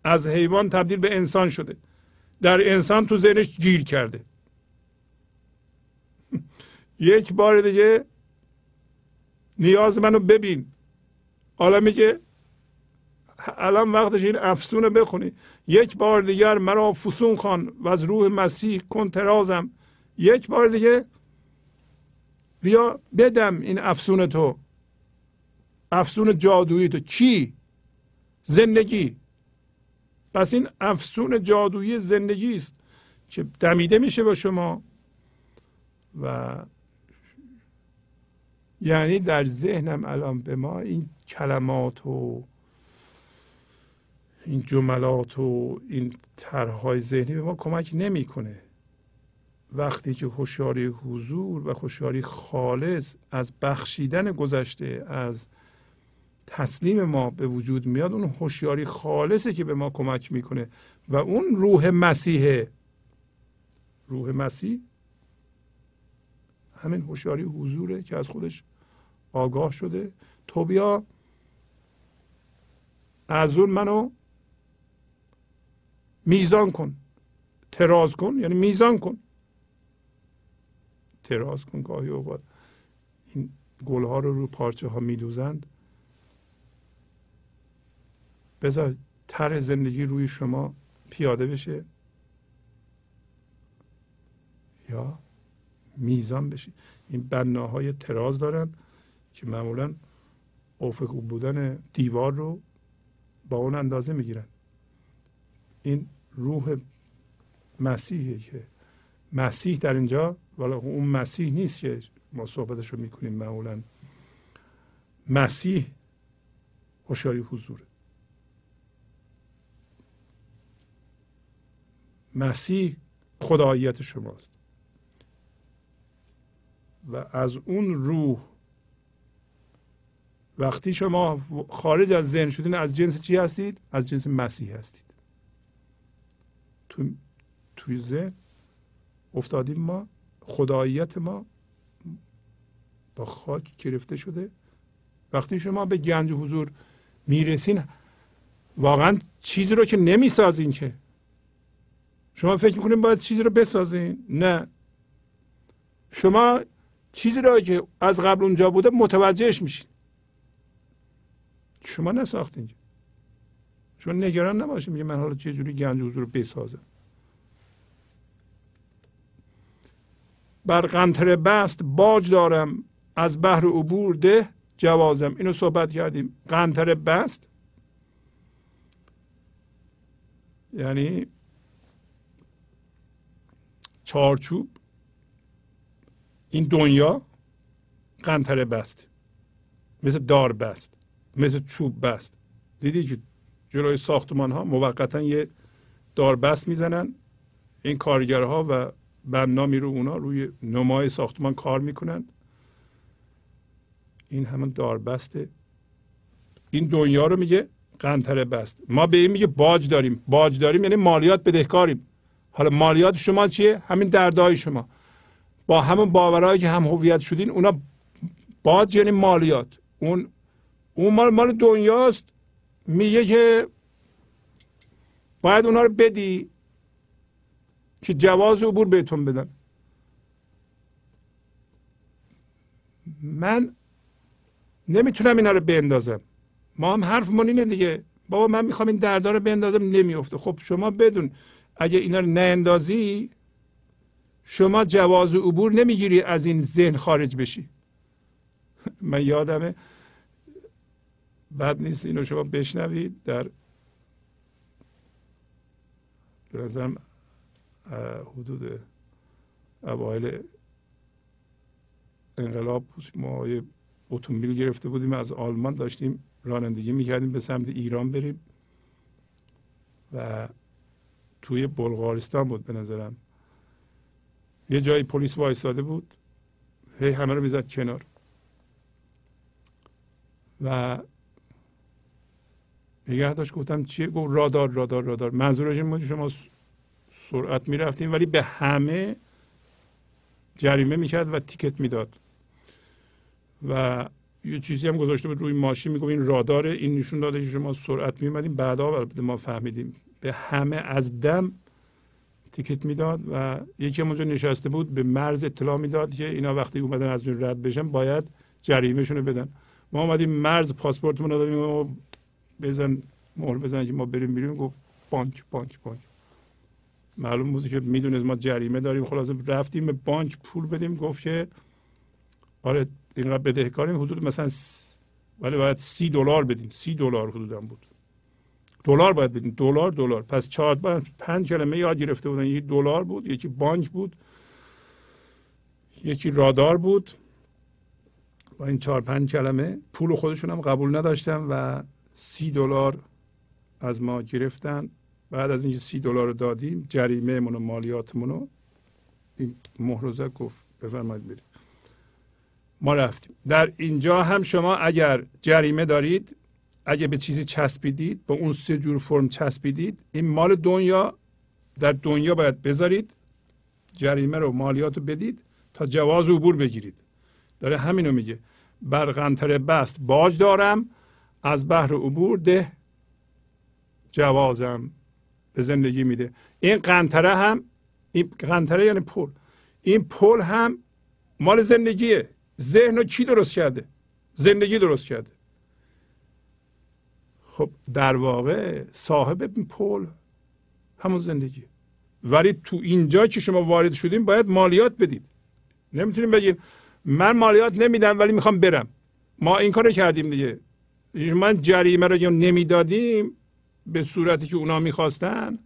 از حیوان تبدیل به انسان شده. در انسان تو ذهنش گیر کرده. یک بار دیگه نیاز منو ببین. حالا میگه الان وقتش این افسون بخونی. یک بار دیگر مرا فسون خان و از روح مسیح کن ترازم یک بار دیگه بیا بدم این افسون تو. افسون جادویی تو. چی؟ زندگی. پس این افسون جادویی زندگی است. که دمیده میشه با شما و یعنی در ذهنم الان به ما این کلمات و این جملات و این طرحهای ذهنی به ما کمک نمی‌کنه. وقتی که هوشیاری حضور و هوشیاری خالص از بخشیدن گذشته از تسلیم ما به وجود میاد اون هوشیاری خالصه که به ما کمک می‌کنه. و اون روح مسیحه روح مسیح همین هوشیاری حضوره که از خودش آگاه شده. تو بیا از اون منو میزان کن. تراز کن یعنی میزان کن. تراز کن گاهی اوقات. این گل ها رو رو پارچه ها میدوزند. بذار طرح زندگی روی شما پیاده بشه. یا میزان بشه این بناهای تراز دارن. که معمولا افق بودن دیوار رو با اون اندازه می‌گیرن. این روح مسیحه که مسیح در اینجا ولی اون مسیح نیست که ما صحبتش رو می‌کنیم معمولا. مسیح هوشیاری حضوره. مسیح خداییت شماست. و از اون روح وقتی شما خارج از ذهن شدین از جنس چی هستید؟ از جنس مسیح هستید. تو توی ذهن افتادیم ما خداییت ما با خاک گرفته شده. وقتی شما به گنج حضور می‌رسین واقعا چیزی رو که نمی‌سازین که. شما فکر می‌کنین باید چیزی رو بسازین؟ نه. شما چیزی رو که از قبل اونجا بوده متوجهش میشین. شما نساختین شما نگران نباشین میگه من حالا چه جوری گنج حضور بسازم. بر قنطره بست باج دارم از بحر عبور ده جوازم. اینو صحبت کردیم. قنطره بست؟ یعنی چارچوب. این دنیا قنطره بست. مثل دار بست. مثل چوب بست. دیدی که جلوی ساختمان ها موقتا یه دار بست می‌زنن. این کارگرها و بنا میرو اونا روی نمای ساختمان کار می‌کنن. این همون داربسته این دنیا رو میگه قنطره بست. ما به این میگه باج داریم. باج داریم یعنی مالیات بدهکاریم. حالا مالیات شما چیه؟ همین دردهای شما. با همون باورهایی که هم هویت شدین اونا باج یعنی مالیات. اون اون مال مال دنیاست. میگه که باید اونا رو بدی که جواز عبور بهتون بدن. من نمی‌تونم اینا رو بندازم. ما هم حرفمون اینه دیگه. بابا من می‌خوام این دردار رو بندازم نمیفته خب شما بدون. اگه اینا رو ناندازی شما جواز عبور نمی‌گیری از این ذهن خارج بشی. [LAUGHS] من یادمه بعد نیست اینو شما بشنوید در به حدود اوایل انقلاب ما یه اتومبیل گرفته بودیم از آلمان داشتیم رانندگی می‌کردیم به سمت ایران بریم و توی بلغارستان بود به نظرم. یه جایی پلیس وایستاده بود هی همه رو می‌زد کنار. و نگه داشت گفتم چیه؟ گفت رادار رادار رادار. منظورش این بود شما سرعت می‌رفتیم ولی به همه جریمه می‌کرد و تیکت می‌داد. و یه چیزی هم گذاشته بود روی ماشین می‌گفت این راداره این نشون داده که شما سرعت میومدیم بعدا ما فهمیدیم. به همه از دم تیکت می‌داد و یکی اونجا نشسته بود به مرز اطلاع می‌داد که اینا وقتی اومدن از اون رد بشن باید جریمهشون رو بدن. ما اومدیم مرز پاسپورتمون رو دادیم بزن مهر بزن که ما بریم بیرون گفت بانک بانک بانک. معلوم بود که می‌دونست ما جریمه داریم. خلاصه رفتیم به بانک پول بدیم. گفت که آره اینقدر بدهکاریم. حدود مثلا ولی باید سی دلار بدیم. سی دلار حدودم بود. دلار باید بدیم. دلار دلار. پس چهار پنج کلمه یاد گرفته بودن. یکی دلار بود یکی بانک بود یکی رادار بود. با این چهار پنج کلمه پول خودشون هم قبول نداشتن و سی دلار از ما گرفتن. بعد از اینکه سی دلار رو دادیم جریمه و مالیاتمون رو این مهرزه گفت بفرمایید برید. ما رفتیم. در اینجا هم شما اگر جریمه دارید اگر به چیزی چسبیدید با اون سه جور فرم چسبیدید این مال دنیا در دنیا باید بذارید جریمه رو مالیات رو بدید تا جواز عبور بگیرید. داره همینو میگه. بر قنطره بست باج دارم. از بحر عبور ده جوازم به زندگی میده. این قنطره هم این قنطره یعنی پل. این پل هم مال زندگیه. ذهن رو کی درست کرده؟ زندگی درست کرده. خب در واقع صاحب پل همون زندگی. ولی تو اینجا که شما وارد شدیم باید مالیات بدید. نمی‌تونیم بگیم من مالیات نمیدم ولی می‌خوام برم. ما این کار کردیم دیگه. من جریمه رو نمی‌دادیم به صورتی که اونا می‌خواستن.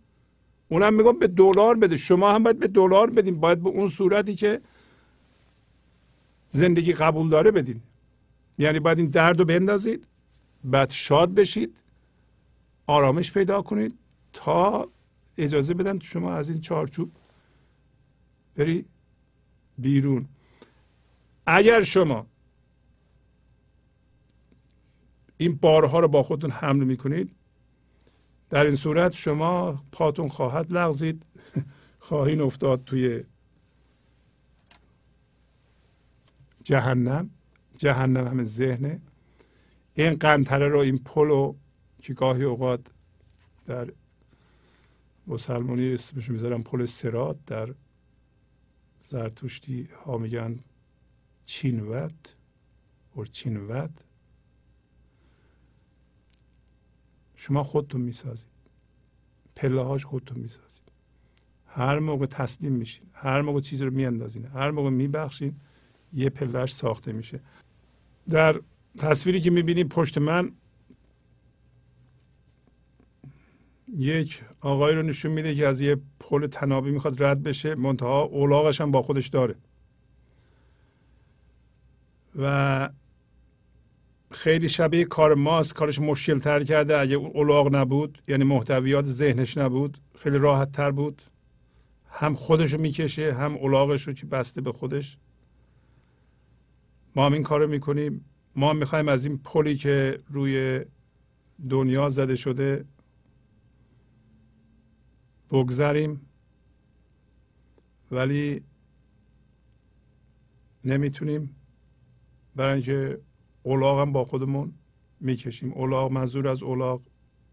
اونم میگم به دلار بده. شما هم باید به دلار بدین. باید به اون صورتی که زندگی قبول داره بدین. یعنی باید این درد رو بندازید. بعد شاد بشید. آرامش پیدا کنید. تا اجازه بدن شما از این چارچوب بری بیرون. اگر شما این بارها رو با خودتون حمل می‌کنید. در این صورت شما پاتون خواهد لغزید. [LAUGHS] خواهین افتاد توی جهنم. جهنم همه ذهنه. این قنطره رو این پلو که گاهی اوقات در مسلمانی اسمش می‌ذارم پل سرات در زرتشتی ها میگن چینوت و چینوت. شما خودتون می‌سازید. پله هاش خودتون می‌سازید. هر موقع تسلیم میشین هر موقع چیز رو میاندازین هر موقع میبخشین یه پلهش ساخته میشه. در تصویری که می‌بینید پشت من یک آقای رو نشون میده که از یه پل تنابی می‌خواد رد بشه منتها اولاغش هم با خودش داره. و خیلی شبیه کار ماست کارش مشکل تر کرده. اگه اولاغ نبود یعنی محتویات ذهنش نبود خیلی راحت تر بود. هم خودش رو می‌کشه هم اولاغش رو که بسته به خودش. ما هم این کار رو می‌کنیم. ما می‌خوایم از این پلی که روی دنیا زده شده بگذریم. ولی نمی‌تونیم برای اینکه اولاغ هم با خودمون می‌کشیم. اولاغ منظور از اولاغ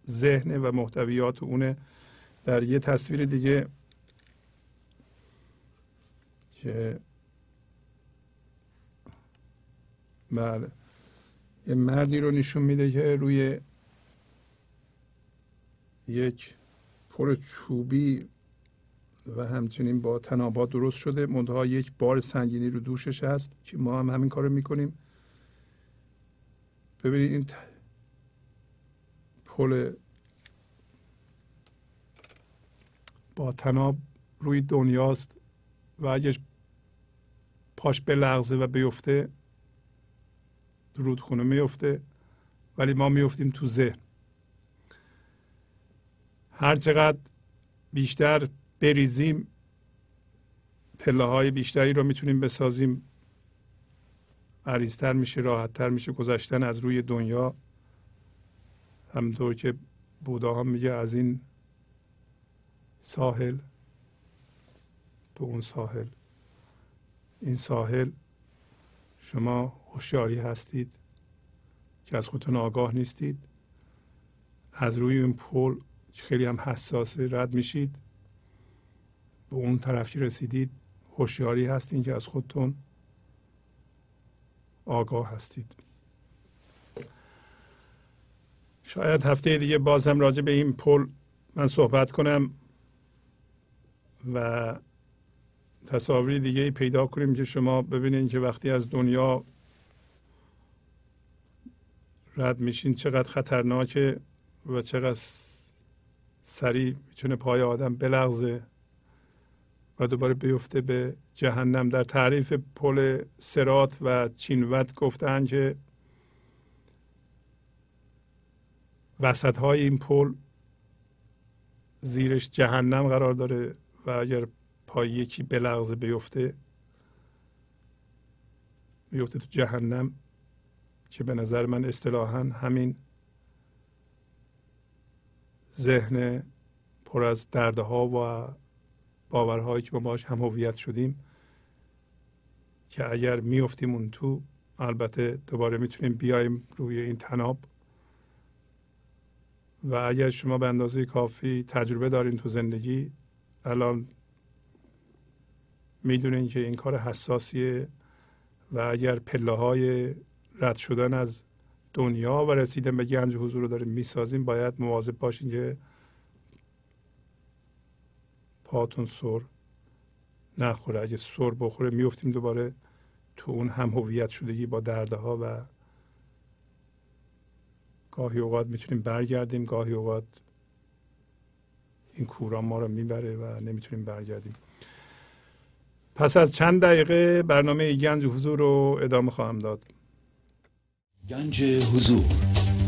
ذهن و محتویات اونه. در یه تصویر دیگه که بله. یه مردی رو نشون میده که روی یک پر چوبی و همچنین با تنابات درست شده. منتها یک بار سنگینی رو دوشش هست که ما هم همین کار می‌کنیم. ببینید این پل با تناب روی دنیاست و اگه پاش بلغزه و بیفته رودخونه میفته ولی ما میفتیم تو ذهن. هر چقدر بیشتر بریزیم پله های بیشتری رو می‌تونیم بسازیم. عریضتر میشه راحتتر میشه. گذشتن از روی دنیا. همطور که بودا هم میگه از این ساحل به اون ساحل. این ساحل شما هوشیاری هستید که از خودتون آگاه نیستید. از روی این پل خیلی هم حساسه رد میشید. به اون طرف که رسیدید هوشیاری هستید که از خودتون آگاه هستید. شاید هفته دیگه بازم راجع به این پل من صحبت کنم و تصاویر دیگه پیدا کنیم که شما ببینید که وقتی از دنیا رد میشین چقدر خطرناکه و چقدر سریع می‌تونه پای آدم بلغزه و دوباره بیفته به جهنم در تعریف پل سرات و چینوت گفتن که وسط های این پل زیرش جهنم قرار داره و اگر پای یکی بلغزه بیفته بیفته تو جهنم که به نظر من اصطلاحا همین ذهن پر از دردها و باورهایی که با باش هم هویت شدیم که اگر میفتیم اون تو البته دوباره می‌تونیم بیایم روی این تناب. و اگر شما به اندازه کافی تجربه دارین تو زندگی الان می‌دونین که این کار حساسیه و اگر پله های رد شدن از دنیا و رسیدن به گنج حضور رو داریم می‌سازیم باید مواظب باشین که پاتون سر نخوره. اگه سر بخوره میفتیم دوباره تو اون هم هویت شدگی با دردها و گاهی اوقات می‌تونیم برگردیم گاهی اوقات این کورا ما رو می‌بره و نمی‌تونیم برگردیم. پس از چند دقیقه برنامه گنج حضور رو ادامه خواهم داد. گنج حضور.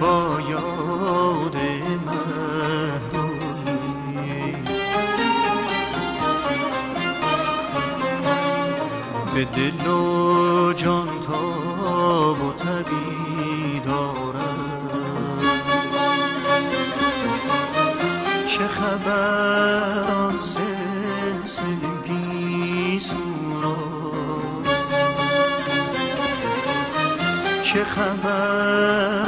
با یاد به دل و جان خبر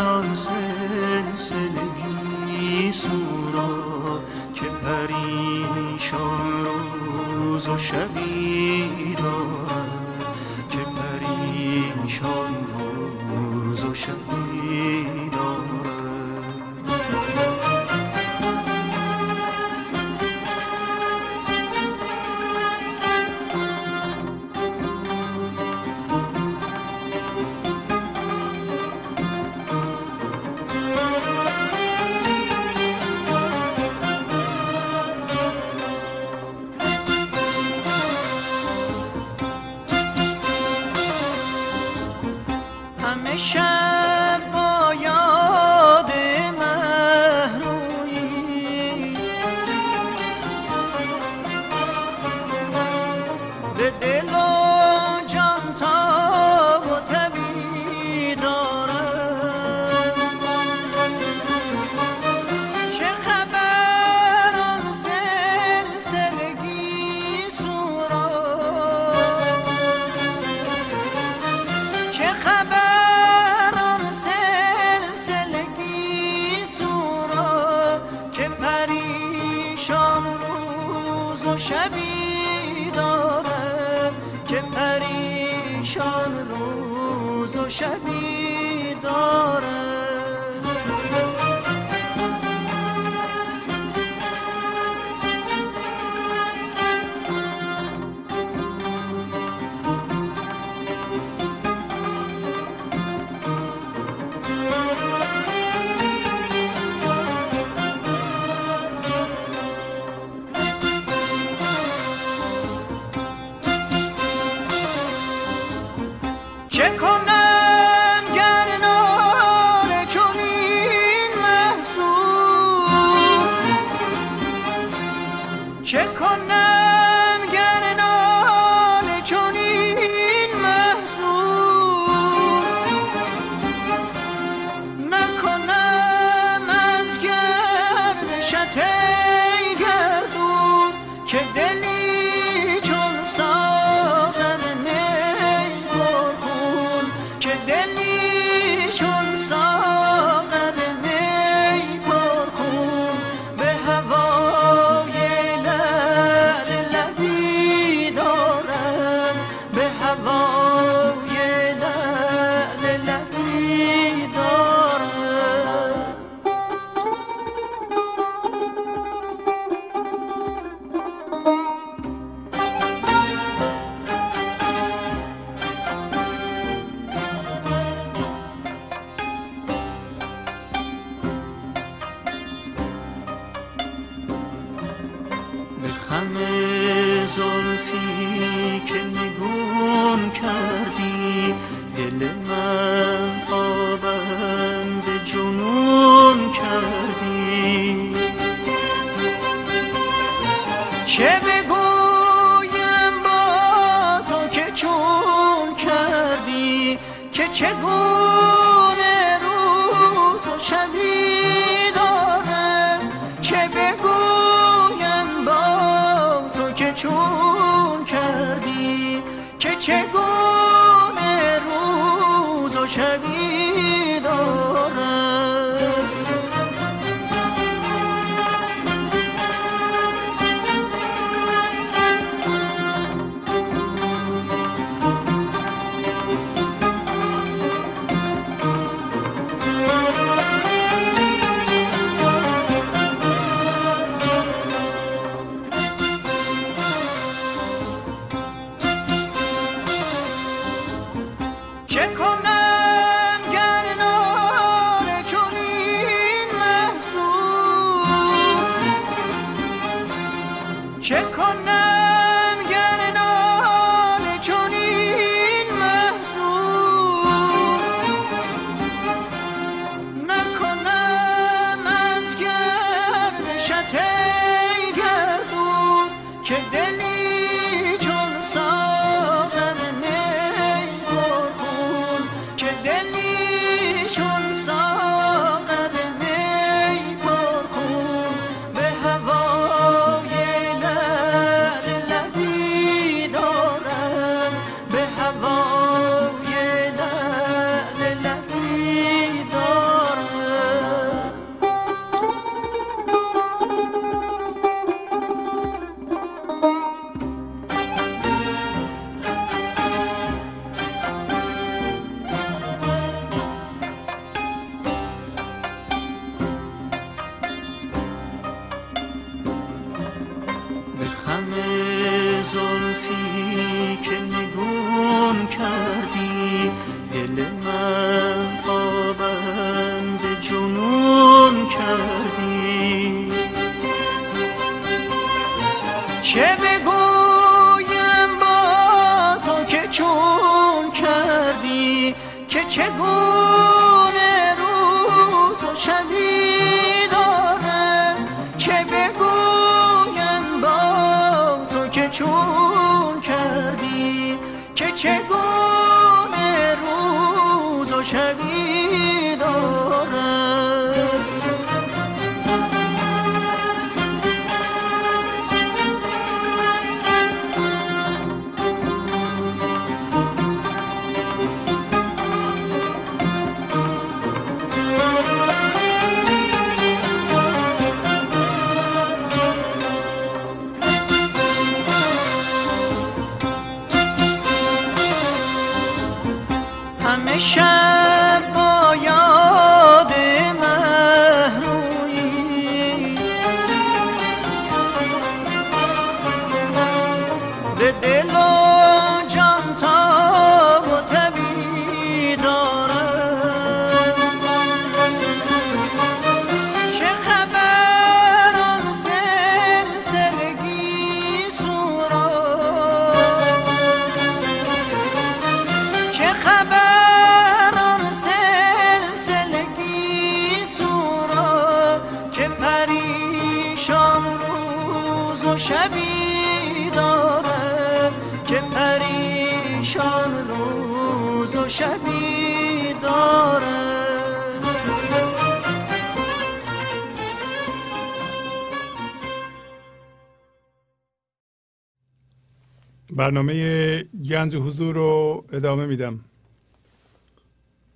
برنامه گنج حضور رو ادامه میدم.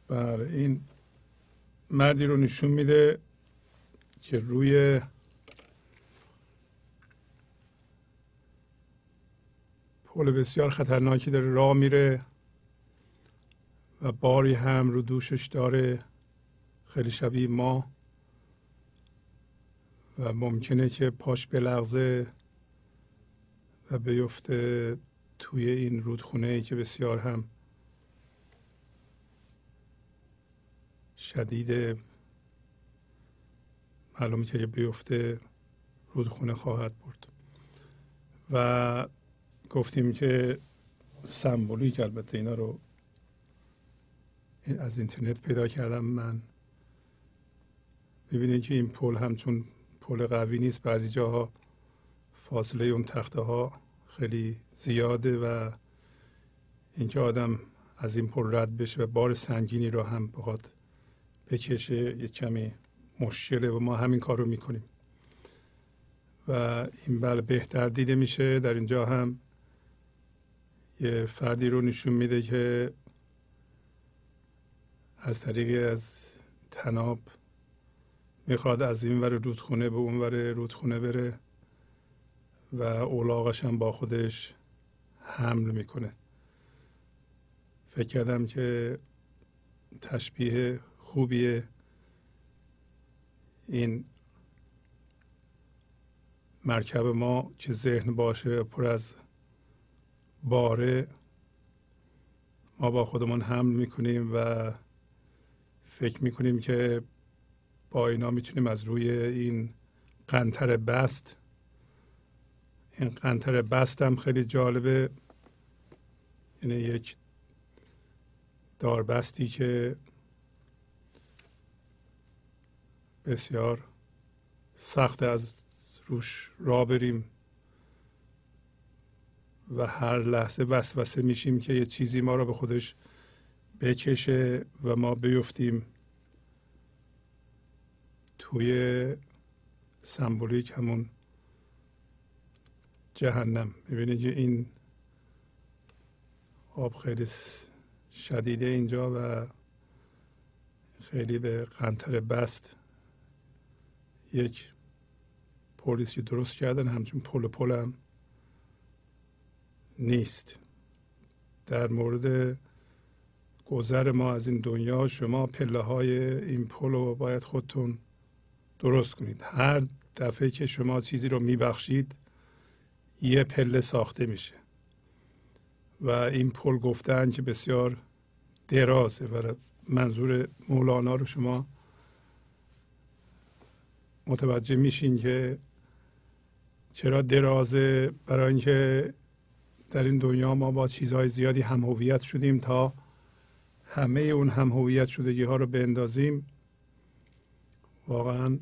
بله این مردی رو نشون میده که روی پل بسیار خطرناکی داره راه میره و باری هم رو دوشش داره. خیلی شبیه ما. و ممکنه که پاش بلغزه و بیفته توی این رودخونه ای که بسیار هم شدید معلومه که بیفته رودخونه خواهد برد. و گفتیم که سمبولیک البته اینا رو از اینترنت پیدا کردم. من ببینید که این پل همچون پل قوی نیست. بعضی جاها فاصله اون تخته ها خیلی زیاده و اینکه آدم از این پل رد بشه و بار سنگینی رو هم بخواد بکشه یه کمی مشکله و ما همین کار رو می‌کنیم. و این بله بهتر دیده میشه. در اینجا هم یه فردی رو نشون میده که از طریق از تناب می‌خواد از این ور رودخونه به اون ور رودخونه بره. و اولاغش هم با خودش حمل می‌کنه. فکر کردم که تشبیه خوبیه. این مرکب ما که ذهن باشه پر از باره. ما با خودمون حمل می‌کنیم و فکر می‌کنیم که با اینا می‌تونیم از روی این قنتر بست این قنتر بست هم خیلی جالبه. یعنی یک داربستی که بسیار سخت از روش را بریم و هر لحظه وسوسه میشیم که یه چیزی ما رو به خودش بکشه و ما بیفتیم توی سمبولیک همون جهنم. می‌بینید این آب خیلی شدیده اینجا و خیلی به قنطر بست. یک پلیسی درست کردن همچون پل هم نیست. در مورد گذر ما از این دنیا شما پله های این پل رو باید خودتون درست کنید. هر دفعه که شما چیزی رو میبخشید یه پله ساخته میشه. و این پل گفتن که بسیار درازه و منظور مولانا رو شما متوجه میشین که چرا درازه برای اینکه در این دنیا ما با چیزهای زیادی هم هویت شدیم تا همه اون هم هویت شدگی ها رو بندازیم. واقعا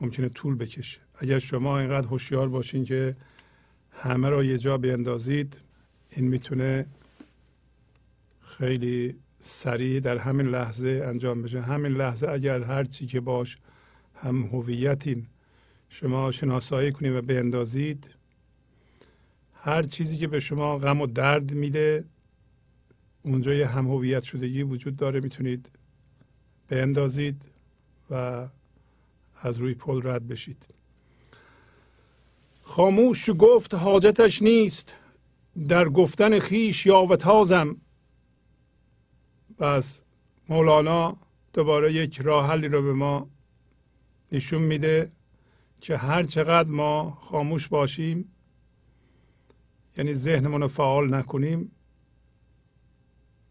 ممکنه طول بکشه. اگر شما اینقدر هوشیار باشین که همه را یه جا بیندازید. این می‌تونه خیلی سریع در همین لحظه انجام بشه. همین لحظه اگر هر چی که باش هم هویتین شما شناسایی کنید و بیندازید هر چیزی که به شما غم و درد میده اونجا یه هم هویت شدگی وجود داره می‌تونید بیندازید و از روی پل رد بشید. خاموش گفت حاجتش نیست. در گفتن خیش یا تازم. پس مولانا دوباره یک راه حلی رو به ما نشون میده که هر چقدر ما خاموش باشیم یعنی ذهنمون رو فعال نکنیم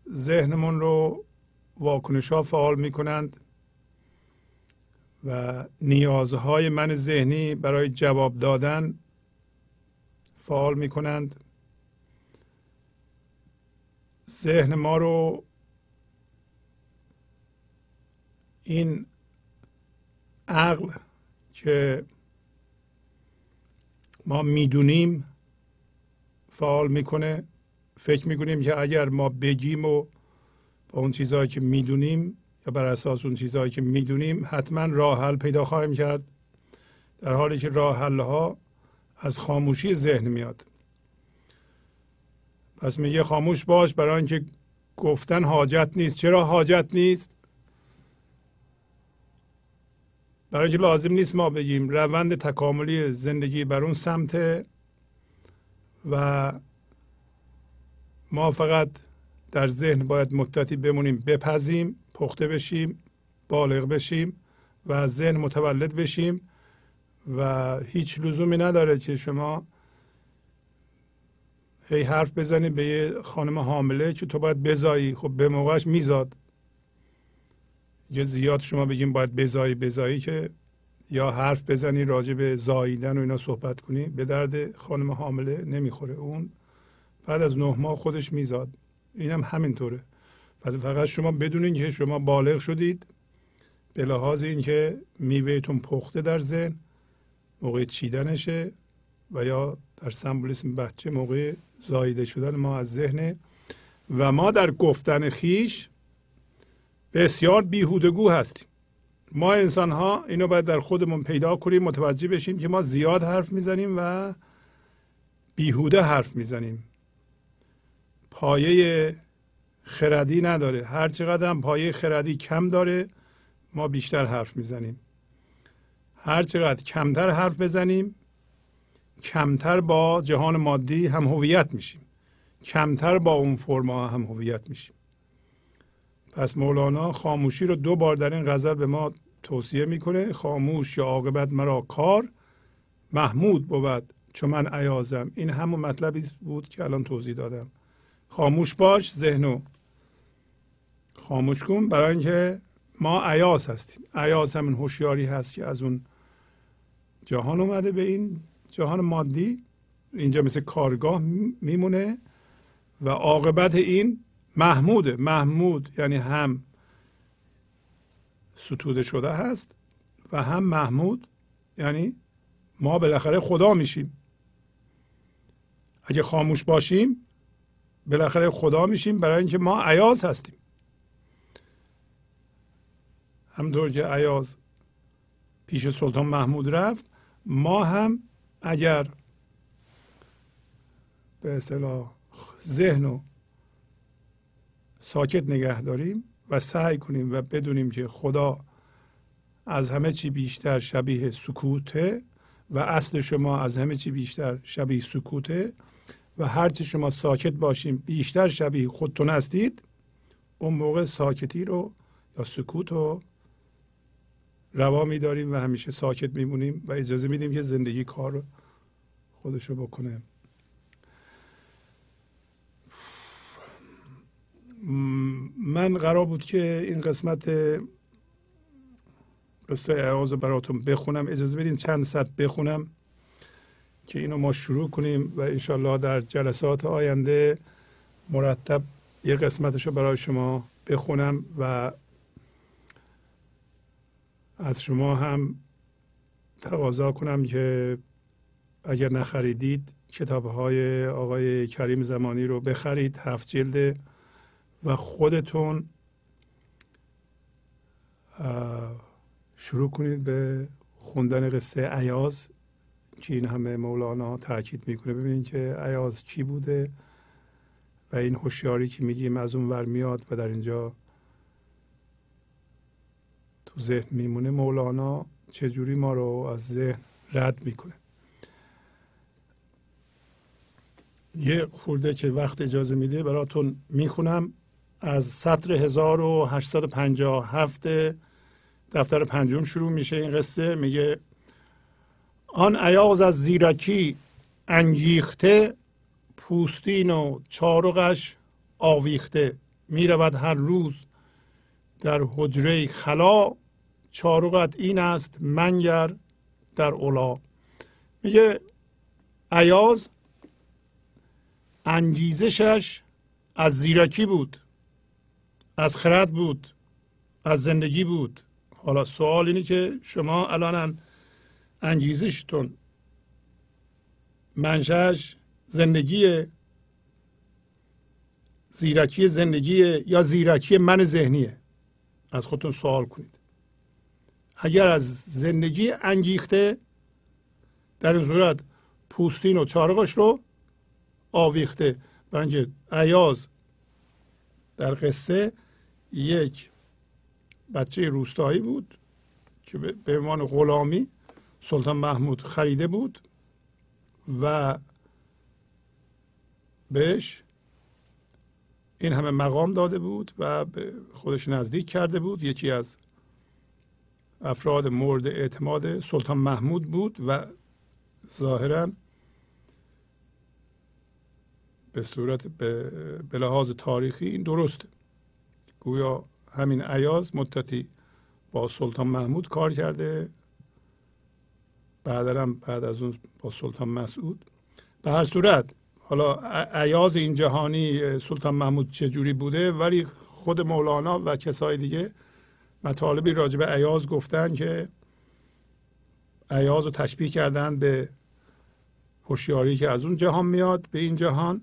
ذهنمون رو واکنش ها فعال می‌کنند و نیازهای من ذهنی برای جواب دادن فعال می کنند ذهن ما رو این عقل که ما می‌دونیم فعال می‌کنه فکر می‌کنیم که اگر ما بگیم و با اون چیزهایی که می‌دونیم یا بر اساس اون چیزهایی که می‌دونیم حتما راه حل پیدا خواهیم کرد. در حالی که راه حل ها از خاموشی ذهن میاد. پس میگه خاموش باش برای اینکه گفتن حاجت نیست. چرا حاجت نیست؟ برای اینکه لازم نیست ما بگیم. روند تکاملی زندگی بر اون سمت و ما فقط در ذهن باید مدتی بمونیم بپزیم پخته بشیم بالغ بشیم و از ذهن متولد بشیم. و هیچ لزومی نداره که شما هی حرف بزنی به یه خانم حامله که تو باید بزایی. خب به موقعش میزاد. یه زیاد شما بگیم باید بزایی بزایی که یا حرف بزنی راجع به زاییدن و اینا صحبت کنی. به درد خانم حامله نمی‌خوره. اون بعد از نه ماه خودش میزاد. اینم هم همینطوره. فقط شما بدونین که شما بالغ شدید به لحاظ اینکه میوهتون پخته در ذهن موقع چیدنشه و یا در سمبولیسم بچه موقع زایده شدن ما از ذهن و ما در گفتن خیش بسیار بیهودگو هستیم. ما انسان ها اینو باید در خودمون پیدا کنیم متوجه بشیم که ما زیاد حرف می‌زنیم و بیهوده حرف می‌زنیم. پایه خردی نداره. هر چقدر هم پایه خردی کم داره ما بیشتر حرف می‌زنیم. هر چقدر کمتر حرف بزنیم کمتر با جهان مادی هم هویت میشیم. کمتر با اون فرما هم هویت میشیم. پس مولانا خاموشی رو دو بار در این غزل به ما توصیه می‌کنه خاموش یا عاقبت مرا کار محمود بود چون من عیازم این همون مطلبی بود که الان توضیح دادم. خاموش باش ذهنو خاموش کن. برای اینکه ما عیاز هستیم. عیاز همین هوشیاری هست که از اون جهان اومده به این جهان مادی اینجا مثل کارگاه میمونه و عاقبت این محموده. محمود یعنی هم ستوده شده هست و هم محمود یعنی ما بالاخره خدا میشیم. اگه خاموش باشیم بالاخره خدا میشیم برای اینکه ما عیاز هستیم. همطور که عیاز پیش سلطان محمود رفت ما هم اگر به اصطلاح ذهن رو ساکت نگه داریم و سعی کنیم و بدونیم که خدا از همه چی بیشتر شبیه سکوته و اصل شما از همه چی بیشتر شبیه سکوته و هرچی شما ساکت باشیم بیشتر شبیه خودتون هستید اون موقع ساکتی رو یا سکوت رو روا میداریم و همیشه ساکت میمونیم و اجازه میدیم که زندگی کار خودش رو بکنه. من قرار بود که این قسمت قصه اعاز براتون بخونم. اجازه بدین چند سطر بخونم که اینو ما شروع کنیم و انشالله در جلسات آینده مرتب یه قسمتش رو برای شما بخونم و از شما هم تقاضا کنم که اگر نخریدید کتاب های آقای کریم زمانی رو بخرید هفت جلده و خودتون شروع کنید به خوندن قصه عیاز که این همه مولانا تاکید می‌کنه. ببینید که عیاز کی بوده و این هوشیاری که میگیم از اون ور میاد و در اینجا تو ذهن میمونه مولانا چجوری ما رو از ذهن رد می‌کنه. یه خورده که وقت اجازه میده براتون می‌خونم. از سطر 1857 دفتر پنجم شروع میشه این قصه. میگه آن عیاز از زیرکی انگیخته پوستین و چارقش آویخته. می‌رود هر روز در حجره خلا چارقت این است منگر در اولا میگه عیاز انگیزشش از زیرکی بود از خرد بود از زندگی بود. حالا سوال اینه که شما الان انگیزشتون منشهش زندگی زیرکی زندگی یا زیرکی من ذهنیه؟ از خودتون سوال کنید. اگر از زندگی انگیخته در این صورت پوستین و چارقش رو آویخته برای عیاز در قصه یک بچه روستایی بود که به عنوان غلامی سلطان محمود خریده بود و بهش این همه مقام داده بود و به خودش نزدیک کرده بود. یکی از افراد مورد اعتماد سلطان محمود بود و ظاهرا به صورت به لحاظ تاریخی این درسته گویا همین عیاز مدتی با سلطان محمود کار کرده بعد بعد از اون با سلطان مسعود. به هر صورت حالا عیاز این جهانی سلطان محمود چجوری بوده ولی خود مولانا و کسای دیگه مطالبی راجع به عیاز گفتن که عیاز رو تشبیه کردن به هوشیاری که از اون جهان میاد به این جهان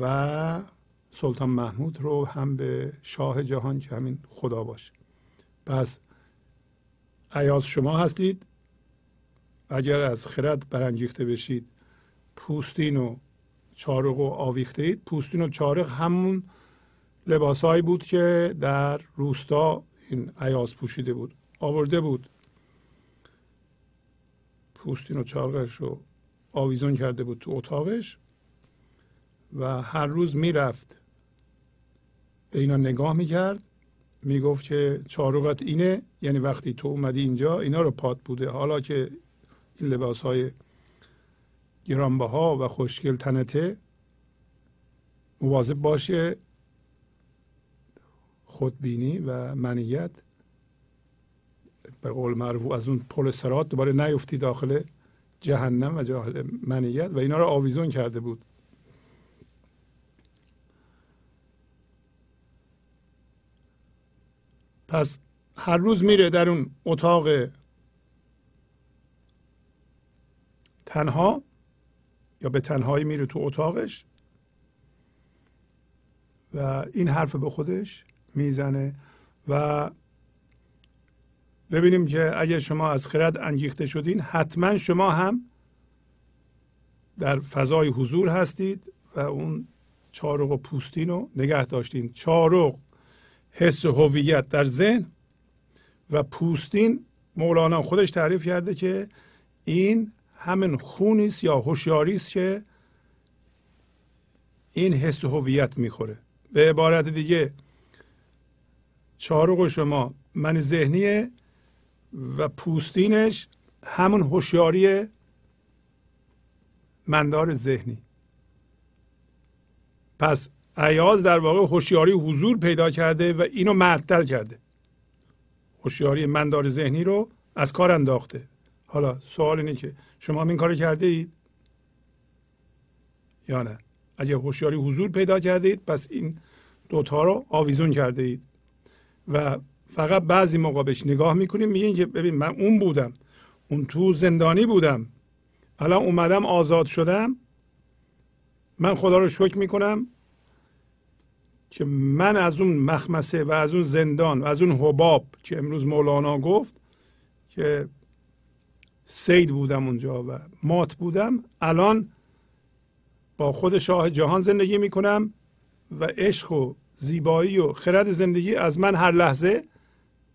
و سلطان محمود رو هم به شاه جهان که همین خدا باشه. پس عیاز شما هستید. اگر از خرد برانگیخته بشید پوستین و چارق و آویخته اید پوستین و چارق همون لباسهایی بود که در روستا این عیاز پوشیده بود آورده بود. پوستین و چارقش رو آویزون کرده بود تو اتاقش و هر روز می‌رفت. به اینا نگاه می‌کرد می‌گفت که چاروقت اینه یعنی وقتی تو اومدی اینجا اینا رو پات بوده. حالا که این لباس های گرانبها و خوشگل تنته مواظب باشه خودبینی و منیت. به قول معروف از اون پل سرات دوباره نیفتی داخل جهنم و جاهل منیت و اینا رو آویزون کرده بود. پس هر روز میره در اون اتاق تنها یا به تنهایی میره تو اتاقش و این حرف به خودش می‌زنه و ببینیم که اگر شما از خرد انگیخته شدین حتما شما هم در فضای حضور هستید و اون چارق و پوستین رو نگه داشتین. چارق حس هویت در ذهن و پوستین مولانا خودش تعریف کرده که این همین خونی است یا هوشیاری است که این حس هویت می‌خوره. به عبارت دیگه چارق شما. من ذهنیه و پوستینش همون هوشیاری مندار ذهنی. پس عیاز در واقع هوشیاری حضور پیدا کرده و اینو معطل کرده. هوشیاری مندار ذهنی رو از کار انداخته. حالا سوال اینه که شما این کار کرده اید؟ یا نه؟ اگر هوشیاری حضور پیدا کرده اید پس این دوتا رو آویزون کرده اید. و فقط بعضی موقع بهش نگاه می‌کنیم میگین که ببین من اون بودم اون تو زندانی بودم الان اومدم آزاد شدم من خدا رو شکر می‌کنم که من از اون مخمسه و از اون زندان و از اون حباب که امروز مولانا گفت که سید بودم اونجا و مات بودم الان با خود شاه جهان زندگی می‌کنم و عشق و زیبایی و خرد زندگی از من هر لحظه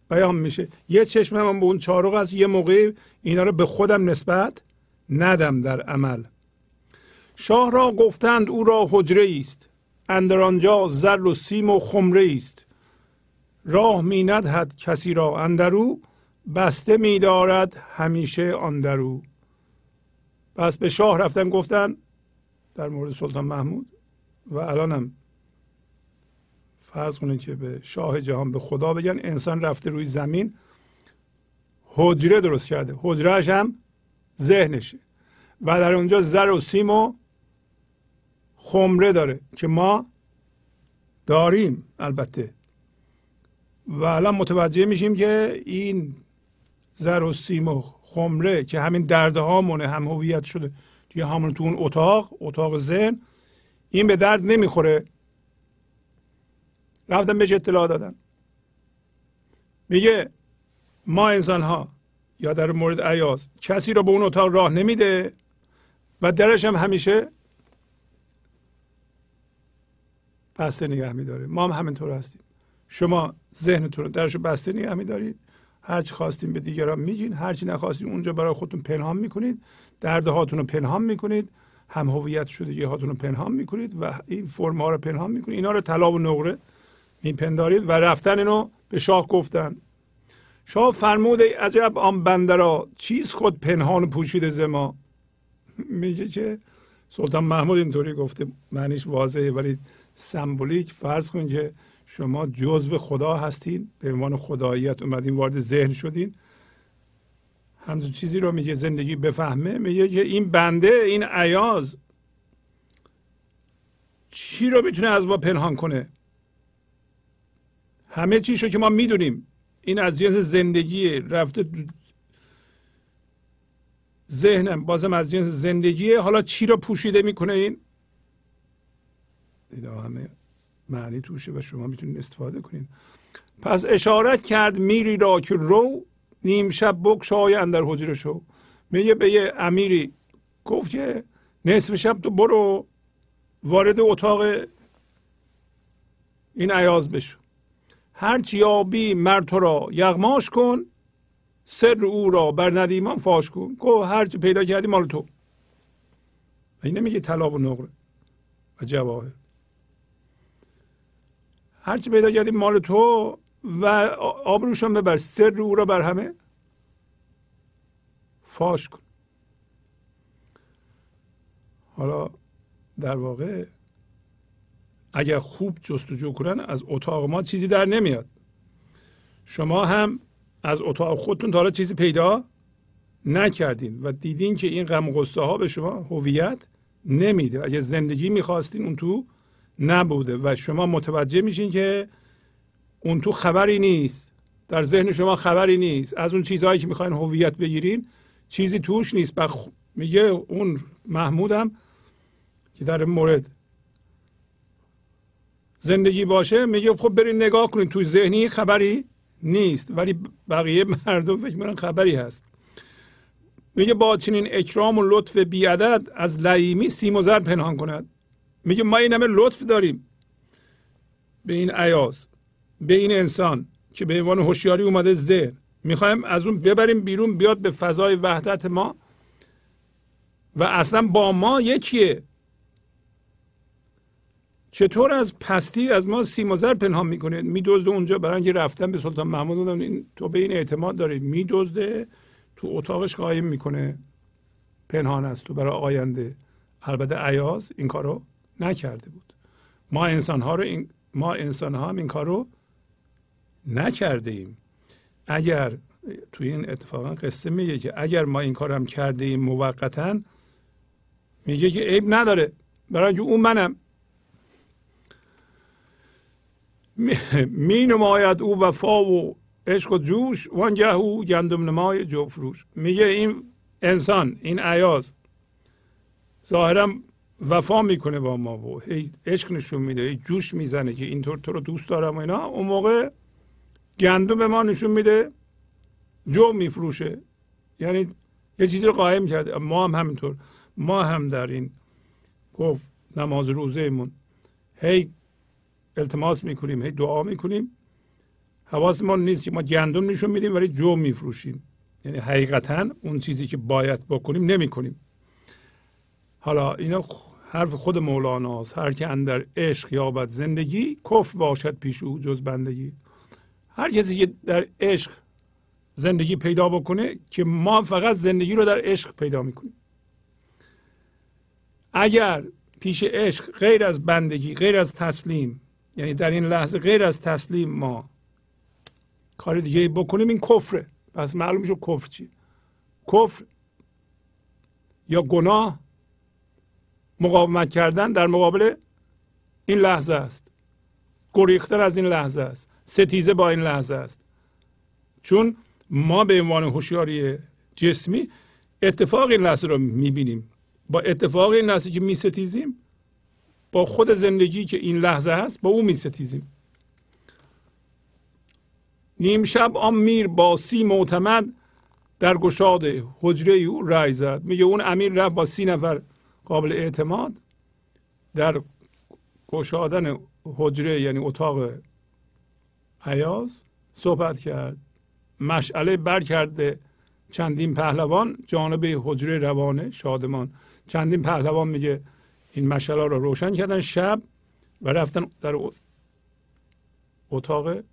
بیان میشه. یه چشم من به اون چارق از یه موقع اینا رو به خودم نسبت ندم در عمل. شاه را گفتند او را حجره است اندر آنجا زر و سیم و خمره است. راه می ندهد کسی را اندرو بسته می دارد همیشه آن پس به شاه رفتن گفتن در مورد سلطان محمود و الانم فرض کنید که به شاه جهان به خدا بگن انسان رفته روی زمین حجره درست کرده. حجرهش هم ذهنشه. و در اونجا زر و سیم و خمره داره که ما داریم البته. و الان متوجه میشیم که این زر و سیم و خمره که همین درده هامونه هم هویت شده که همون تو اون اتاق اتاق ذهن این به درد نمی‌خوره. رفتن بهش اطلاع دادن. میگه ما انسان ها یا در مورد عیاز کسی رو به اون اتاق راه نمیده و درش هم همیشه بسته نگه میداره. ما هم همینطور هستیم. شما ذهنتون رو درش بسته نگه میدارید. هرچی خواستیم به دیگران میگین هرچی نخواستیم اونجا برای خودتون پنهان می‌کنید درد هاتون رو پنهان می‌کنید هم هویت شدگی هاتون رو پنهان می‌کنید و این فرم ها رو پنهان می‌کنید. اینا رو طلا و نقره میپندارید و رفتن اینو به شاه گفتن. شاه فرمود عجب آن بنده را چیز خود پنهان پوشیده زما [LAUGHS] میگه که سلطان محمود اینطوری گفته معنیش واضحه ولی سمبولیک فرض کن که شما جزو خدا هستین به عنوان خداییت اومدین وارد ذهن شدین. همچون چیزی رو میگه زندگی بفهمه. میگه که این بنده این عیاز چی رو می‌تونه از ما پنهان کنه؟ همه چیش رو که ما می‌دونیم. این از جنس زندگی رفته ذهنم بازم از جنس زندگیه. حالا چی رو پوشیده می‌کنه این؟ اینا همه معنی توشه و شما می‌تونید استفاده کنید پس اشارت کرد میری را که رو نیم شب بکشای اندر حجره شو. میگه به یه امیری. گفت که نصف شب تو برو وارد اتاق این عیاز بشو. هرچی یابی مر تو را یغماش کن سر او را بر ندیمان فاش کن. گو هرچی پیدا کردی مال تو. این نمیگه طلا و نقره و جواهر. هرچی پیدا کردی مال تو و آبروشان ببر سر او را بر همه فاش کن. حالا در واقع اگر خوب جستجو کنن از اتاق ما چیزی در نمیاد. شما هم از اتاق خودتون تا حالا چیزی پیدا نکردین و دیدین که این غم و ها به شما هویت نمیده. اگر زندگی می‌خواستین اون تو نبوده و شما متوجه میشین که اون تو خبری نیست. در ذهن شما خبری نیست. از اون چیزهایی که می‌خواین هویت بگیرین چیزی توش نیست. بخ... میگه اون محمودم که در مورد زندگی باشه میگه خب برید نگاه کنید توی ذهنی خبری نیست ولی بقیه مردم فکر می‌کنن خبری هست. میگه با چنین اکرام و لطف بیعدد از لعیمی سیم و زر پنهان کند. میگه ما این همه لطف داریم به این عیاز به این انسان که به عنوان هوشیاری اومده ذهن. می‌خوایم از اون ببریم بیرون بیاد به فضای وحدت ما و اصلا با ما یکیه. چطور از پستی از ما سیم و زر پنهان می‌کنه؟ میدزده اونجا برای اینکه رفتن به سلطان محمود این تو به این اعتماد داری میدزده تو اتاقش قایم می‌کنه. پنهان است تو برای آینده. البته عیاز این کارو نکرده بود. ما انسان ها رو این ما انسان ها هم این کارو نکرده اگر تو این اتفاقا قصه میگه که اگر ما این کارم کرده ایم موقتا میگه که عیب نداره. برای اینکه اون منم می نماید او وفا و عشق و جوش وانگه او گندم نمای جوفروش. میگه این انسان این عیاز ظاهرا وفا می‌کنه با ما و عشق نشون میده جوش می‌زنه که اینطور تو رو دوست دارم و اینا. اون موقع گندم به ما نشون میده جو میفروشه. یعنی یه چیزی رو قایم کرده. ما هم همینطور. ما هم در این گفت نماز روزهمون. هی التماس می‌کنیم هی دعا می‌کنیم. ما نیست که ما گندم نشون میدیم ولی جو میفروشیم. یعنی حقیقتا اون چیزی که باید بکنیم نمی‌کنیم. حالا اینا حرف خود مولاناست. هر که اندر عشق یابد زندگی کف باشد پیش او جز بندگی. هر کسی که در عشق زندگی پیدا بکنه که ما فقط زندگی رو در عشق پیدا می‌کنیم. اگر پیش عشق غیر از بندگی غیر از تسلیم یعنی در این لحظه غیر از تسلیم ما کار دیگه بکنیم این کفره. پس معلوم شد کفر چی؟ کفر یا گناه مقاومت کردن در مقابل این لحظه است. گریختن از این لحظه است. ستیزه با این لحظه است. چون ما به عنوان هوشیاری جسمی اتفاق این لحظه رو می‌بینیم. با اتفاق این لحظه که میستیزیم با خود زندگی که این لحظه هست با او میستیزیم نیم شب آن میر با سی معتمد در گشاد حجره او رای زد. میگه اون امیر رفت با سی نفر قابل اعتماد در گشادن حجره یعنی اتاق عیاز صحبت کرد. مشعله بر کرده چندین پهلوان جانب حجره روانه شادمان. چندین پهلوان میگه این مشعله رو روشن کردن شب و رفتن در اتاق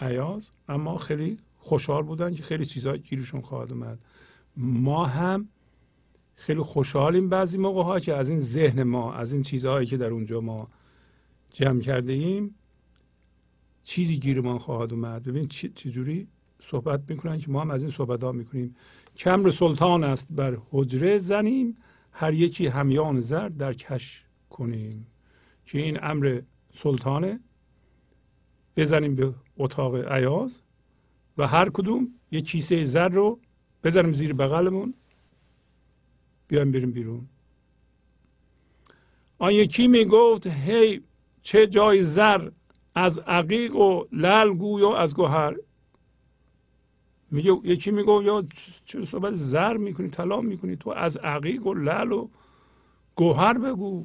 عیاز اما خیلی خوشحال بودن که خیلی چیزها گیرشون خواهد اومد. ما هم خیلی خوشحالیم بعضی موقع ها که از این ذهن ما از این چیزهایی که در اونجا ما جمع کرده ایم چیزی گیرمان خواهد اومد. ببین چجوری صحبت می‌کنن که ما هم از این صحبت ها می‌کنیم. کمر سلطان است بر حجره زنیم هر یکی همیان زر در کش کنیم. که این امر سلطانه؟ بزنیم به اتاق عیاز و هر کدوم یه کیسه زر رو بزنیم زیر بغلمون. بیایم بریم بیرون. آن یکی می‌گفت هی چه جای زر از عقیق و لل گوی و از گوهر میگه یکی میگه یا چرا صحبت زر می‌کنی طلا می‌کنی تو از عقیق و لل و گوهر بگو.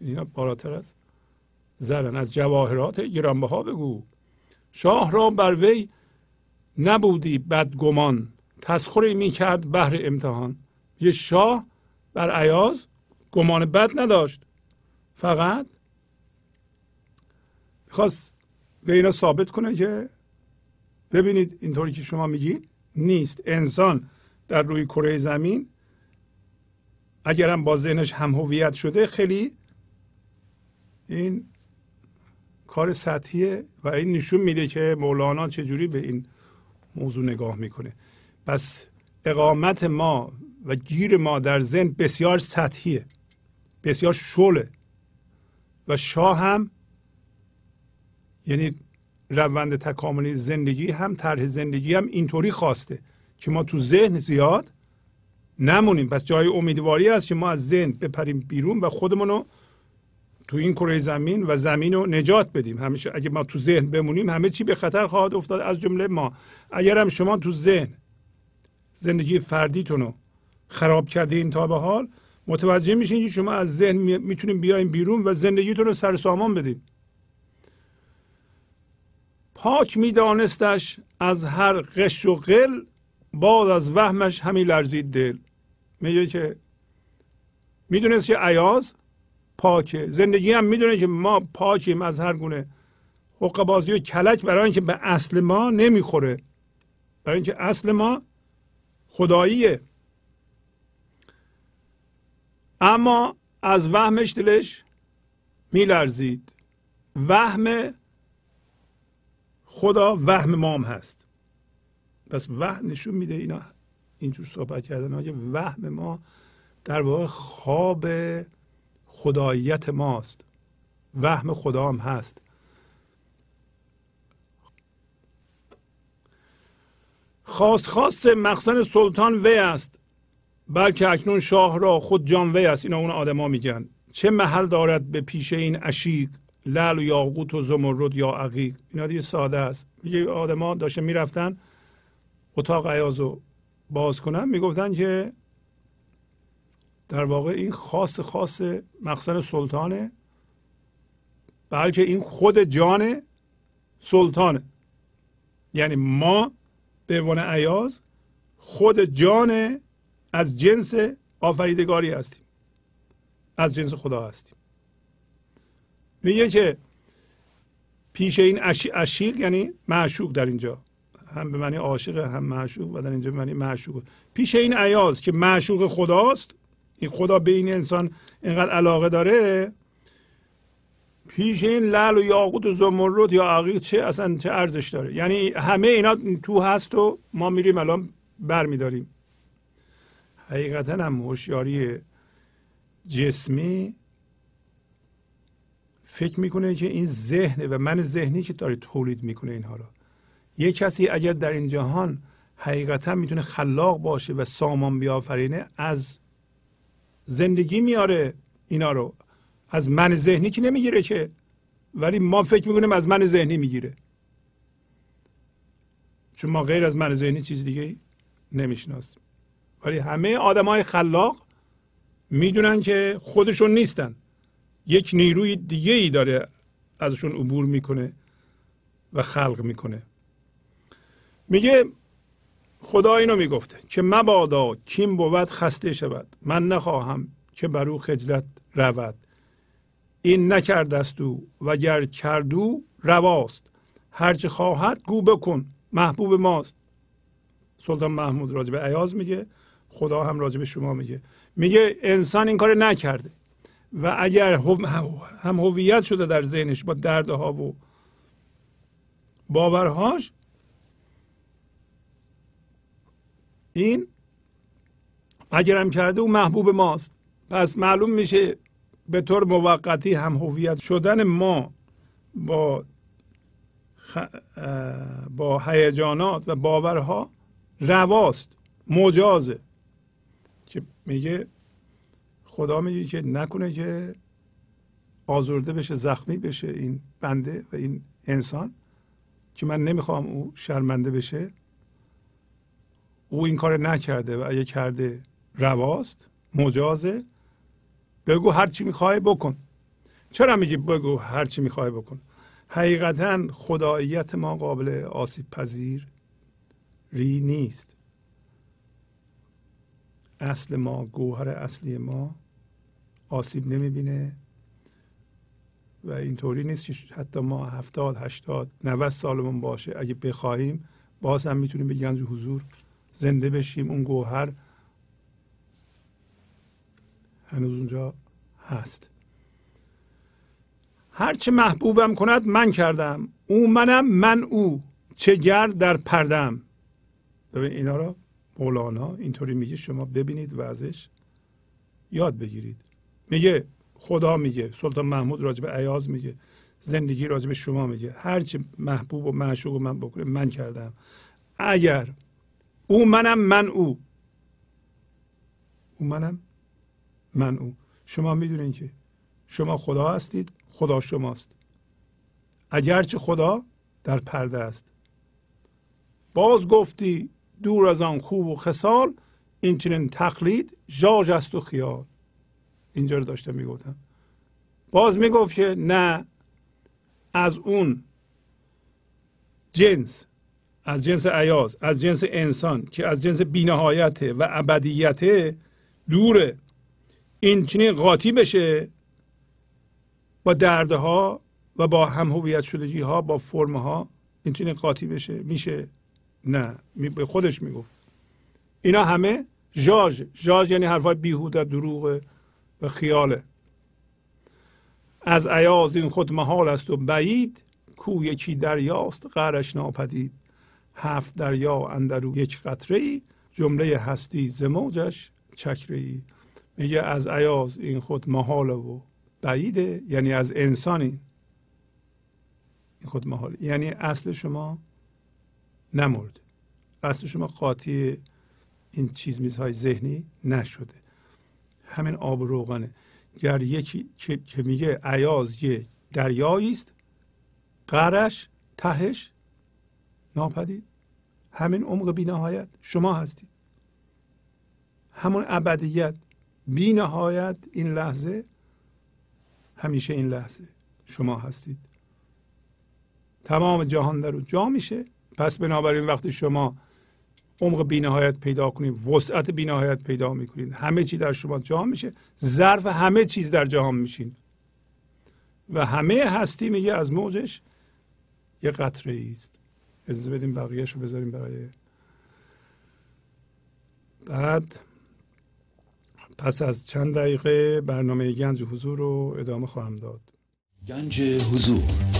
اینا بالاتر از زرن از جواهرات گرانبها بگو. شاه را بر وی نبودی بدگمان تسخری می‌کرد بهر امتحان. یه شاه بر عیاز گمان بد نداشت. فقط می‌خواست به اینا ثابت کنه که ببینید اینطوری که شما میگید نیست. انسان در روی کره زمین اگرم با ذهنش هم هویت شده خیلی این کار سطحیه و این نشون میده که مولانا چجوری به این موضوع نگاه می‌کنه. پس اقامت ما و گیر ما در ذهن بسیار سطحیه بسیار شله و شاه هم یعنی روند تکاملی زندگی هم طرح زندگی هم اینطوری خواسته که ما تو ذهن زیاد نمونیم. پس جای امیدواری است که ما از ذهن بپریم بیرون و خودمون تو این کره زمین و زمین رو نجات بدیم. همیشه اگه ما تو ذهن بمونیم همه چی به خطر خواهد افتاد. از جمله ما. اگر هم شما تو ذهن زندگی فردیتون رو خراب کرده تا به حال متوجه میشین که شما از ذهن می‌تونیم بیایم بیرون و زندگیتون رو سر سامان بدیم. پاک میدانستش از هر قش و قل بعد از وهمش همین لرزید دل. میگه که می‌دونست که عیاز پاکه. زندگی هم می‌دونه که ما پاکیم از هر گونه حقبازی و کلک برای اینکه به اصل ما نمی‌خوره. برای اینکه اصل ما خداییه. اما از وهمش دلش میلرزید. وهم خدا وهم مام هست. پس وهم نشون میده اینا اینجور صحبت کردن که وهم ما در واقع خواب خداییت ماست. وهم خدا هم هست. خواست خواست مقصن سلطان وی است. بلکه اکنون شاه را خود جان وی است. اینا اون آدما میگن. چه محل دارد به پیش این اشیق لل و یاقوت و زمرد یا عقیق. اینا دیگه ساده است. میگه آدما داشته می‌رفتن اتاق عیاز رو باز کنن می‌گفتن که در واقع این خاص خاص مقصد سلطانه. بلکه این خود جان سلطانه یعنی ما به عنوان عیاز خود جان از جنس آفریدگاری هستیم. از جنس خدا هستیم. میگه که پیش این اشیق یعنی معشوق در اینجا. هم به معنی عاشق هم معشوق و در اینجا به معنی معشوق. پیش این عیاز که معشوق خداست این خدا به این انسان اینقدر علاقه داره پیش این لل و یاقوت و زمرد یا عقیق چه اصلا چه ارزش داره؟ یعنی همه اینا تو هست و ما میریم الان برمیداریم. حقیقتا هم هوشیاری جسمی فکر می‌کنه که این ذهنه و من ذهنی که داره تولید می‌کنه اینها رو. یه کسی اگر در این جهان حقیقتا می‌تونه خلاق باشه و سامان بیافرینه از زندگی میاره اینا رو. از من ذهنی که نمی‌گیره که. ولی ما فکر می‌کنیم از من ذهنی می‌گیره. چون ما غیر از من ذهنی چیز دیگه نمی‌شناسیم. ولی همه آدم های خلاق می‌دونن که خودشون نیستن. یک نیروی دیگه ای داره ازشون عبور می‌کنه و خلق می‌کنه. میگه خدا اینو می‌گفته که مبادا کیم بود خسته شود من نخواهم که بر او خجلت رود. این نکردست او وگر کردو رواست. هرچه خواهد گو بکن محبوب ماست. سلطان محمود راجب عیاز میگه خدا هم راجب شما میگه. میگه انسان این کار نکرده. و اگر هم هویت شده در ذهنش با دردها و باورهاش این اگرم کرده او محبوب ماست. پس معلوم میشه به طور موقتی هم هویت شدن ما با خ... با هیجانات و باورها رواست مجازه. که میگه خدا میگه که نکنه که آزرده بشه زخمی بشه این بنده و این انسان که من نمی‌خوام او شرمنده بشه. او این کار نکرده و اگه کرده رواست مجازه. بگو هر چی می‌خوای بکن. چرا میگی بگو هر چی می‌خوای بکن؟ حقیقتا خداییت ما قابل آسیب پذیر ری نیست. اصل ما گوهر اصلی ما آسیب نمی‌بینه و اینطوری نیست که حتی ما هفتاد هشتاد 90 سالمون باشه. اگه بخواهیم باز هم می‌تونیم به گنج حضور زنده بشیم. اون گوهر هنوز اونجا هست. هرچه محبوبم کند من کردم. او منم من او. چه گرد در پردم. ببین اینا رو مولانا اینطوری میگه شما ببینید و ازش یاد بگیرید. میگه خدا میگه سلطان محمود راجب عیاز میگه زندگی راجب شما میگه. هرچی محبوب و معشوق من بکنه من کردم. اگر او منم من او. او منم من او. شما می‌دونین که شما خدا هستید خدا شماست. اگرچه خدا در پرده است. باز گفتی دور از آن خوب و خسال این چنین تقلید جاج است و خیال. اینجا رو داشته می‌گفتم. باز می‌گفت که نه از اون جنس از جنس عیاز از جنس انسان که از جنس بینهایت و ابدیت دوره این چنین قاطی بشه با دردها و با هم هویت شدگی ها با فرم ها این چنین قاطی بشه میشه. نه به خودش می‌گفت. اینا همه جاج جاج یعنی حرفای بیهوده دروغ و خیاله. از عیاز این خود محال است و بعید کو یکی دریاست قرش ناپدید. هفت دریا اندرو یک قطره ای جمله هستی زموجش چکره ای میگه از عیاز این خود محاله و بعیده یعنی از انسانی این. خود محاله یعنی اصل شما نمرده اصل شما قاطی این چیز میزهای ذهنی نشده. همین آب روغنه. گر یکی که میگه عیاز یه دریایی است قرش تهش ناپدید. همین عمق بینهایت شما هستید. همون ابدیت بینهایت این لحظه همیشه این لحظه شما هستید. تمام جهان در جا میشه. پس بنابراین وقتی شما عمق بینهایت پیدا کنید وسعت بینهایت پیدا می‌کنید همه چی در شما جا میشه ظرف همه چیز در جهان میشین. و همه هستی میگه از موجش یه قطره است. اجازه بدیم بقیهش رو بذاریم برای بعد. پس از چند دقیقه برنامه گنج حضور رو ادامه خواهم داد. گنج حضور.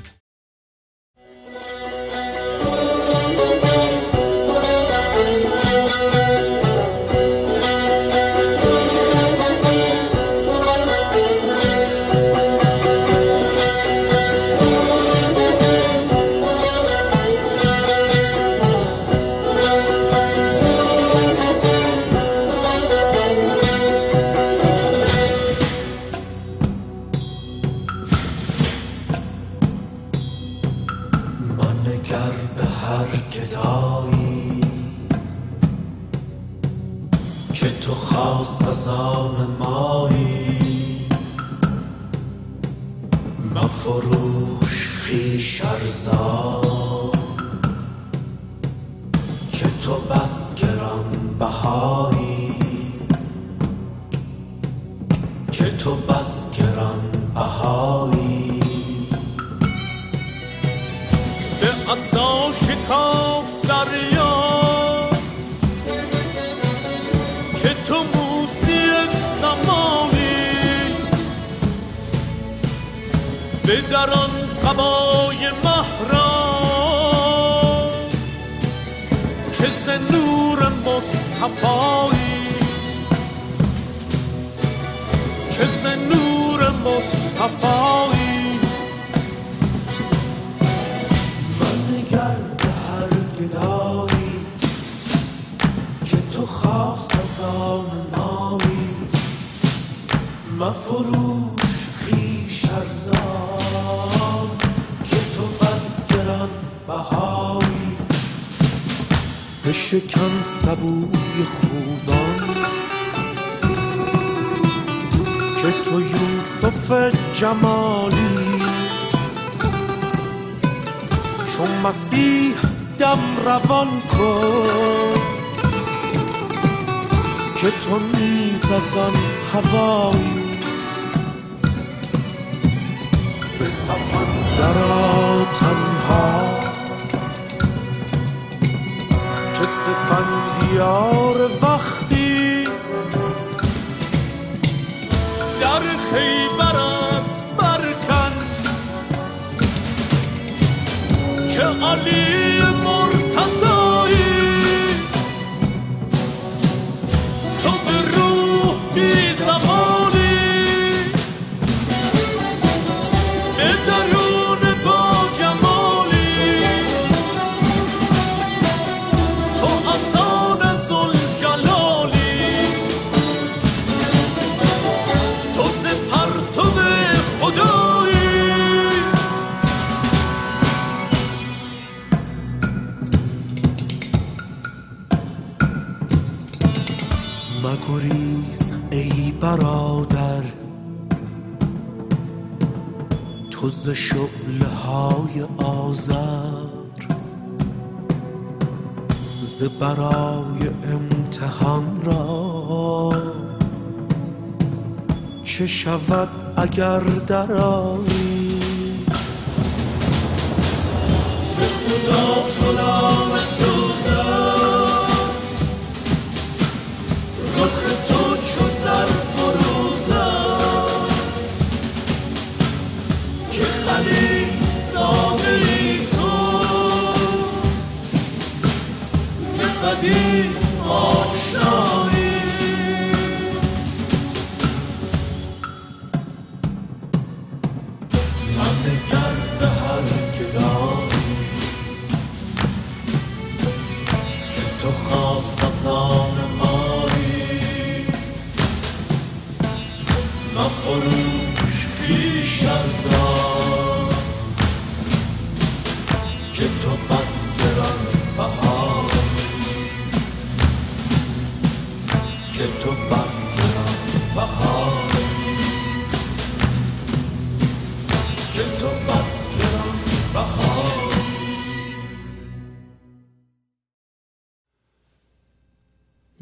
از آن هوایی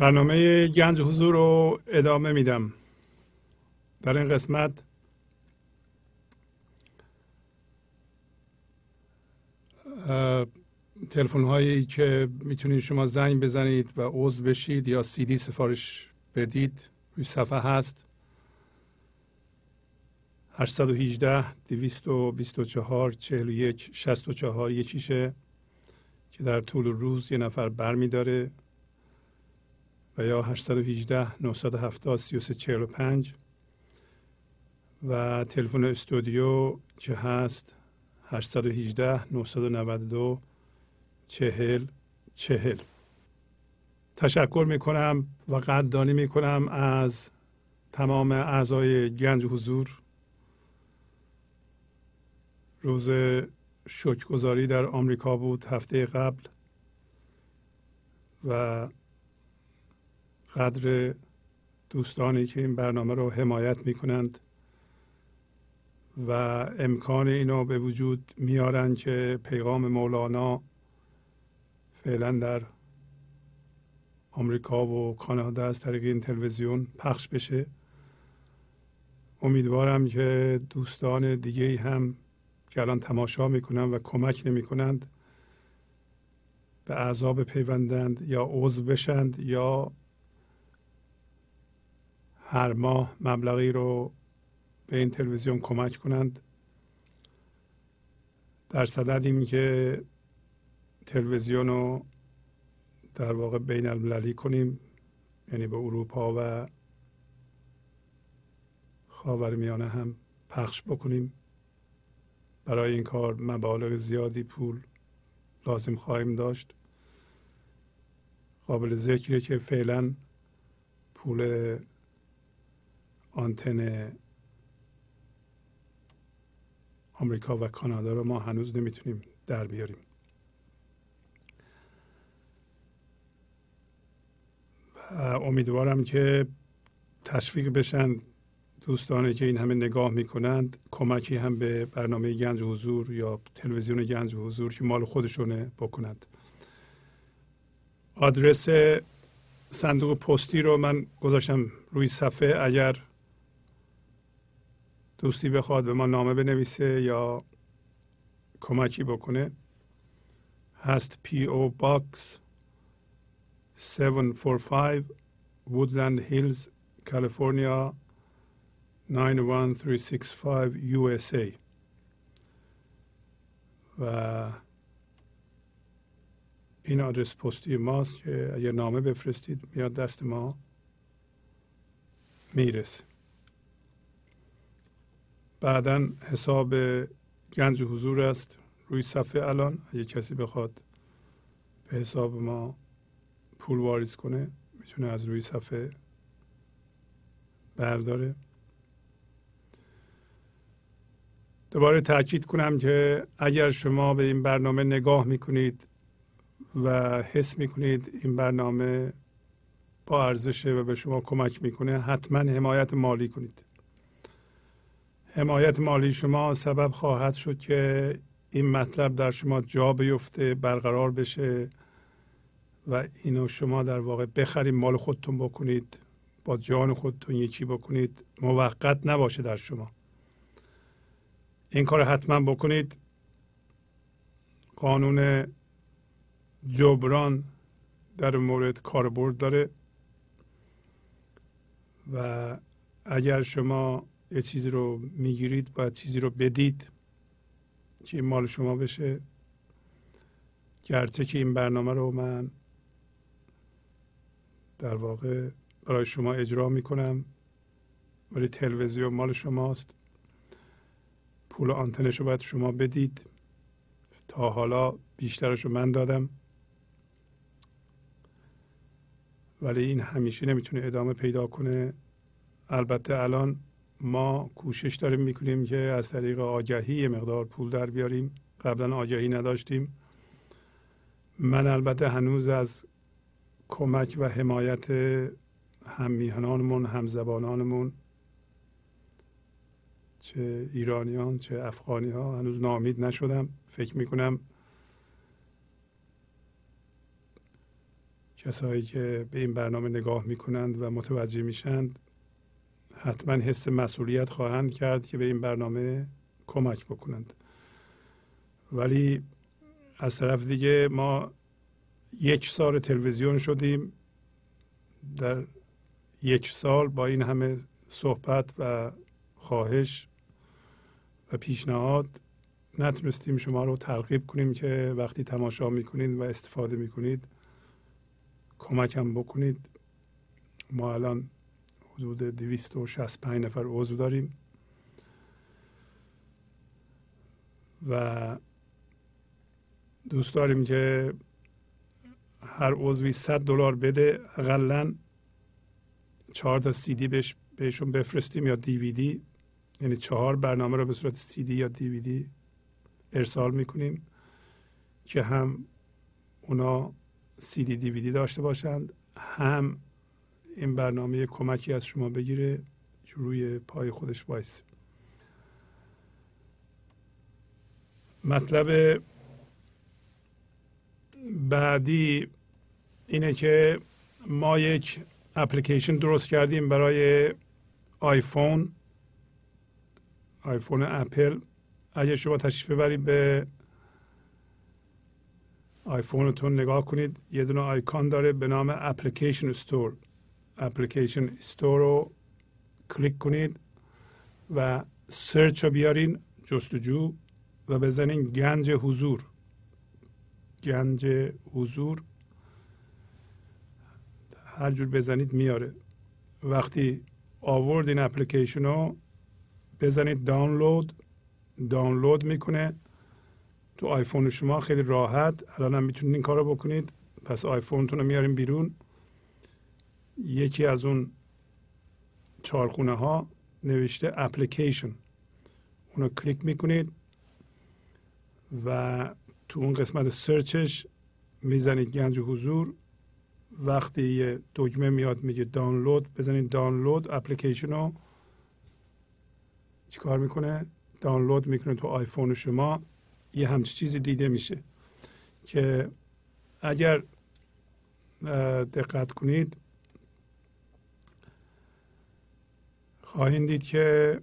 برنامه گنج حضور رو ادامه میدم. در این قسمت تلفن هایی که می‌تونید شما زنگ بزنید و عضو بشید یا سی دی سفارش بدید روی صفحه هست. 818 224 41 64 یکیشه که در طول روز یه نفر بر میداره یا 818 970 3345 و تلفن استودیو که هست؟ 818 992 چهل چهل. تشکر می‌کنم و قدردانی می‌کنم از تمام اعضای گنج حضور. روز شکرگزاری در آمریکا بود هفته قبل. و قدر دوستانی که این برنامه رو حمایت می کنند و امکان اینو به وجود میارن که پیغام مولانا فعلا در آمریکا و کانادا از طریق این تلویزیون پخش بشه. امیدوارم که دوستان دیگه هم که الان تماشا می‌کنن و کمک نمی‌کنند به اعضاب پیوندند یا عضو بشند یا هر ماه مبلغی رو به این تلویزیون کمک کنند. در صددیم که تلویزیون رو در واقع بین المللی کنیم یعنی به اروپا و خاورمیانه هم پخش بکنیم. برای این کار مبالغ زیادی پول لازم خواهیم داشت. قابل ذکره که فعلا پول آنتن آمریکا و کانادا رو ما هنوز نمی‌تونیم در بیاریم. و امیدوارم که تشویق بشن دوستانی که این همه نگاه می‌کنند کمکی هم به برنامه گنج حضور یا تلویزیون گنج حضور که مال خودشونه بکنند. آدرس صندوق پستی رو من گذاشتم روی صفحه. اگر دوستی بخواد به ما نامه بنویسه یا کمکی بکنه هست P.O. Box 745 Woodland Hills کالیفرنیا 91365 USA و این آدرس پستی ماست که اگر نامه بفرستید میاد دست ما می‌رسه. بعدا حساب گنج حضور است. روی صفحه الان اگه کسی بخواد به حساب ما پول واریز کنه می‌تونه از روی صفحه برداره. دوباره تاکید کنم که اگر شما به این برنامه نگاه می‌کنید و حس می‌کنید این برنامه با ارزشه و به شما کمک می‌کنه حتما حمایت مالی کنید. حمایت مالی شما سبب خواهد شد که این مطلب در شما جا بیفته برقرار بشه و اینو شما در واقع بخرید مال خودتون بکنید با جان خودتون یکی بکنید. موقت نباشه در شما. این کار حتما بکنید. قانون جبران در مورد کاربرد داره و اگر شما یه چیزی رو می‌گیرید باید چیزی رو بدید که این مال شما بشه. گرچه که این برنامه رو من در واقع برای شما اجرا می‌کنم ولی تلویزیون مال شماست. پول آنتنش رو باید شما بدید. تا حالا بیشترش رو من دادم. ولی این همیشه نمی‌تونه ادامه پیدا کنه. البته الان ما کوشش داریم می‌کنیم که از طریق آگهی مقدار پول در بیاریم. قبلا آگهی نداشتیم. من البته هنوز از کمک و حمایت هم میهنانمون هم زبانانمون چه ایرانیان چه افغانی ها هنوز نامید نشدم. فکر می‌کنم کسایی که به این برنامه نگاه می‌کنند و متوجه میشند حتما حس مسئولیت خواهند کرد که به این برنامه کمک بکنند. ولی از طرف دیگه ما یک سال تلویزیون شدیم. در یک سال با این همه صحبت و خواهش و پیشنهاد نتونستیم شما رو ترغیب کنیم که وقتی تماشا می‌کنید و استفاده می‌کنید کمکم بکنید. ما الان حدود 265 نفر عضو داریم. و دوست داریم که هر عضوی 100 دلار بده اقلا چهار تا سی دی بهش بهشون بفرستیم یا دیویدی یعنی چهار برنامه رو به صورت سی دی یا دیویدی ارسال می‌کنیم که هم اونا سی دی دیویدی داشته باشند هم این برنامه کمکی از شما بگیره روی پای خودش وایس. مطلب بعدی اینه که ما یک اپلیکیشن درست کردیم برای آیفون آیفون اپل. اگر شما تشریف ببرید به آیفونتون نگاه کنید یه دونه آیکان داره به نام Application Store. Application Store رو کلیک کنید و search رو بیارین جستجو و بزنین گنج حضور. گنج حضور. هر جور بزنید میاره. وقتی آوردین اپلیکیشن رو بزنید دانلود. دانلود می‌کنه. تو آیفون شما خیلی راحت. الان هم می‌تونید این کار رو بکنید. پس آیفونتون رو میاریم بیرون. یکی از اون چارخونه ها نوشته اپلیکیشن. اونو کلیک می‌کنید و تو اون قسمت سرچش می‌زنید گنج حضور. وقتی یه دکمه میاد میگه دانلود بزنید دانلود اپلیکیشن رو. چیکار می‌کنه؟ دانلود می‌کنه تو آیفون شما. یه همچی چیزی دیده میشه که اگر دقت کنید خواهید دید که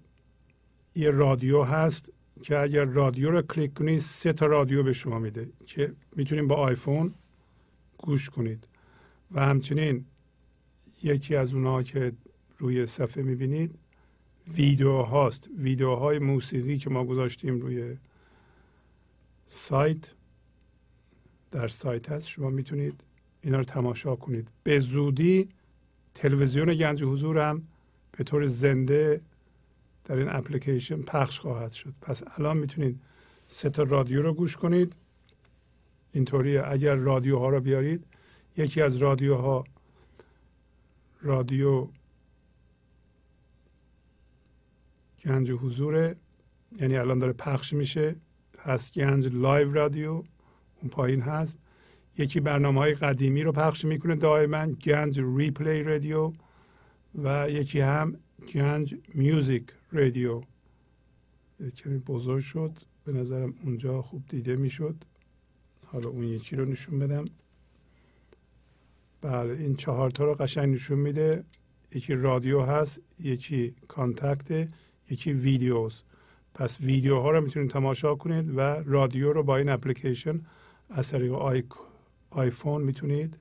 یه رادیو هست که اگر رادیو رو کلیک کنید سه تا رادیو به شما میده که می‌تونید با آیفون گوش کنید. و همچنین یکی از اونها که روی صفحه می‌بینید ویدیو هاست. ویدیوهای موسیقی که ما گذاشتیم روی سایت در سایت هست شما می‌تونید اینا رو تماشا کنید. به زودی تلویزیون گنج حضور هم به طور زنده در این اپلیکیشن پخش خواهد شد. پس الان می‌تونید سه تا رادیو رو گوش کنید. اینطوری اگر رادیوها رو بیارید یکی از رادیوها رادیو گنج حضوره یعنی الان داره پخش میشه هست گنج Live Radio اون پایین هست. یکی برنامه های قدیمی رو پخش می‌کنه دائما گنج Replay Radio. و یکی هم گنج Music Radio. کمی بزرگ شد. به نظرم اونجا خوب دیده می‌شد. حالا اون یکی رو نشون بدم. بله این چهار تا رو قشنگ نشون میده. یکی رادیو هست یکی contact یکی videos. پس ویدیو ها رو می‌تونید تماشا کنید و رادیو رو با این اپلیکیشن از طریق آی... آیفون می‌تونید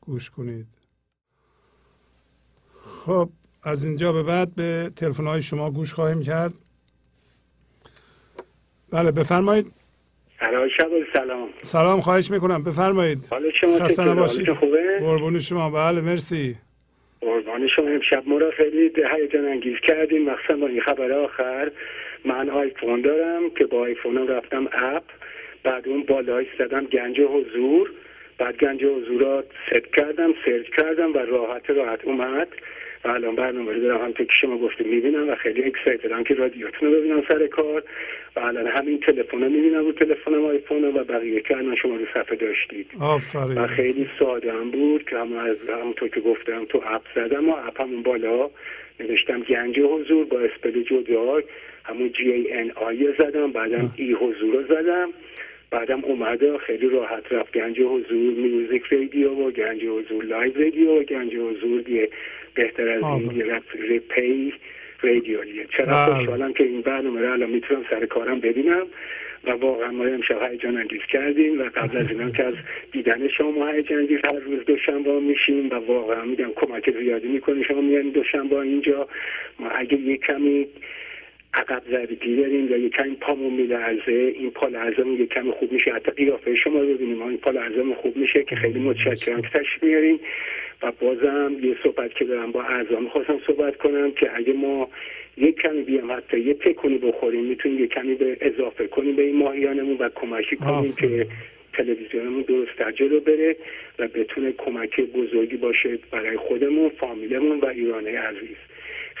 گوش کنید. خب از اینجا به بعد به تلفن های شما گوش خواهیم کرد. بله بفرمایید. سلام شب سلام. سلام خواهش می‌کنم. بفرمایید. حال شما خسته؟ نباشید. خوبه؟ قربون شما. بله مرسی. قربان شما. امشب ما را خیلی هیجان انگیز کردیم مخصوصا با این خبر آخر. من آیفون دارم که با آیفونم رفتم اپ. بعد اون بالا زدم گنج حضور. بعد گنج حضور را ست کردم search کردم و راحت راحت اومد. و الان برنامه رو دارم همونطور که شما گفتیم می‌بینم و خیلی excited م که رادیوتون رو ببینم سر کار. و الان همین تلفن رو می‌بینم رو تلفنم آیفون و بقیه که الان شما رو صفحه داشتید. و آفرین خیلی ساده هم بود که هم از همونطور که گفتم تو app زدم و app همون بالا. نوشتم گنج حضور با spell جدا همون جی ای ان آی زدم بعدم E حضور رو زدم. بعدم اومده خیلی راحت رفت گنج حضور Music Radio و گنج حضور Live Radio و گنج حضور دیگه بهتر از این. دیگه رفت Replay Radio یه چرا بله. خوشحالم که این برنامه رو الان می‌تونم سر کارم ببینم و واقعا ما امشب هیجان انگیز کردیم و قبل از اینم که از دیدن شما هیجان انگیز هر روز دوشنبه میشیم و واقعا میگم کمک زیادی می‌کنی شما میان دوشنبه اینجا ما اگه یه کمی عقب زدگی داریم یا یه کمی پامون میلرزه این پا لرزمون یه کمی خوب میشه. حتی قیافه شما رو ببینیم این پا لرزمون خوب میشه که خیلی متشکرم که تشریف میاریم و بازم یه صحبت که دارم با اعضا می‌خواستم صحبت کنم که اگه ما یک کمی بیام حتی یه تکونی بخوریم می‌تونیم یه کمی به اضافه کنیم به این ماهیانمون و کمکی کنیم. که تلویزیونمون درست در جلو بره و بتونه کمک بزرگی باشه برای خودمون فامیلمون و ایرانه عزیز.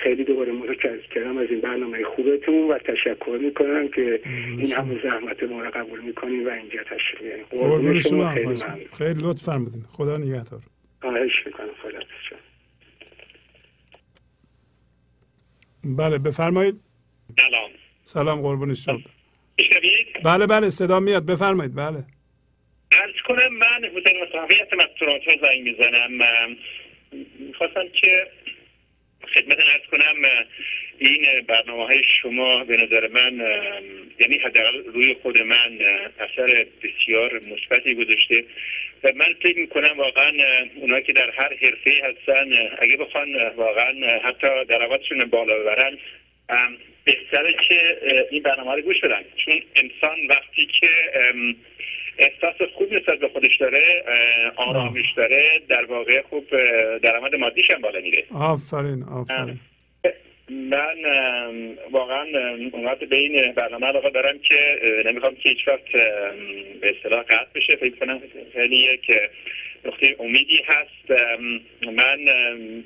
خیلی دوباره متشکرم از این برنامه خوبتون و تشکر می‌کنم که این همه زحمت ما رو قبول می‌کنیم و اینجا تشریف میاریم قربون شما خیلی ممنون. خیلی لطف فرمودین. خدا نگهدار. خواهش می‌کنم. خدا بله بفرمایید. سلام. سلام قربون شما. بله بله صدا میاد. بفرمایید. بله. ارز کنم من حسین مصطفیت مستورات رو زنگ می‌زنم. می‌خواستم که خدمت ارز کنم این برنامه های شما به نظر من یعنی حداقل روی خود من اثر بسیار مثبتی گذاشته و من فکر می‌کنم واقعا اه، اونایی که در هر حرفه هستن اگه بخوان واقعا حتی درآمدشون بالا ببرن بهتره که این برنامه رو گوش بدن. چون انسان وقتی که احساس خوب نسبت به خودش داره آرامش داره در واقع خوب درآمد مادیش هم بالا میره. آفرین آفرین. من واقعا اونقدر به این برنامه علاقه دارم که نمی‌خوام که هیچ وقت به اصطلاح قطع بشه. فکر کنم خیلی یک نقطه امیدی هست. من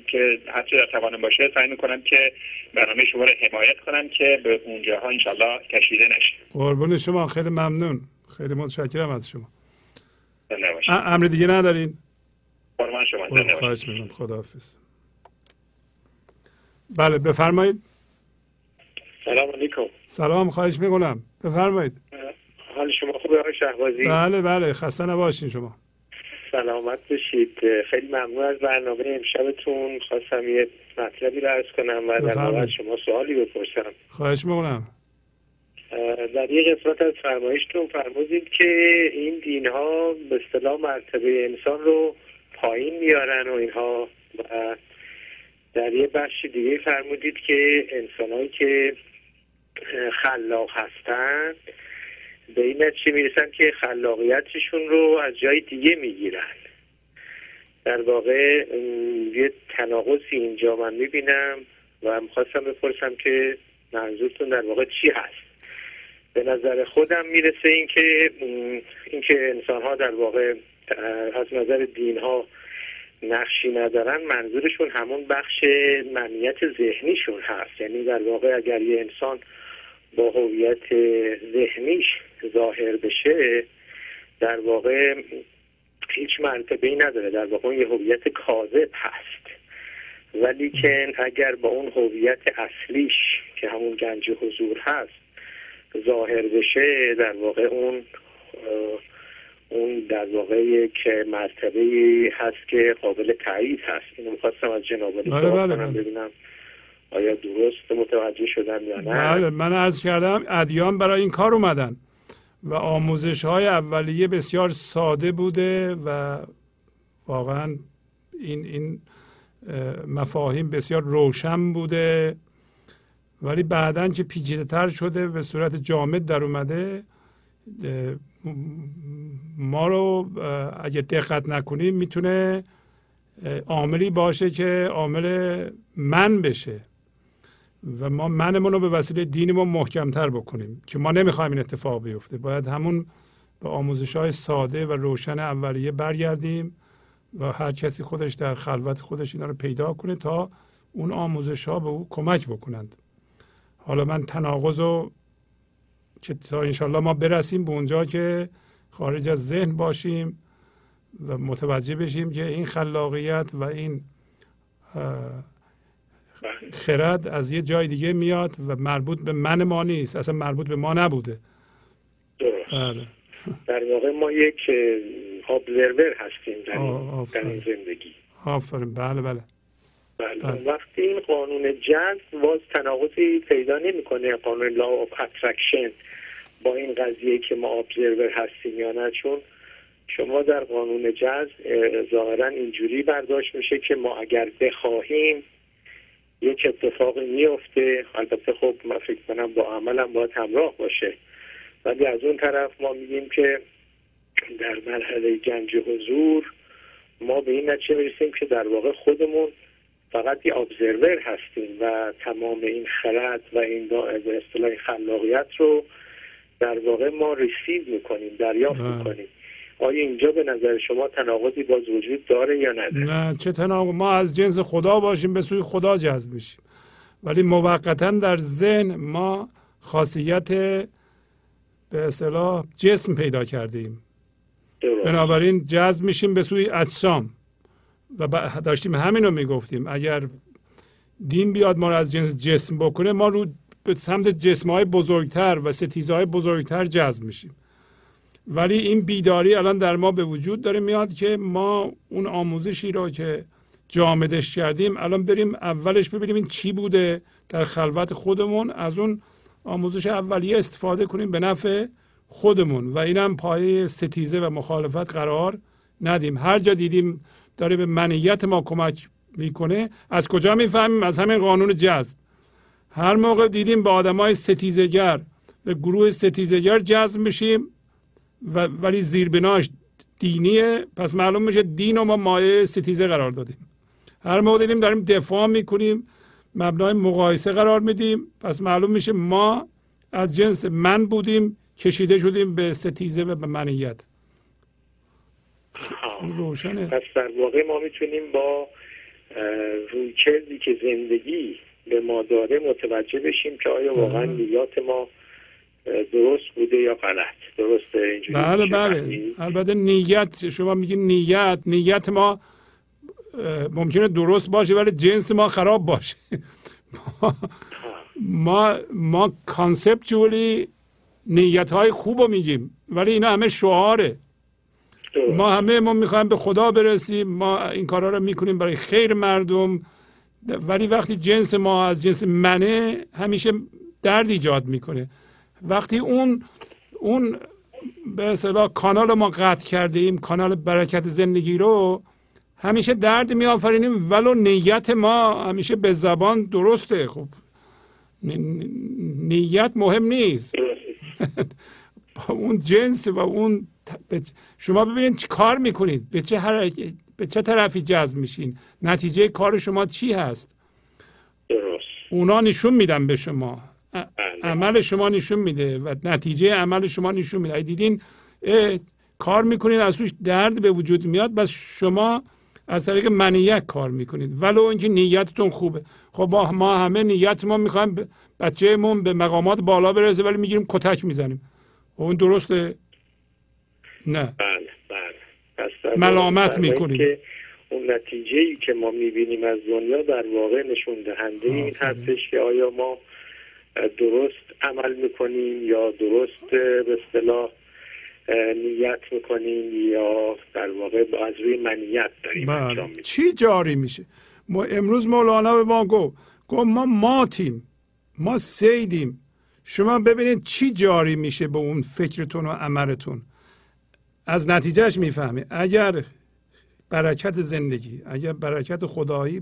که هرچه در توانم باشه سعی می‌کنم که برنامه شما رو حمایت کنم که به اونجاها انشالله کشیده نشه. قربون شما خیلی ممنون. خیلی متشکرم از شما. امر دیگه ندارین؟ شما باشید. خواهش می‌کنم. خداحافظ. بله بفرمایید. سلام علیکم. سلام خواهش می‌کنم. بفرمایید. حال شما خوبه آقای شهبازی؟ بله بله خسته نباشین شما. سلامت بشید خیلی ممنون از برنامه امشبتون. خواستم یه مطلبی رو عرض کنم و در شما سوالی بپرسم. خواهش می‌کنم. در یه قسمت از فرمایشتون فرمودید که این دین ها به اصطلاح مرتبه انسان رو پایین میارن و اینها و در یه بخش دیگه فرمودید که انسانهایی که خلاق هستن به این نتیجه می‌رسن که خلاقیتشون رو از جای دیگه می‌گیرن. در واقع یه تناقضی اینجا من می‌بینم و می‌خواستم بپرسم که منظورتون در واقع چی هست. به نظر خودم می‌رسه اینکه اینکه انسان ها در واقع از نظر دین ها نقشی ندارن منظورشون همون بخش منیت ذهنیشون هست. یعنی در واقع اگر یه انسان با هویت ذهنیش ظاهر بشه در واقع هیچ مرتبه ای نداره. در واقع یه هویت کاذب هست. ولی که اگر با اون هویت اصلیش که همون گنج حضور هست ظاهر بشه در واقع اون اون در واقع یک مرتبه هست که قابل تایید هست. اینو می‌خواستم از جناب علی بله، بله، بله. ببینم آیا درست متوجه شدم یا نه. بله من عرض کردم ادیان برای این کار اومدن و آموزش های اولیه بسیار ساده بوده و واقعا این این اه، مفاهیم بسیار روشن بوده. ولی بعدا که پیچیده تر شده به صورت جامد در اومده ما رو اگه دقت نکنیم می‌تونه عاملی باشه که عامل من بشه و ما منمون رو به وسیله دینمون محکمتر بکنیم که ما نمی‌خوایم این اتفاق بیفته. باید همون به آموزش های ساده و روشن اولیه برگردیم و هر کسی خودش در خلوت خودش اینا رو پیدا کنه تا اون آموزش ها به او کمک بکنند. حالا من تناقض رو که تا انشالله ما برسیم به اونجا که خارج از ذهن باشیم و متوجه بشیم که این خلاقیت و این خرد از یه جای دیگه میاد و مربوط به من ما نیست اصلا مربوط به ما نبوده. درست. بله در واقع ما یک ابزرور هستیم در این, در این. زندگی. آفرین. بله بله. بله. بله. وقتی این قانون جذب باز تناقضی پیدا نمی‌کنه قانون لا of اترکشن با این قضیه که ما ابزرور هستیم یا نه چون شما در قانون جذب اه، ظاهرا اینجوری برداشت میشه که ما اگر بخواهیم یک اتفاقی میفته البته خب من فکر کنم با عملم باید همراه باشه ولی از اون طرف ما میگیم که در مرحله گنج حضور ما به این نتیجه می‌رسیم که در واقع خودمون فقط یه ابزرور هستیم و تمام این خرد و این به اصطلاح خلاقیت رو در واقع ما ریسیو می‌کنیم دریافت بله. می‌کنیم. آیا اینجا به نظر شما تناقضی باز وجود داره یا نداره؟ نه چه تناقض؟ ما از جنس خدا باشیم به سوی خدا جذب میشیم. ولی موقتا در ذهن ما خاصیت به اصطلاح جسم پیدا کردیم. درست. بنابراین جذب میشیم به سوی اجسام. و داشتیم همین رو می‌گفتیم. اگر دین بیاد ما رو از جنس جسم بکنه ما رو به سمت جسم های بزرگتر و ستیزه های بزرگتر جذب میشیم. ولی این بیداری الان در ما به وجود داره میاد که ما اون آموزشی رو که جامدش کردیم الان بریم اولش ببینیم این چی بوده در خلوت خودمون. از اون آموزش اولیه استفاده کنیم به نفع خودمون. و اینم پایه ستیزه و مخالفت قرار ندیم. هر جا دیدیم داره به منیت ما کمک می‌کنه. از کجا می‌فهمیم؟ از همین قانون جذب. هر موقع دیدیم به آدمای ستیزگر به گروه ستیزگر جذب میشیم و ولی زیربناش دینیه. پس معلوم میشه دین رو ما مایه ستیزه قرار دادیم. هر موقع دیدیم داریم دفاع می‌کنیم مبنای مقایسه قرار میدیم. پس معلوم میشه ما از جنس من بودیم کشیده شدیم به ستیزه و به منیت. روشنه. پس در واقع ما می‌تونیم با رویکردی که زندگی به ما داره متوجه بشیم که آیا واقعا نیات ما درست بوده یا غلط. درسته؟ اینجوری بله بله؟ البته نیت شما میگین نیت نیت ما ممکنه درست باشه ولی جنس ما خراب باشه. [LAUGHS] ما ما کانسپچولی نیت های خوب رو میگیم ولی اینا همه شعاره. ما همه ما می‌خوایم به خدا برسیم. ما این کارا رو می‌کنیم برای خیر مردم. ولی وقتی جنس ما از جنس منه همیشه درد ایجاد می‌کنه. وقتی اون اون به اصطلاح کانال ما قطع کرده ایم کانال برکت زندگی رو همیشه درد میآفرینیم ولو نیت ما همیشه به زبان درسته. خب نیت مهم نیست. [LAUGHS] اون جنس و اون شما ببینید چی کار می‌کنید. به چه هر... به چه طرفی جذب میشین. نتیجه کار شما چی هست؟ درست. اونا نشون میدن به شما. ا- بله. عمل شما نشون میده و نتیجه عمل شما نشون میده. دیدین اه، کار می‌کنید از توش درد به وجود میاد بس شما از طریق منیت کار می‌کنید. ولو اینکه نیتتون خوبه. خب ما همه نیت ما می‌خوایم بچهمون به مقامات بالا برسه ولی می‌گیریم کتک می‌زنیم. اون درسته؟ نه. بله بله. ملامت می‌کنیم. که اون نتیجه ای که ما می‌بینیم از دنیا در واقع نشون دهنده این. هستش که آیا ما درست عمل می‌کنیم یا درست به اصطلاح نیت می‌کنیم یا در واقع از روی منیت داریم انجام بله میدیم؟ چی جاری میشه؟ ما امروز مولانا به ما گفت گفت ما ماتیم ما سیدیم شما ببینید چی جاری میشه به اون فکرتون و عملتون. از نتیجهش می‌فهمید اگر برکت زندگی اگر برکت خدایی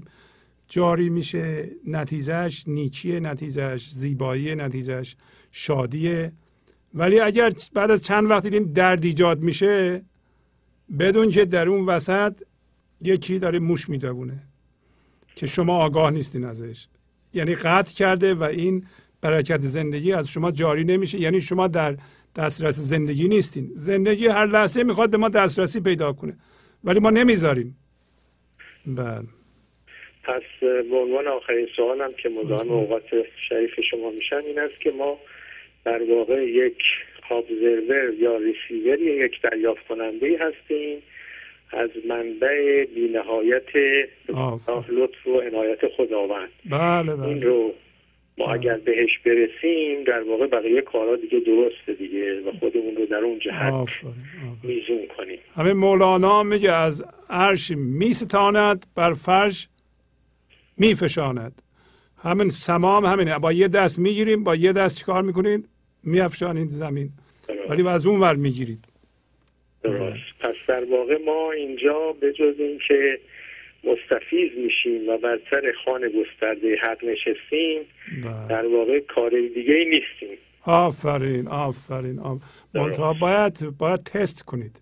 جاری میشه نتیجهش نیکیه نتیجهش زیبایی نتیجهش شادیه. ولی اگر بعد از چند وقت دیدین درد ایجاد میشه بدون که در اون وسط یکی داره موش می‌دونه که شما آگاه نیستین ازش. یعنی قطع کرده و این برکت زندگی از شما جاری نمیشه. یعنی شما در دسترس زندگی نیستین. زندگی هر لحظه می‌خواد به ما دسترسی پیدا کنه. ولی ما نمی‌ذاریم. بله. پس به عنوان آخرین سوالم که مزاحم اوقات شریف شما میشن این است که ما در واقع یک ابزرور یا ریسیور یک دریافت کننده هستیم. از منبع بینهایت. لطف و عنایت خداوند. بله این بله رو ما اگر بهش برسیم در واقع بقیه کارا دیگه درسته دیگه و خودمون رو در اون جهت. میزون کنیم. همه مولانا میگه از عرش میستاند بر فرش میفشاند. همین سمام همینه. با یه دست می‌گیریم با یه دست چیکار می‌کنید؟ میافشانید زمین. ولی از اون ور می‌گیرید. درست. پس در واقع ما اینجا به جز اینکه مستفیض میشیم و بر سر خانه گسترده حق نشستیم. بله. در واقع کار دیگه ای نیستیم. آفرین آفرین آفرین باید باید تست کنید.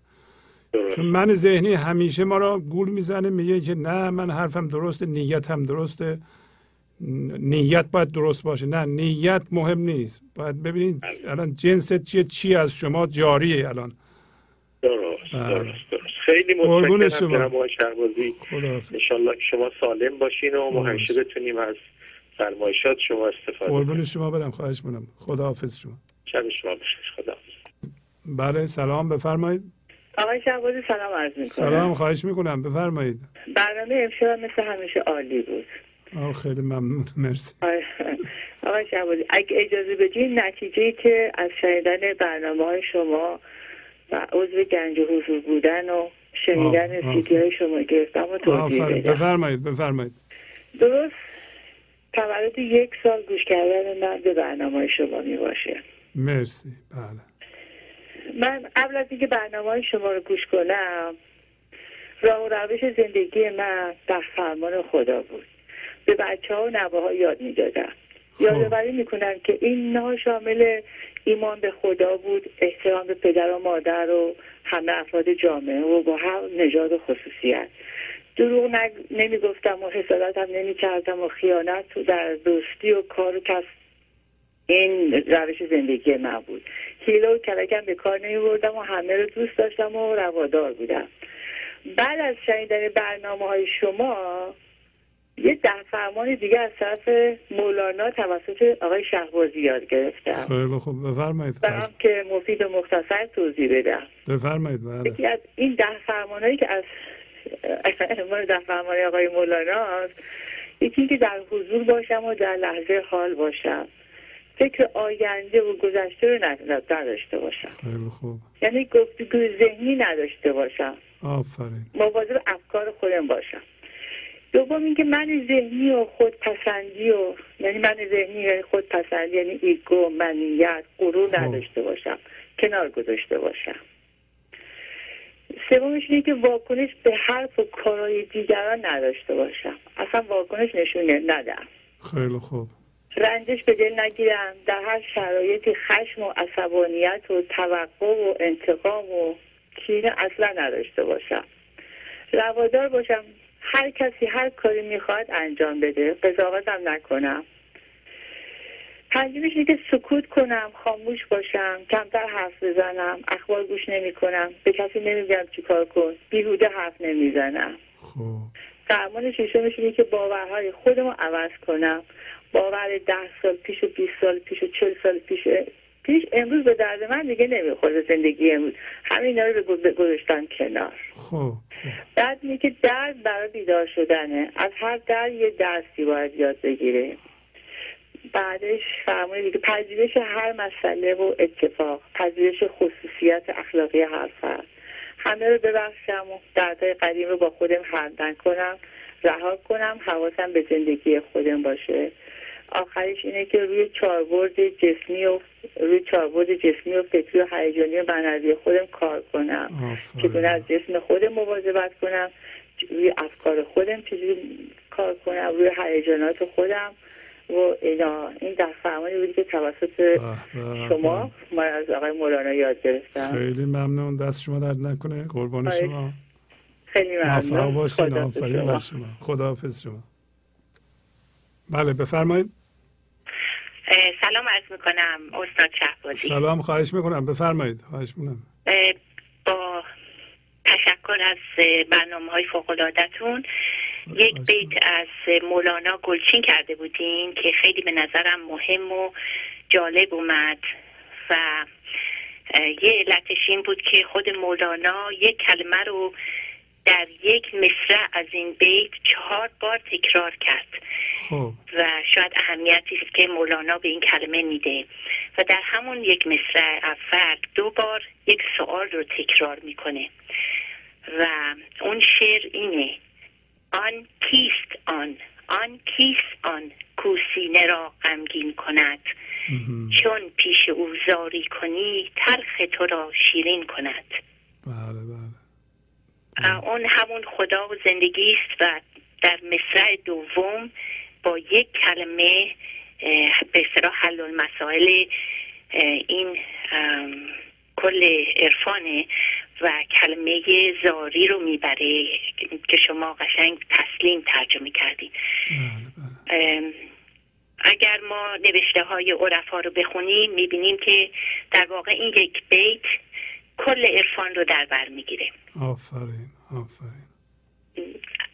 درست. چون من ذهنی همیشه ما را گول می‌زنه میگه که نه من حرفم درسته نیتم درسته. نیت باید درست باشه. نه نیت مهم نیست. باید ببینید الان جنست چیه چی از شما جاریه الان. درست بله. درست درست. خیلی متشکرم شما. جناب آقای شهبازی انشالله که شما سالم باشین و ما همیشه. بتونیم از فرمایشات شما استفاده قربون شما برم خواهش می‌کنم. خداحافظ شما. شب شما بخیر. خدا بله سلام. بفرمایید. آقای شهبازی سلام عرض می‌کنم. سلام خواهش می‌کنم. بفرمایید. برنامه امشب مثل همیشه عالی بود. آه خیلی ممنون. مرسی. آقای- آقای شهبازی اگه اجازه بدین نتیجه که از شنیدن برنامه های شما و عضو گنج حضور بودن و شنیدن. سیدی های شما گرفتم و توضیح بدم. بفرمایید بفرمایید. درست تولد یک سال گوش کردن من به برنامه های شما می باشه مرسی. بله. من قبل از اینکه برنامه های شما رو گوش کنم راه و روش زندگی من در فرمان خدا بود. به بچه ها و نوه ها یاد می‌دادم. یادآوری می‌کنن که این نه شامل ایمان به خدا بود احترام به پدر و مادر و همه افراد جامعه و با هر نژاد خصوصیت. دروغ نگ- نمی‌گفتم و حسادت هم نمی‌کردم و خیانت و در دوستی و کار و کسب این روش زندگی من بود. حیله و کلکم به کار نمی بردم و همه رو دوست داشتم و روادار بودم. بعد از شنیدن برنامه های شما یه ده فرمان دیگه از طرف مولانا توسط آقای شهبازی یاد گرفتم. خیلی خوب. بفرمایید. برام که مفید و مختصر توضیح بدم. بفرمایید بله. یکی از این ده فرمانهایی که از عنوان ده فرمانه آقای مولانا است یکی اینکه در حضور باشم و در لحظه حال باشم. فکر آینده و گذشته رو ند- نداشته باشم. خیلی خوب. یعنی گفتگو ذهنی نداشته باشم. آفرین. مواظب افکار خودم باشم. دوم اینکه من ذهنی و خودپسندی و یعنی من ذهنی خودپسندی یعنی ایگو منیت غرور نداشته باشم کنار گذاشته باشم. سومش اینه که واکنش به حرف و کارهای دیگران نداشته باشم. اصلا واکنش نشونه ندم. خیلی خوب. رنجش به دل نگیرم. در هر شرایطی خشم و عصبانیت و توقع و انتقام و کینه اصلا نداشته باشم. روادار باشم. هر کسی هر کاری می‌خواد انجام بده. قضاوتم نکنم. اینه که سکوت کنم خاموش باشم کمتر حرف بزنم اخبار گوش نمی کنم به کسی نمیگم چیکار کن. بیهوده حرف نمی‌زنم. خوب فرمان ششمش اینه که باورهای خودم رو عوض کنم. باور ده سال پیش و 20 سال پیش و 40 سال پیش پیش امروز به درد من دیگه نمی‌خوره زندگی امروز. همه اینا رو به گذ- گذاشتم کنار خوب بعد اینه که درد برای بیدار شدنه. از هر درد یه درسی باید یاد بگیره. بعدش فرمونه دیگه پذیرش هر مسئله و اتفاق پذیرش خصوصیت اخلاقی هر فرد. همه رو ببخشم و دردهای قدیم رو با خودم همدن کنم رها کنم حواسم به زندگی خودم باشه. آخرش اینه که روی چاربرد جسمی و روی چاربرد جسمی و فکری و هیجانی و معنوی خودم کار کنم. چگونه از جسم خودم مواظبت کنم روی افکار خودم چجوری کار کنم روی هیجانات خودم و اینا. این در فرمانی بودی که توسط. شما من از آقای مولانا یاد گرفتم. خیلی ممنون. دست شما درد نکنه. قربان. شما. خیلی ممنون. باشین. آفرین. شما. بر شما. خداحافظ شما. بله بفرمایید. سلام عرض می‌کنم استاد شهبازی. سلام خواهش می‌کنم. بفرمایید خواهش می‌کنم. با تشکر از برنامه های فوقلادتون یک بیت از مولانا گلچین کرده بودین که خیلی به نظرم مهم و جالب اومد و یه علتش این بود که خود مولانا یک کلمه رو در یک مصرع از این بیت چهار بار تکرار کرد. خب. و شاید اهمیتی است که مولانا به این کلمه میده. و در همون یک مصرع اول دو بار یک سوال رو تکرار می‌کنه. و اون شعر اینه. آن کیست آن؟ آن کیست آن کو سینه را غمگین کند؟ چون پیش او زاری کنی تلخ تو را شیرین کند. بله بله. اون همون خدا و زندگی است و در مصرع دوم با یک کلمه به اصطلاح حل المسائل این کل عرفانه و کلمه زاری رو می‌بره که شما قشنگ تسلیم ترجمه کردید. ام، اگر ما نوشته های عرفا رو بخونیم می‌بینیم که در واقع این یک بیت کل عرفان رو در بر می‌گیره. آفرین آفرین.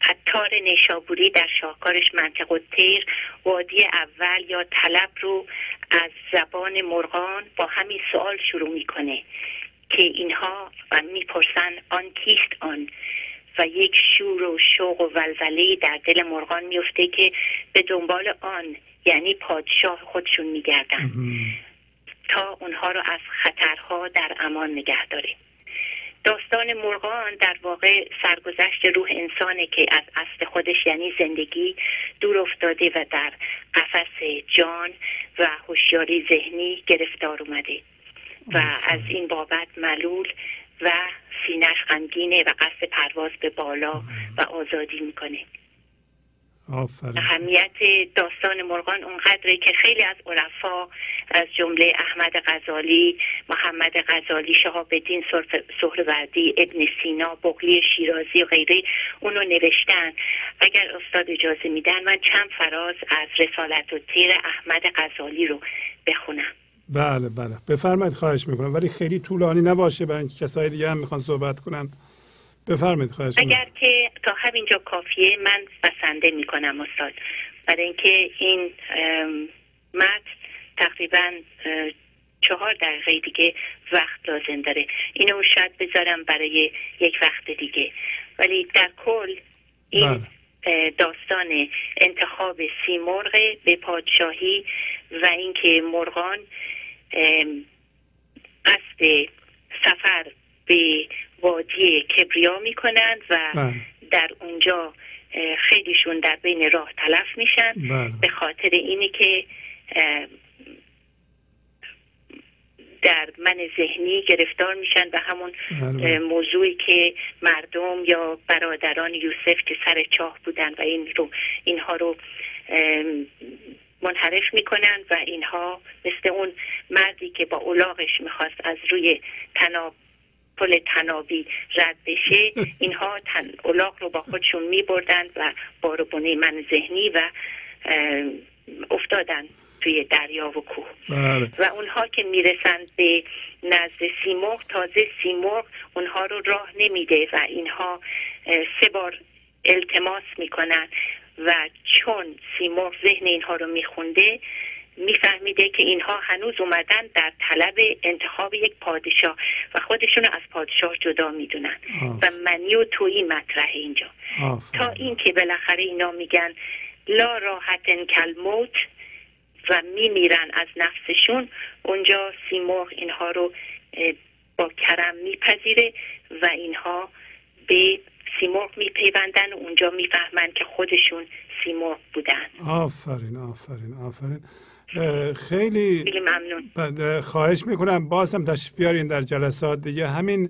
عطار نیشابوری در شاهکارش منطق الطیر وادی اول یا طلب رو از زبان مرغان با همین سوال شروع می‌کنه که اینها و می‌پرسن آن کیست آن؟ و یک شور و شوق و ولوله در دل مرغان میفته که به دنبال آن یعنی پادشاه خودشون میگردن. تا اونها رو از خطرها در امان نگه داره داستان مرغان در واقع سرگذشت روح انسانه که از اصل خودش یعنی زندگی دور افتاده و در قفس جان و هوشیاری ذهنی گرفتار اومده. و از این بابت ملول و سینش غمگینه و قصد پرواز به بالا و آزادی می‌کنه. آفرین. اهمیت داستان مرغان اونقدره که خیلی از عرفا از جمله احمد غزالی محمد غزالی شهاب الدین سهروردی ابن سینا بغلی شیرازی و غیره اونو نوشتن. اگر استاد اجازه میدن من چند فراز از رسالت و تیر احمد غزالی رو بخونم. بله بله. بفرمایید خواهش می‌کنم. ولی خیلی طولانی نباشه برای کسای دیگه هم می‌خوان صحبت کنن. بفرمایید خواهش اگر که تا همینجا کافیه من بسنده می‌کنم استاد. برای اینکه این متن تقریبا چهار دقیقه دیگه وقت لازم داره. اینو شاید بذارم برای یک وقت دیگه. ولی در کل این بله. داستان انتخاب سیمرغ به پادشاهی و اینکه مرغان قصد سفر به وادی کبریا می‌کنن و بله. در اونجا خیلیشون در بین راه تلف میشن. بله. به خاطر اینی که در من ذهنی گرفتار میشن و همون بله،. موضوعی که مردم یا برادران یوسف که سر چاه بودن و این رو اینها رو منحرف می‌کنن و اینها مثل اون مردی که با اولاغش می‌خواست از روی تناب پل تنابی رد بشه. [LAUGHS] اینها تن اولاغ رو با خودشون میبردن و باربونه من ذهنی و افتادن توی دریا و کوه. بله. و اونها که می‌رسند به نزد سیمرغ تازه سیمرغ اونها رو راه نمیده و اینها سه بار التماس می‌کنن و چون سیمرغ ذهن اینها رو میخونده میفهمیده که اینها هنوز اومدن در طلب انتخاب یک پادشاه و خودشون رو از پادشاه جدا می‌دونن. و منی و تویی مطرح اینجا. آفرین. تا اینکه بالاخره اینا میگن لا راحتن کل موت و میمیرن از نفسشون اونجا سیمرغ اینها رو با کرم میپذیره و اینها به سیمرغ میپیوندن و اونجا می‌فهمن که خودشون سیمرغ بودن. آفرین آفرین آفرین. خیلی خیلی ممنون. خواهش می‌کنم. باز هم تشریف بیارین در جلسات دیگه. همین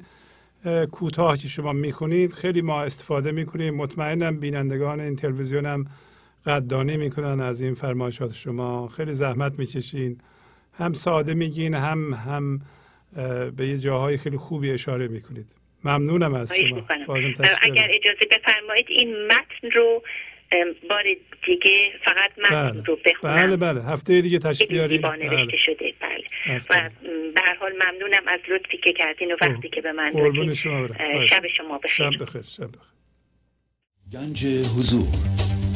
اه، کوتاه که شما می‌کنید خیلی ما استفاده می‌کنیم. مطمئنم بینندگان این تلویزیون هم قدردانی می‌کنن از این فرمایشات شما. خیلی زحمت می‌کشین. هم ساده میگین هم هم به یه جاهای خیلی خوبی اشاره می‌کنید. ممنونم از شما. بازم اگر. اجازه بفرمایید این متن رو بار دیگه فقط متن بله. رو بخونم. بله بله. هفته دیگه تشریف بیارین. زیبا نوشته بله. شده. بله. و به هر حال ممنونم از لطفی که کردین و وقتی که به من دادین. شب شما بخیر. شب بخیر شب بخیر. گنج حضور.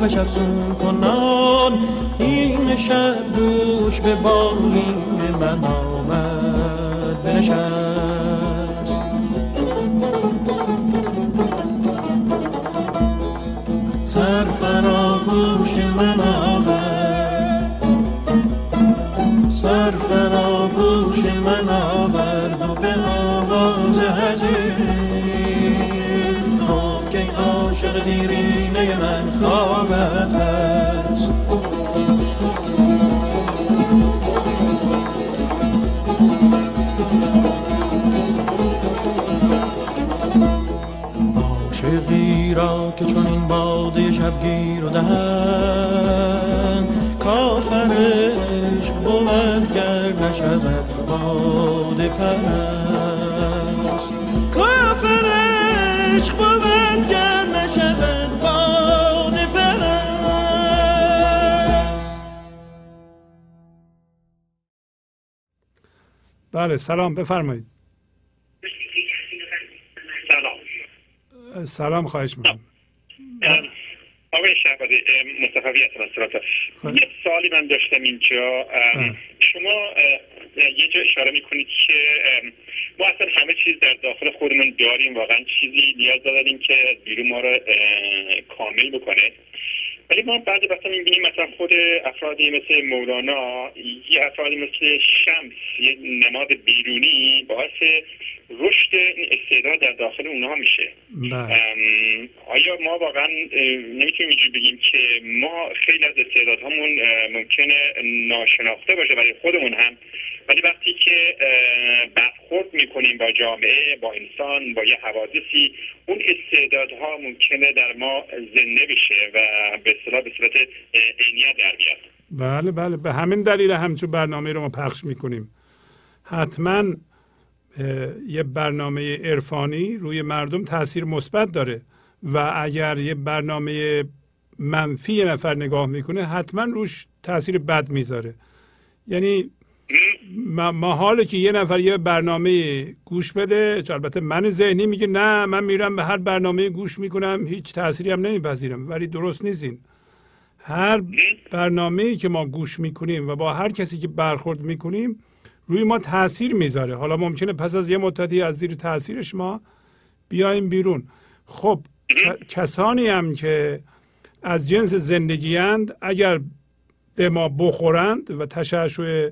لبش افسون کنان. این شب دوش به بالین من دیرینه من خوابت هست عاشقی را که چون این باده شبگیر دهند کافرش بود گر نشود باده پرست بله سلام بفرمایید. سلام. سلام خواهش می‌کنم. آقای شهبازی مصطفی هستم. یه سوالی من داشتم اینجا شما یه جا اشاره می‌کنید که ما اصلا همه چیز در داخل خودمون داریم واقعا چیزی نیاز نداریم که بیرون ما رو کامل بکنه. ولی ما بعضی وقتا می‌بینیم مثلا خود افرادی مثل مولانا یه افرادی مثل شمس یه نماد بیرونی باعث رشد این استعداد در داخل اونها میشه. بله. آیا ما واقعا نمی‌تونیم اینجوری بگیم که ما خیلی از استعدادهامون ممکنه ناشناخته باشه برای خودمون هم ولی وقتی که برخورد می‌کنیم با جامعه با انسان با یه حوادثی اون استعدادها ممکنه در ما زنده بشه و به اصطلاح به صورت عینیت در بیاد. بله بله. به همین دلیل همچون برنامه رو ما پخش می‌کنیم. حتما یه برنامه عرفانی روی مردم تاثیر مثبت داره و اگر یه برنامه منفی نفر نگاه می‌کنه حتما روش تاثیر بد می‌ذاره. یعنی ما ما حاله که یه نفر یه برنامه گوش بده البته من ذهنی میگه نه من میرم به هر برنامه گوش می‌کنم هیچ تأثیری هم نمیپذیرم ولی درست نیستین. هر برنامه که ما گوش می‌کنیم و با هر کسی که برخورد می‌کنیم روی ما تاثیر می‌ذاره. حالا ممکنه پس از یه مدتی از زیر تاثیرش ما بیایم بیرون. خب کسانی هم که از جنس زندگیاند اگر به ما بخورند و تشعشع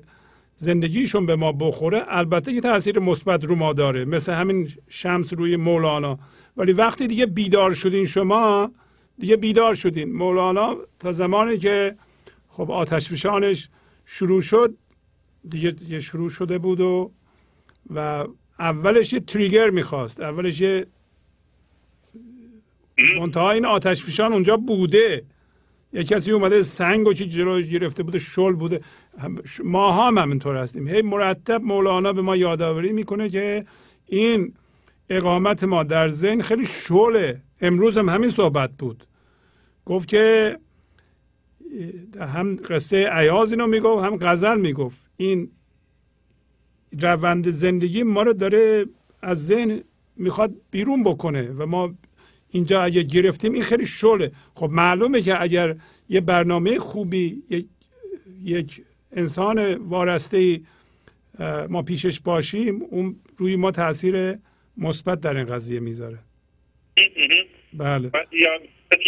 زندگیشون به ما بخوره البته که تاثیر مثبت رو ما داره مثل همین شمس روی مولانا. ولی وقتی دیگه بیدار شدین شما دیگه بیدار شدین. مولانا تا زمانی که خب آتش فشانش شروع شد دیگه, دیگه شروع شده بود و و اولش یه تریگر می‌خواست. اولش یه منتها این آتش فشان اونجا بوده. یه کسی اومده سنگ و چی جلو گرفته بوده شل بوده. ما هم همینطور هستیم. هی مرتب مولانا به ما یادآوری می‌کنه که این اقامت ما در ذهن خیلی شله امروز هم همین صحبت بود. گفت که هم قصه عیاز اینو می‌گفت هم غزل می‌گفت. این روند زندگی ما رو داره از ذهن می‌خواد بیرون بکنه و ما اینجا اگه گرفتیم این خیلی شله خب معلومه که اگر یه برنامه خوبی یک, یک انسان وارسته ما پیشش باشیم اون روی ما تاثیر مثبت در این قضیه می‌ذاره. بله.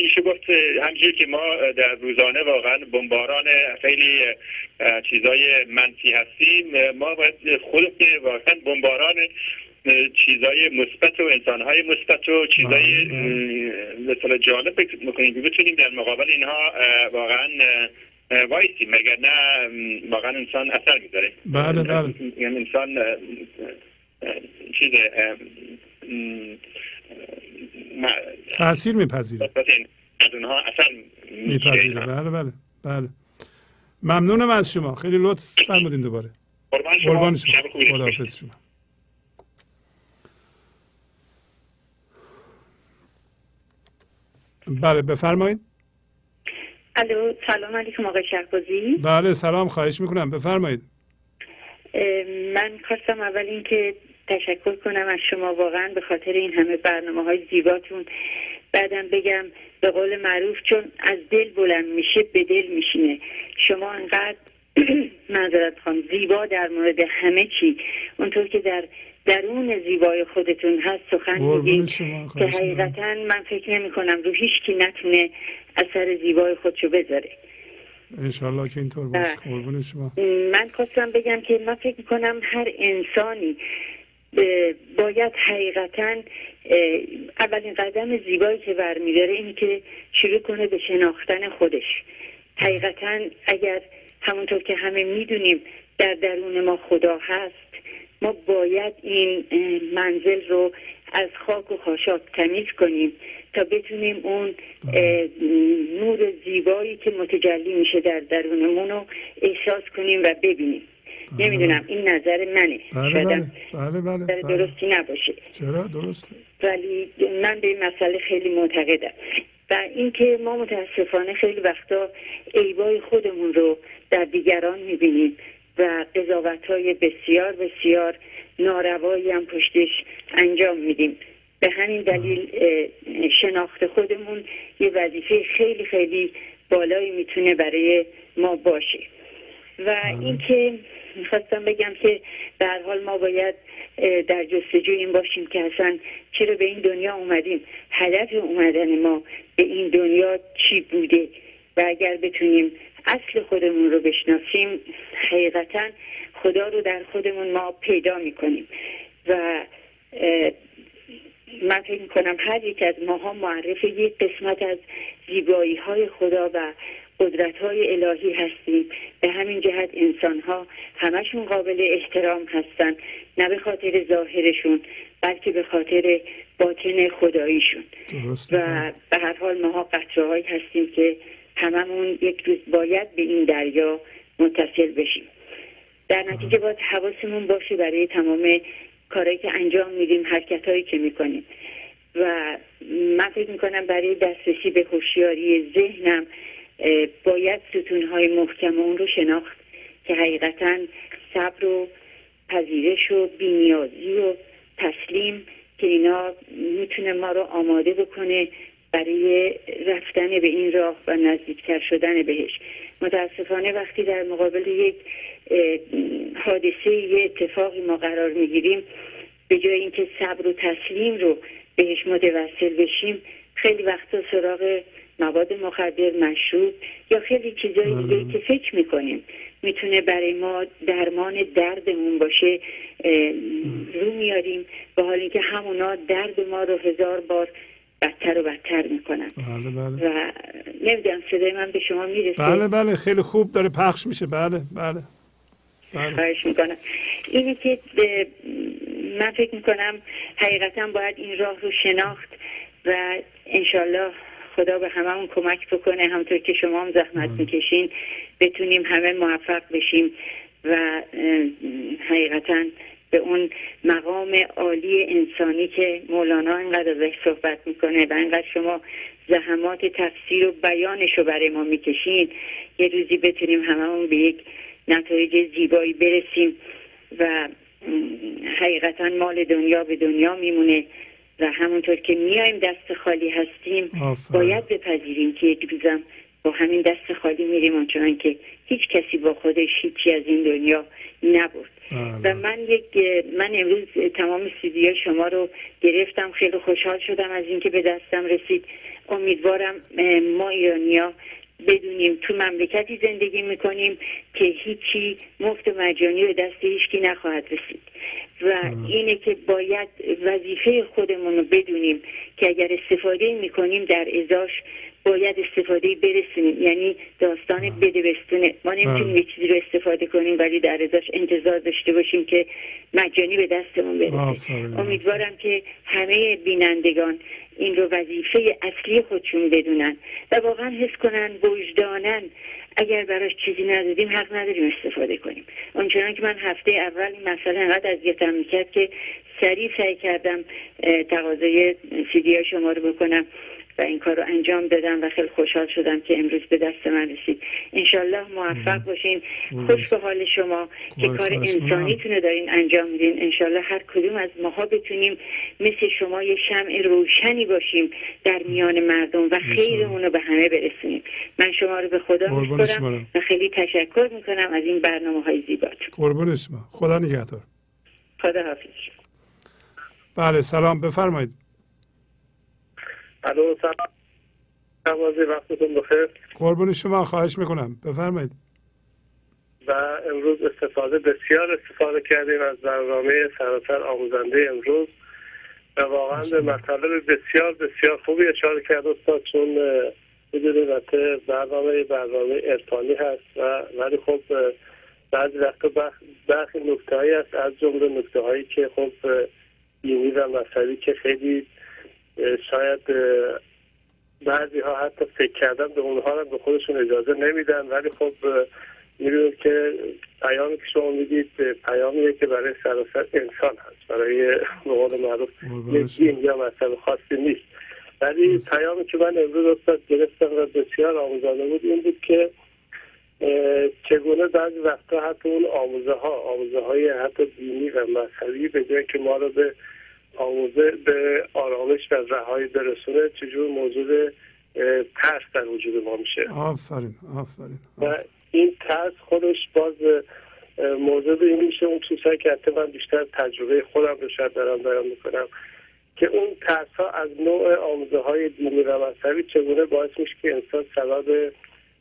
میشه گفت همجور که ما در روزانه واقعا بمباران خیلی چیزای منفی هستیم ما باید خودمون واقعا بمباران چیزای مثبت و انسانهای مثبت و چیزای مثلا جالب می‌کنیم بتونیم در مقابل اینها واقعا وایسیم مگر نه واقعا انسان اثر می‌ذاره. بله بله. یعنی انسان چیز تاثیر میپذیره. از اونها اثر میپذیره. بله بله بله. ممنونم از شما. خیلی لطف فرمودین دوباره. قربان شما. خداحافظ شما. بله بفرمایید. الو سلام علیکم آقای شهبازی. بله سلام خواهش می‌کنم. بفرمایید. من خواستم اول اینکه تشکر کنم از شما. واقعا به خاطر این همه برنامه های زیباتون بعدم بگم به قول معروف چون از دل بلند میشه به دل میشینه. شما انقدر [CLEARS THROAT] معذرت خواهم. زیبا در مورد همه چی. اونطور که در درون زیبای خودتون هست سخن میگید که حقیقتا من فکر نمی کنم رو هیچ کی نتونه اثر زیبای خودشو بذاره. انشالله که اینطور باشه. قربون شما. من خواستم بگم که من فکر کنم هر انسانی باید حقیقتا اولین قدم زیبایی که برمیداره اینه که شروع کنه به شناختن خودش. حقیقتا اگر همونطور که همه می‌دونیم در درون ما خدا هست ما باید این منزل رو از خاک و خاشاک تمیز کنیم تا بتونیم اون نور زیبایی که متجلی میشه در درونمون رو احساس کنیم و ببینیم. نمی‌دونم این نظر منه. بله بله. بله بله, بله. درستی نباشه. چرا؟ درسته. ولی من به این مسئله خیلی معتقدم. و اینکه ما متاسفانه خیلی وقتا عیبای خودمون رو در دیگران می‌بینیم و قضاوت های بسیار بسیار ناروایی هم پشتش انجام میدیم. به همین دلیل شناخت خودمون یه وظیفه خیلی خیلی بالایی می‌تونه برای ما باشه. و اینکه می‌خواستم بگم که به حال ما باید در جستجوی این باشیم که اصلا چرا به این دنیا اومدیم. هدف اومدن ما به این دنیا چی بوده؟ و اگر بتونیم اصل خودمون رو بشناسیم حقیقتا خدا رو در خودمون ما پیدا می‌کنیم. و من فکر کنم هر یک از ماها معرف یک قسمت از زیبایی های خدا و قدرت های الهی هستیم. به همین جهت انسان ها همشون قابل احترام هستند نه به خاطر ظاهرشون بلکه به خاطر باطن خداییشون. و به هر حال ماها قطره هایی هستیم که هممون یک روز باید به این دریا متصل بشیم. در نتیجه باید حواسمون باشه برای تمام کارهایی که انجام میدیم حرکت هایی که می‌کنیم. و من فکر می‌کنم برای دسترسی به هوشیاری ذهنم باید ستونهای محکم اون رو شناخت که حقیقتا صبر و پذیرش و بینیازی و تسلیم که اینا می‌تونه ما رو آماده بکنه برای رفتن به این راه و نزدیکتر شدن بهش. متاسفانه وقتی در مقابل یک حادثه یه اتفاقی ما قرار می‌گیریم. به جای اینکه صبر و تسلیم رو بهش متوسل بشیم خیلی وقتا سراغ مواد مخدر مشروب یا خیلی چیزایی دیگه که فکر می‌کنیم می‌تونه برای ما درمان دردمون باشه رو میاریم. به حال اینکه همونا درد ما رو هزار بار بدتر و بدتر می‌کنن. بله بله. و نمی‌دونم صدای من به شما می‌رسه؟ بله بله خیلی خوب داره پخش میشه. بله بله بله. خواهش می‌کنم. اینه که من فکر می‌کنم حقیقتا باید این راه رو شناخت و انشالله خدا به هممون کمک بکنه. همطور که شما هم زحمت می‌کشین بتونیم همه موفق بشیم و حقیقتا به اون مقام عالی انسانی که مولانا اینقدر ازش صحبت می‌کنه و اینقدر شما زحمات تفسیر و بیانش رو برای ما می‌کشین یه روزی بتونیم هممون به یک نتایج زیبایی برسیم و حقیقتا مال دنیا به دنیا میمونه و همونطور که میایم دست خالی هستیم آفرین. باید بپذیریم که یک روزم با همین دست خالی میریم آنچنان که هیچ کسی با خودش هیچی از این دنیا نبرد. و من یک من امروز تمام سیدی شما رو گرفتم خیلی خوشحال شدم از اینکه به دستم رسید. امیدوارم ما ایرانیا بدونیم تو مملکتی زندگی می‌کنیم که هیچی مفت و مجانی به دست هیچکی نخواهد رسید. و اینه که باید وظیفه خودمون رو بدونیم که اگر استفاده می‌کنیم در ازاش باید استفاده برسونیم یعنی داستان بده بستونه ما نمی‌تونیم یه چیزی رو استفاده کنیم ولی در ازاش انتظار داشته باشیم که مجانی به دستمون برسه. امیدوارم که همه بینندگان این رو وظیفه اصلی خودشون بدونن و واقعا حس کنن وجدانن اگر براش چیزی ندادیم حق نداریم استفاده کنیم. اونچنان که من هفته اول این مسئله انقدر اذیتم می‌کرد که سریع سعی کردم تقاضای سیدی شما رو بکنم. و این کار رو انجام دادم و خیلی خوشحال شدم که امروز به دست من رسید. انشالله موفق باشین. خوش به حال شما که کار. انسانیتون رو دارین انجام میدین. انشالله هر کدوم از ماها بتونیم مثل شما یه شمع روشنی باشیم در میان مردم و خیرمون رو به همه برسونیم. من شما رو به خدا. میسپرم و خیلی تشکر می‌کنم از این برنامه های زیباتون. قربون شما. خدا نگهدار. خدا حافظ بله سلام. بفرمایید. الو سلام. وقتتون بخیر. قربون شما خواهش می‌کنم. بفرمایید. و امروز استفاده بسیار استفاده کردیم از برنامه سراسر آموزنده امروز و واقعا به مطالب بسیار بسیار خوبی اشاره کرد استاد چون می‌دونید برنامه برنامه ارفانی هست و ولی خب بعضی وقتا برخی نکته هایی هست از جمله نکته هایی که خب دینی و مذهبی که خیلی شاید بعضی ها حتی فکر کردن به اونها هم به خودشون اجازه نمیدن. ولی خب می‌دونید که پیامی که شما می‌دید پیامیه که برای سراسر انسان هست. برای به قول معروف یک دین یا مذهب خاصی نیست. ولی پیامی که من امروز استاد گرفتم و بسیار آموزانه بود این بود که چگونه بعضی وقتا حتی اون آموزه ها آموزه های حتی دینی و مذهبی به جای که ما رو به آموزه به آرامش و رهایی برسونه چجور موجود ترس در وجود ما میشه. آفرین آفرین و این ترس خودش باز موجود این میشه اون چیزهایی که حتی من بیشتر تجربه خودم رو شاید دارم بیان می‌کنم که اون ترس ها از نوع آموزه های دینی و مذهبی چگونه باعث میشه که انسان سبب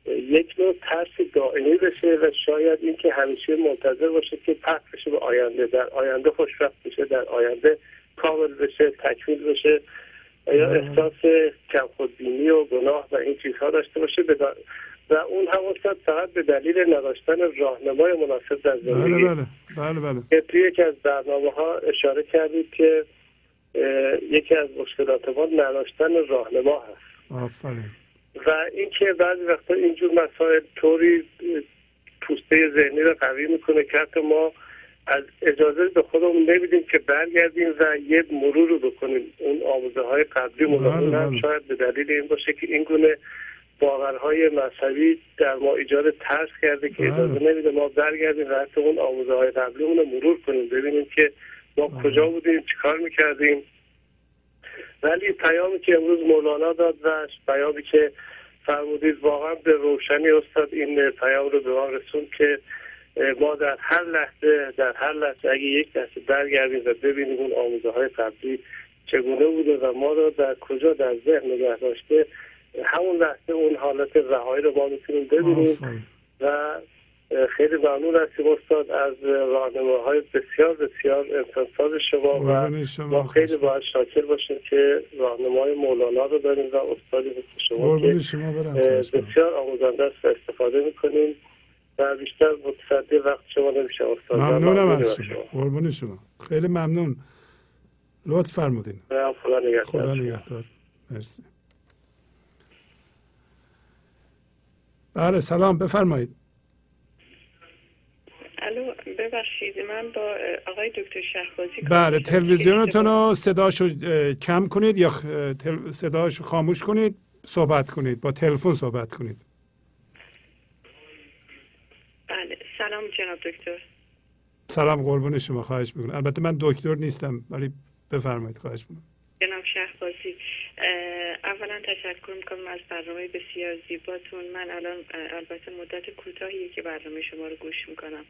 یک نوع ترس دائمی بشه و شاید اینکه همیشه منتظر باشه که پخش بشه به آینده در آینده خوشبخت بشه در آینده کامل بشه تکمیل بشه یا احساس کم خودبینی و گناه و این چیزها داشته باشه. و اون هم فقط به دلیل نداشتن راهنمای مناسب در زندگی. بله بله بله بله. که توی یکی از برنامه ها اشاره کردید که یکی از مشکلات ما نداشتن راهنما هست. آفرین. و اینکه بعضی وقتا اینجور مسائل طوری پوسته ذهنی رو قوی می‌کنه که حتی ما از اجازه به خودمون نمیدیم که برگردیم و یه مرور رو بکنیم اون آموزه های قبلی بله، هم بله. شاید به دلیل این باشه که این گونه باورهای مذهبی در ما ایجاد ترس کرده که بله. اجازه نمیده ما برگردیم و حتی اون آموزه های قبلی رو مرور کنیم ببینیم که ما بله. کجا بودیم چیکار می‌کردیم ولی پیامی که امروز مولانا داد و پیامی که فرمودید واقعا به روشنی استاد این پیام رو به ما رسون که ما در هر لحظه در هر لحظه اگه یک لحظه برگردیم و ببینیم اون آموزه های قبلی چگونه بوده و ما رو در کجا در ذهن نگه داشته همون لحظه اون حالت رهایی رو ما می‌تونیم ببینیم. و خیلی ممنون هستیم استاد از راهنماهای بسیار بسیار انسانساز شما و ما خیلی باید شاکر باشیم که راهنمای مولانا رو داریم و استادی مثل شما که. بسیار آموزنده است و استفاده می‌کنیم. و بیشتر متصدی وقت شما نمیشه استاد. ممنونم ممنون از شما. قربون شما. خیلی ممنون. لطف فرمودین. خدا نگهدار. خدا نگهدار. مرسی. بله سلام. بفرمایید. الو ببخشید. من با آقای دکتر شهبازی بله تلویزیونتون رو صداشو کم کنید یا صداشو خاموش کنید صحبت کنید. با تلفن صحبت کنید. بله. سلام جناب دکتر. سلام قربون شما خواهش می‌کنم. البته من دکتر نیستم ولی بفرمایید خواهش می‌کنم. جناب شهبازی اولا تشکر می‌کنم از برنامه بسیار زیباتون. من الان البته مدت کوتاهیه که برنامه شما رو گوش می‌کنم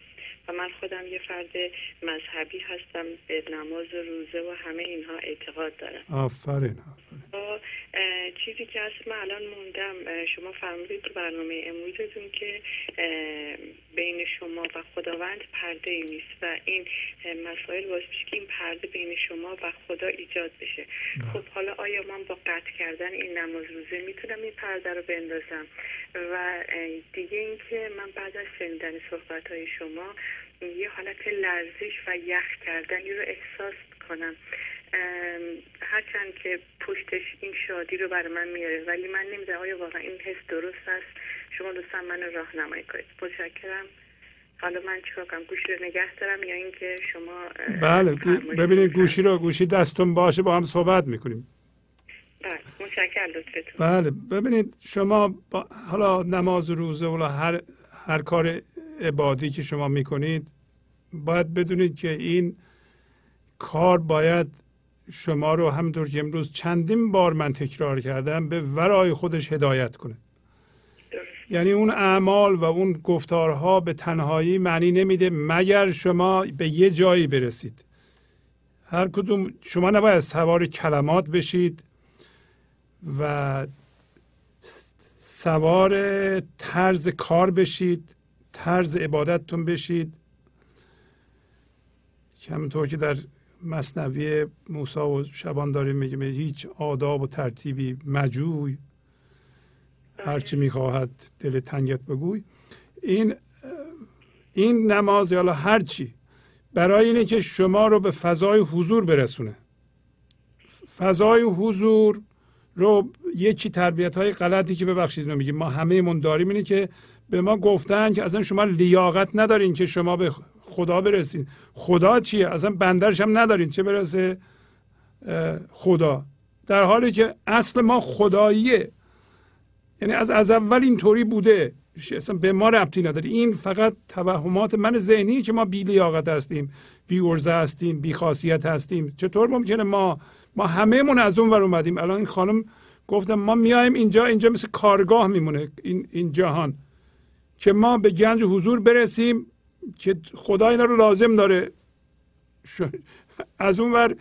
و من خودم یه فرد مذهبی هستم به نماز و روزه و همه اینها اعتقاد دارم. آفرین اه، چیزی که هست من الان موندم. شما فرمودید تو برنامه امروزتون که بین شما و خداوند پرده ای نیست و این مسائل میشه که این پرده بین شما و خدا ایجاد بشه. خب حالا آیا من با قطع کردن این نماز روزه می‌تونم این پرده رو بندازم؟ و دیگه اینکه من بعد از شنیدن صحبت های شما یه حالت لرزش و یخ کردنی رو احساس کنم. هرچند که پشتش این شادی رو برای من میاره ولی من نمی‌دونم آیا واقعا این حس درست است؟ شما لطفا من راهنمایی کنید. متشکرم. حالا من چیکار کنم؟ گوشی رو نگه دارم یا اینکه شما بله ببینید گوشی رو گوشی دستون باشه با هم صحبت می‌کنیم. بله متشکرم لطفتون. بله ببینید شما با حالا نماز روزه و هر هر کار عبادی که شما می‌کنید باید بدونید که این کار باید شما رو همونطور که امروز چندین بار من تکرار کردم به ورای خودش هدایت کنه. یعنی اون اعمال و اون گفتارها به تنهایی معنی نمیده مگر شما به یه جایی برسید. هر کدوم شما نباید سوار کلمات بشید و سوار طرز کار بشید طرز عبادتتون بشید. که همونطور که در مصنوی موسی و شبان داریم میگه هیچ آداب و ترتیبی مجوی هرچی می‌خواهد دل تنگت بگوی. این این نماز یا هرچی برای اینه که شما رو به فضای حضور برسونه. فضای حضور رو یکی تربیت های غلطی که ببخشید اینو میگیم. ما همه من داریم اینه که به ما گفتن که اصلا شما لیاقت ندارین که شما به خدا برسین. خدا چیه؟ اصلا بندرش هم ندارین چه برسه خدا. در حالی که اصل ما خداییه. یعنی از از اول اینطوری بوده. اصلا به ما ربطی نداره. این فقط توهمات من ذهنی که ما بی لیاقت هستیم بی ارزه هستیم بی خاصیت هستیم. چطور ممکنه ما ما همهمون از اون ور اومدیم؟ الان این خانم گفتم ما میایم اینجا اینجا مثل کارگاه میمونه این این جهان. که ما به گنج حضور برسیم که خدا اینا رو لازم داره. از اون ور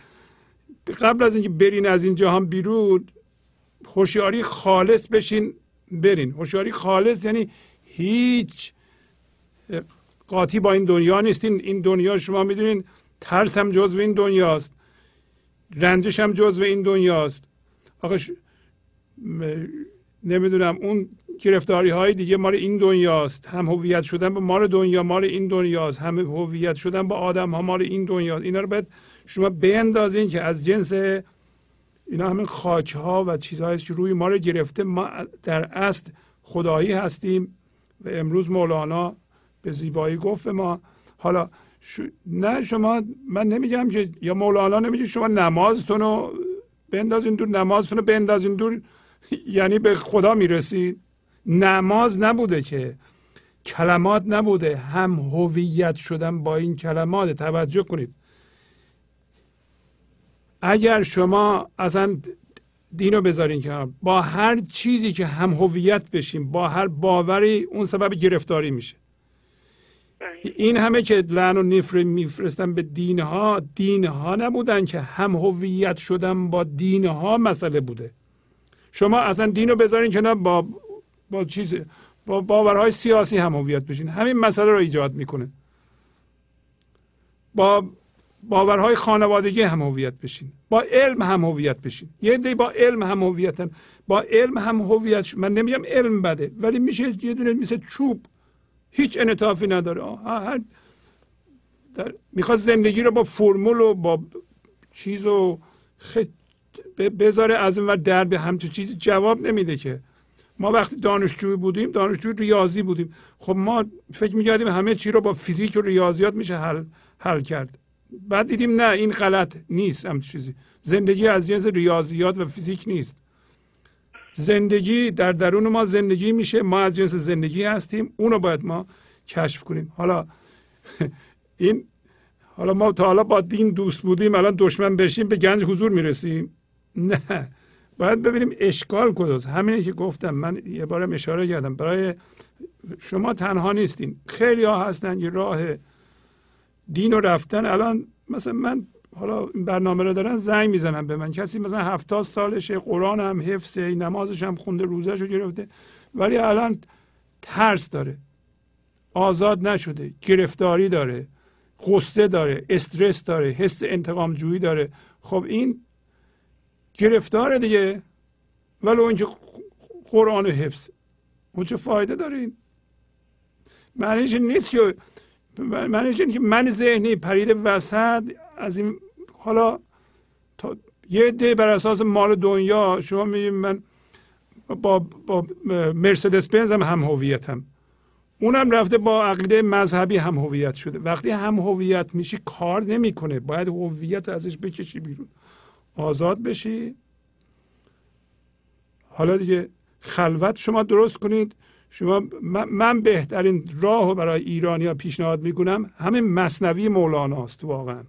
قبل از اینکه برین از این جهان بیرون هوشیاری خالص بشین. برین. هوشیاری خالص یعنی هیچ قاطی با این دنیا نیستین. این دنیا شما می‌دونین ترس هم جزو این دنیاست. رنجش هم جزو این دنیاست. آقا ش... م- نمی‌دونم اون گرفتاری های دیگه مال این دنیاست. هم هویت شدن به مال دنیا مال این دنیاست. هم هویت شدن با آدم ها مال این دنیاست. اینا رو باید شما بندازین که از جنس اینا همین خاک ها و چیزهایی که روی ما رو گرفته. ما در اصل خدایی هستیم و امروز مولانا به زیبایی گفت به ما. حالا ش... نه شما من نمیگم که یا مولانا نمیگه شما نمازتون رو بندازین دور نمازتون رو بندازین دور. [LAUGHS] یعنی به خدا می‌رسید. نماز نبوده که. کلمات نبوده. هم هویت شدن با این کلمات. توجه کنید. اگر شما اصلا دینو بذارین کنار با هر چیزی که هم هویت بشیم با هر باوری اون سبب گرفتاری میشه. این همه که لعن و نفر میفرستن به دینها دینها نبودن که هم هویت شدن با دینها مسئله بوده. شما اصلا دینو بذارین کنار با با چیز با باورهای سیاسی هم هویت بشین. همین مسئله رو ایجاد می‌کنه. با باورهای خانوادگی هم هویت بشین. با علم هم هویت بشین. یه دی با علم هم هویتن با علم هم هویت من نمیگم علم بده ولی میشه یه دونه مثل چوب. هیچ انطافی نداره. هر در می‌خواد زندگی رو با فرمول و با چیز و خد... بذاره از این ور در به همچون چیزی جواب نمیده که. ما وقتی دانشجوی بودیم دانشجوی ریاضی بودیم. خب ما فکر می‌کردیم همه چی رو با فیزیک و ریاضیات میشه حل, حل کرد. بعد دیدیم نه این غلط نیست هم چیزی. زندگی از جنس ریاضیات و فیزیک نیست. زندگی در درون ما زندگی میشه ما از جنس زندگی هستیم اونو باید ما کشف کنیم. حالا [LAUGHS] این حالا ما تا حالا با دین دوست بودیم الان دشمن بشیم به گنج حضور می‌رسیم. نه باید ببینیم اشکال کجاست. همینه که گفتم من یه بارم اشاره کردم. برای شما تنها نیستین. خیلی ها هستن یه راه دین و رفتن الان مثلا من حالا این برنامه رو دارن زنگ می‌زنن به من. کسی مثلا هفتاد سالشه قرآن هم حفظه نمازش هم خونده روزش رو گرفته ولی الان ترس داره. آزاد نشده گرفتاری داره قصه داره استرس داره حس انتقام جویی داره. خب این گرفتاره دیگه. ولی اینکه قرآن حفظ. اون چه فایده داره این؟ معنیش نیست که اینه که من ذهنی پرید وسط از این حالا تا یه عده بر اساس مال دنیا شما میگید من با, با مرسدس بنز هم هم هویتم. اونم رفته با عقیده مذهبی هم هویت شده. وقتی هم هویت میشی کار نمی‌کنه. باید هویت ازش بکشی بیرون. آزاد بشی. حالا دیگه خلوت شما درست کنید. شما من بهترین راه رو برای ایرانیا پیشنهاد می‌کنم همین مصنوی مولاناست واقعا.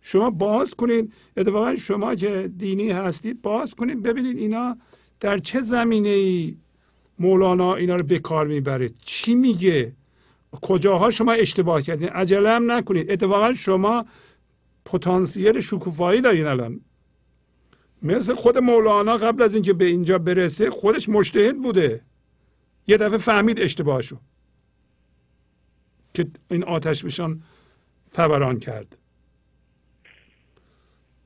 شما باز کنید اتفاقا شما که دینی هستید باز کنید ببینید اینا در چه زمینه ای مولانا اینا رو به کار می‌بره. چی میگه؟ کجاها شما اشتباه کردین؟ عجله هم نکنید. اتفاقا شما پتانسیل شکوفایی دارین الان. مثل خود مولانا قبل از اینکه به اینجا برسه خودش مشتهد بوده. یه دفعه فهمید اشتباهشو که این آتش بشان فوران کرد.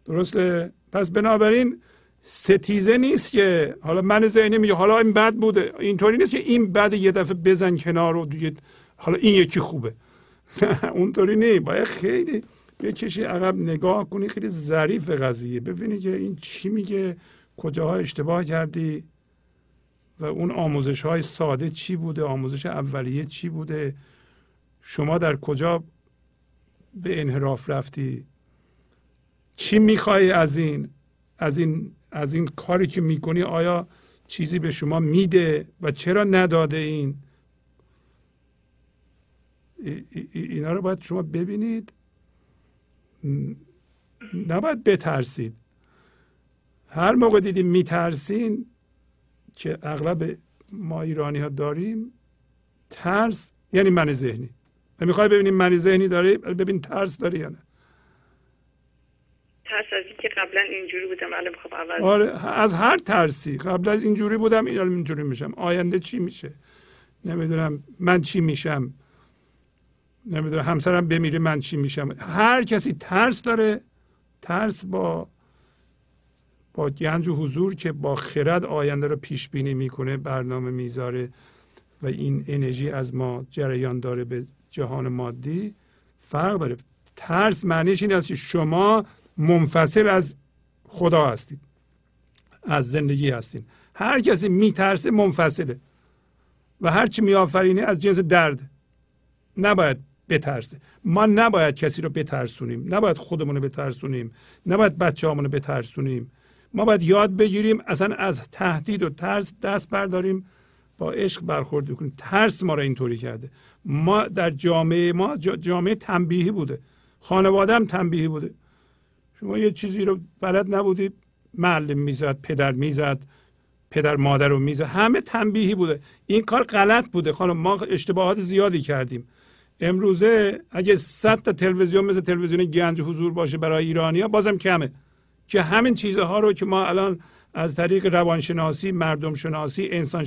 درسته؟ پس بنابراین ستیزه نیست که حالا من ذهنی میگه حالا این بد بوده. اینطوری نیست که این بد یه دفعه بزن کنار و دیگه حالا این یکی خوبه. [LAUGHS] اونطوری نیست باید خیلی بکشی عقب نگاه کنی. خیلی ظریف قضیه. ببینی که این چی میگه کجاها اشتباه کردی. و اون آموزش های ساده چی بوده؟ آموزش اولیه چی بوده؟ شما در کجا به انحراف رفتی؟ چی می‌خوای از این از این از این کاری که می‌کنی آیا چیزی به شما میده و چرا نداده این؟ اینا رو باید شما ببینید. نباید بترسید. هر موقع دیدیم میترسین که اغلب ما ایرانی ها داریم ترس یعنی من ذهنی. می‌خوای ببینیم من ذهنی داری؟ ببین ترس داری یا نه. ترس از اینکه قبلا اینجوری بودم الان می‌خوام عوض آره از هر ترسی. قبل از اینجوری بودم الان اینجوری میشم. آینده چی میشه؟ نمی‌دونم من چی میشم. نمی‌دونم همسرم بمیره من چی میشم. هر کسی ترس داره ترس با گنج و حضور که با خرد آینده رو پیش بینی می‌کنه برنامه می‌ذاره و این انرژی از ما جریان داره به جهان مادی. فرق داره. ترس معنیش این است که شما منفصل از خدا هستید از زندگی هستید. هر کسی میترسه منفصله و هر چی میآفرینه از جنس درد نباید بترسه. ما نباید کسی رو بترسونیم. نباید خودمون رو بترسونیم. نباید بچه رو بترسونیم. ما باید یاد بگیریم اصلا از تهدید و ترس دست برداریم با عشق برخورد کنیم ترس ما رو اینطوری کرده. ما در جامعه ما جامعه تنبیهی بوده. خانواده هم تنبیهی بوده. شما یه چیزی رو بلد نبودی معلم می‌زد پدر می‌زد پدر مادر رو می‌زد. همه تنبیهی بوده. این کار غلط بوده. خانم ما اشتباهات زیادی کردیم. امروزه اگه صد تا تلویزیون مثل تلویزیون گنج حضور باشه برای ایرانیا بازم کمه. که همین چیزها رو که ما الان از طریق روانشناسی مردم شناسی انسان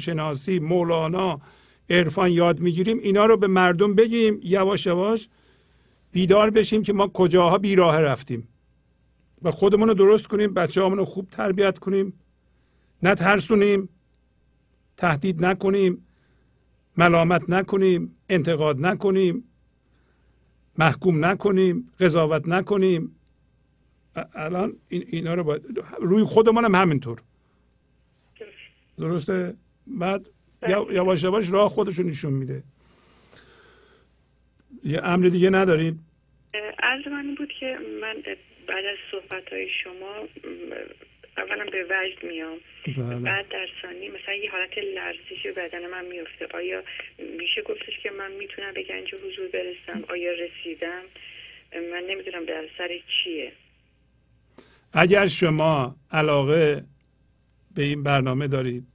مولانا عرفان یاد می‌گیریم اینا رو به مردم بگیم یواش یواش بیدار بشیم که ما کجاها بیراه رفتیم. و خودمون رو درست کنیم بچه رو خوب تربیت کنیم نترسونیم تهدید نکنیم ملامت نکنیم انتقاد نکنیم محکوم نکنیم قضاوت نکنیم. الان این اینا رو باید روی خودمان هم همینطور. درسته؟ بعد یواش یواش راه خودشون نشون میده. یه امر دیگه ندارید عرض من بود که من بعد از صحبت های شما اولا به وجد میام. بله. بعد در ثانی مثلا یه حالت لرزشی بدن من میفته. آیا میشه گفتش که من می‌تونم به گنج حضور برسم؟ آیا رسیدم؟ من نمی‌دونم در سر چیه. اگر شما علاقه به این برنامه دارید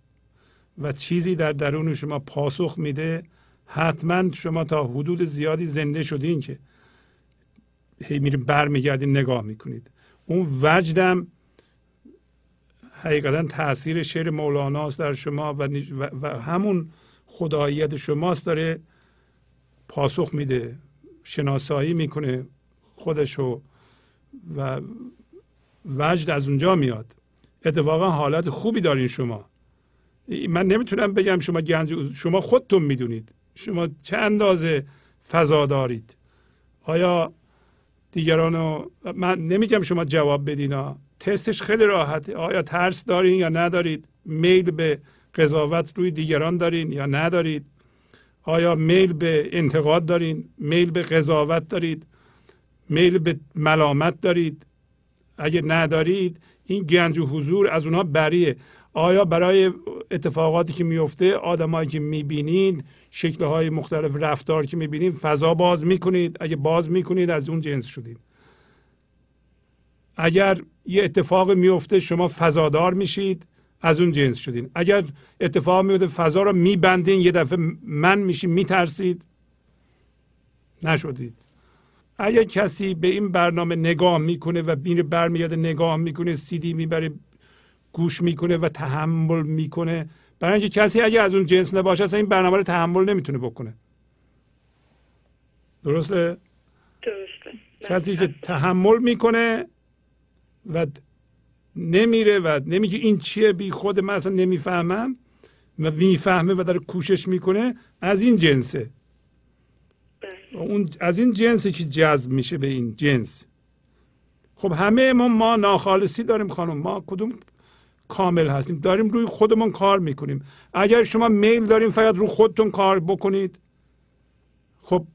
و چیزی در درون شما پاسخ میده حتما شما تا حدود زیادی زنده شدین که هی میریم برمیگردین نگاه می‌کنید. اون وجدم حقیقتا تاثیر شعر مولاناست در شما و, و همون خداییت شماست داره پاسخ میده شناسایی می‌کنه خودشو و وجد از اونجا میاد. اتفاقا حالت خوبی دارین شما. من نمی‌تونم بگم شما گنج شما خودتون می‌دونید. شما چه اندازه فضا دارید؟ آیا دیگرانو من نمیگم شما جواب بدین تستش خیلی راحته آیا ترس دارین یا ندارید؟ میل به قضاوت روی دیگران دارین یا ندارید؟ آیا میل به انتقاد دارین؟ میل به قضاوت دارید؟ میل به ملامت دارید؟ اگه ندارید این گنج و حضور از اونها بریه. آیا برای اتفاقاتی که میفته آدمایی که می‌بینید شکلهای مختلف رفتار که می‌بینید فضا باز می‌کنید؟ اگه باز می‌کنید از اون جنس شدید. اگر یه اتفاق میفته شما فضادار میشید از اون جنس شدین اگر اتفاق میفته فضا رو میبندین یه دفعه من میشین میترسید. نشدید. اگر کسی به این برنامه نگاه می‌کنه و بین برمیاد نگاه می‌کنه سیدی می‌بره گوش می‌کنه و تحمل می‌کنه. برای اینکه کسی اگه از اون جنس نباشه اصلا این برنامه رو تحمل نمی‌تونه بکنه. درسته؟ درسته. کسی که تحمل می‌کنه و نمیره و نمیگه این چیه بی خود من اصلا نمی‌فهمم و می‌فهمه و داره کوشش می‌کنه از این جنسه. اون از این جنسی که جذب میشه به این جنس. خب همه ما ما ناخالصی داریم خانم. ما کدوم کامل هستیم؟ داریم روی خودمون کار می‌کنیم. اگر شما میل داریم فقط رو خودتون کار بکنید خب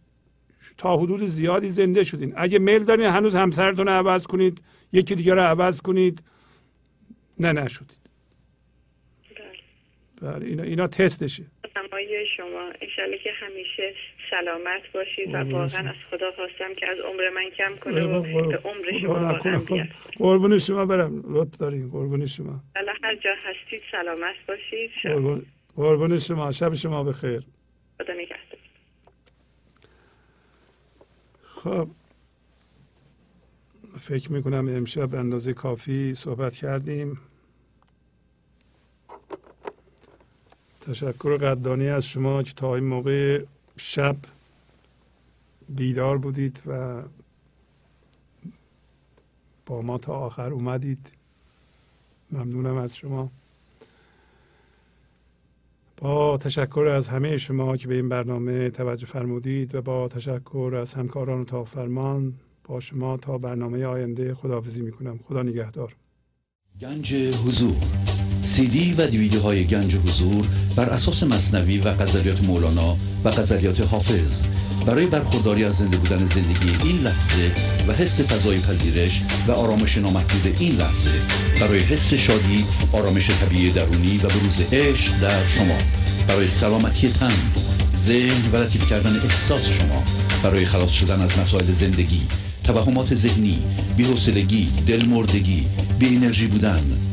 تا حدود زیادی زنده شدین. اگه میل دارین هنوز همسرتون رو عوض کنید یکی دیگر رو عوض کنید نه نشدید. بله. اینا, اینا تستشه. شما. انشالله که همیشه سلامت باشید و واقعا از خدا خواستم که از عمر من کم کنه و به عمر شما قربون شما برم. لطف داریم قربون شما. هر جا هستید سلامت باشید. قربون شما. شب شما بخیر. خدا نگهدار. خب. فکر می‌کنم امشب اندازه کافی صحبت کردیم. تشکر قدردانی از شما که تا این موقع شب بیدار بودید و با ما تا آخر اومدید. ممنونم از شما. با تشکر از همه شما که به این برنامه توجه فرمودید و با تشکر از همکاران و تا فرمان با شما تا برنامه آینده خداحافظی می‌کنم. خدا نگهدار. گنج حضور سی دی و دیویدیو های گنج حضور بر اساس مصنوی و غزلیات مولانا و غزلیات حافظ. برای برخورداری از زنده بودن زندگی این لحظه و حس فضای پذیرش و آرامش نامحدود این لحظه برای حس شادی آرامش طبیعی درونی و بروز عشق در شما. برای سلامتی تن ذهن و لطیف کردن احساس شما. برای خلاص شدن از مسائل زندگی توهمات ذهنی بی‌حوصلگی دلمردگی بی انرژی بودن.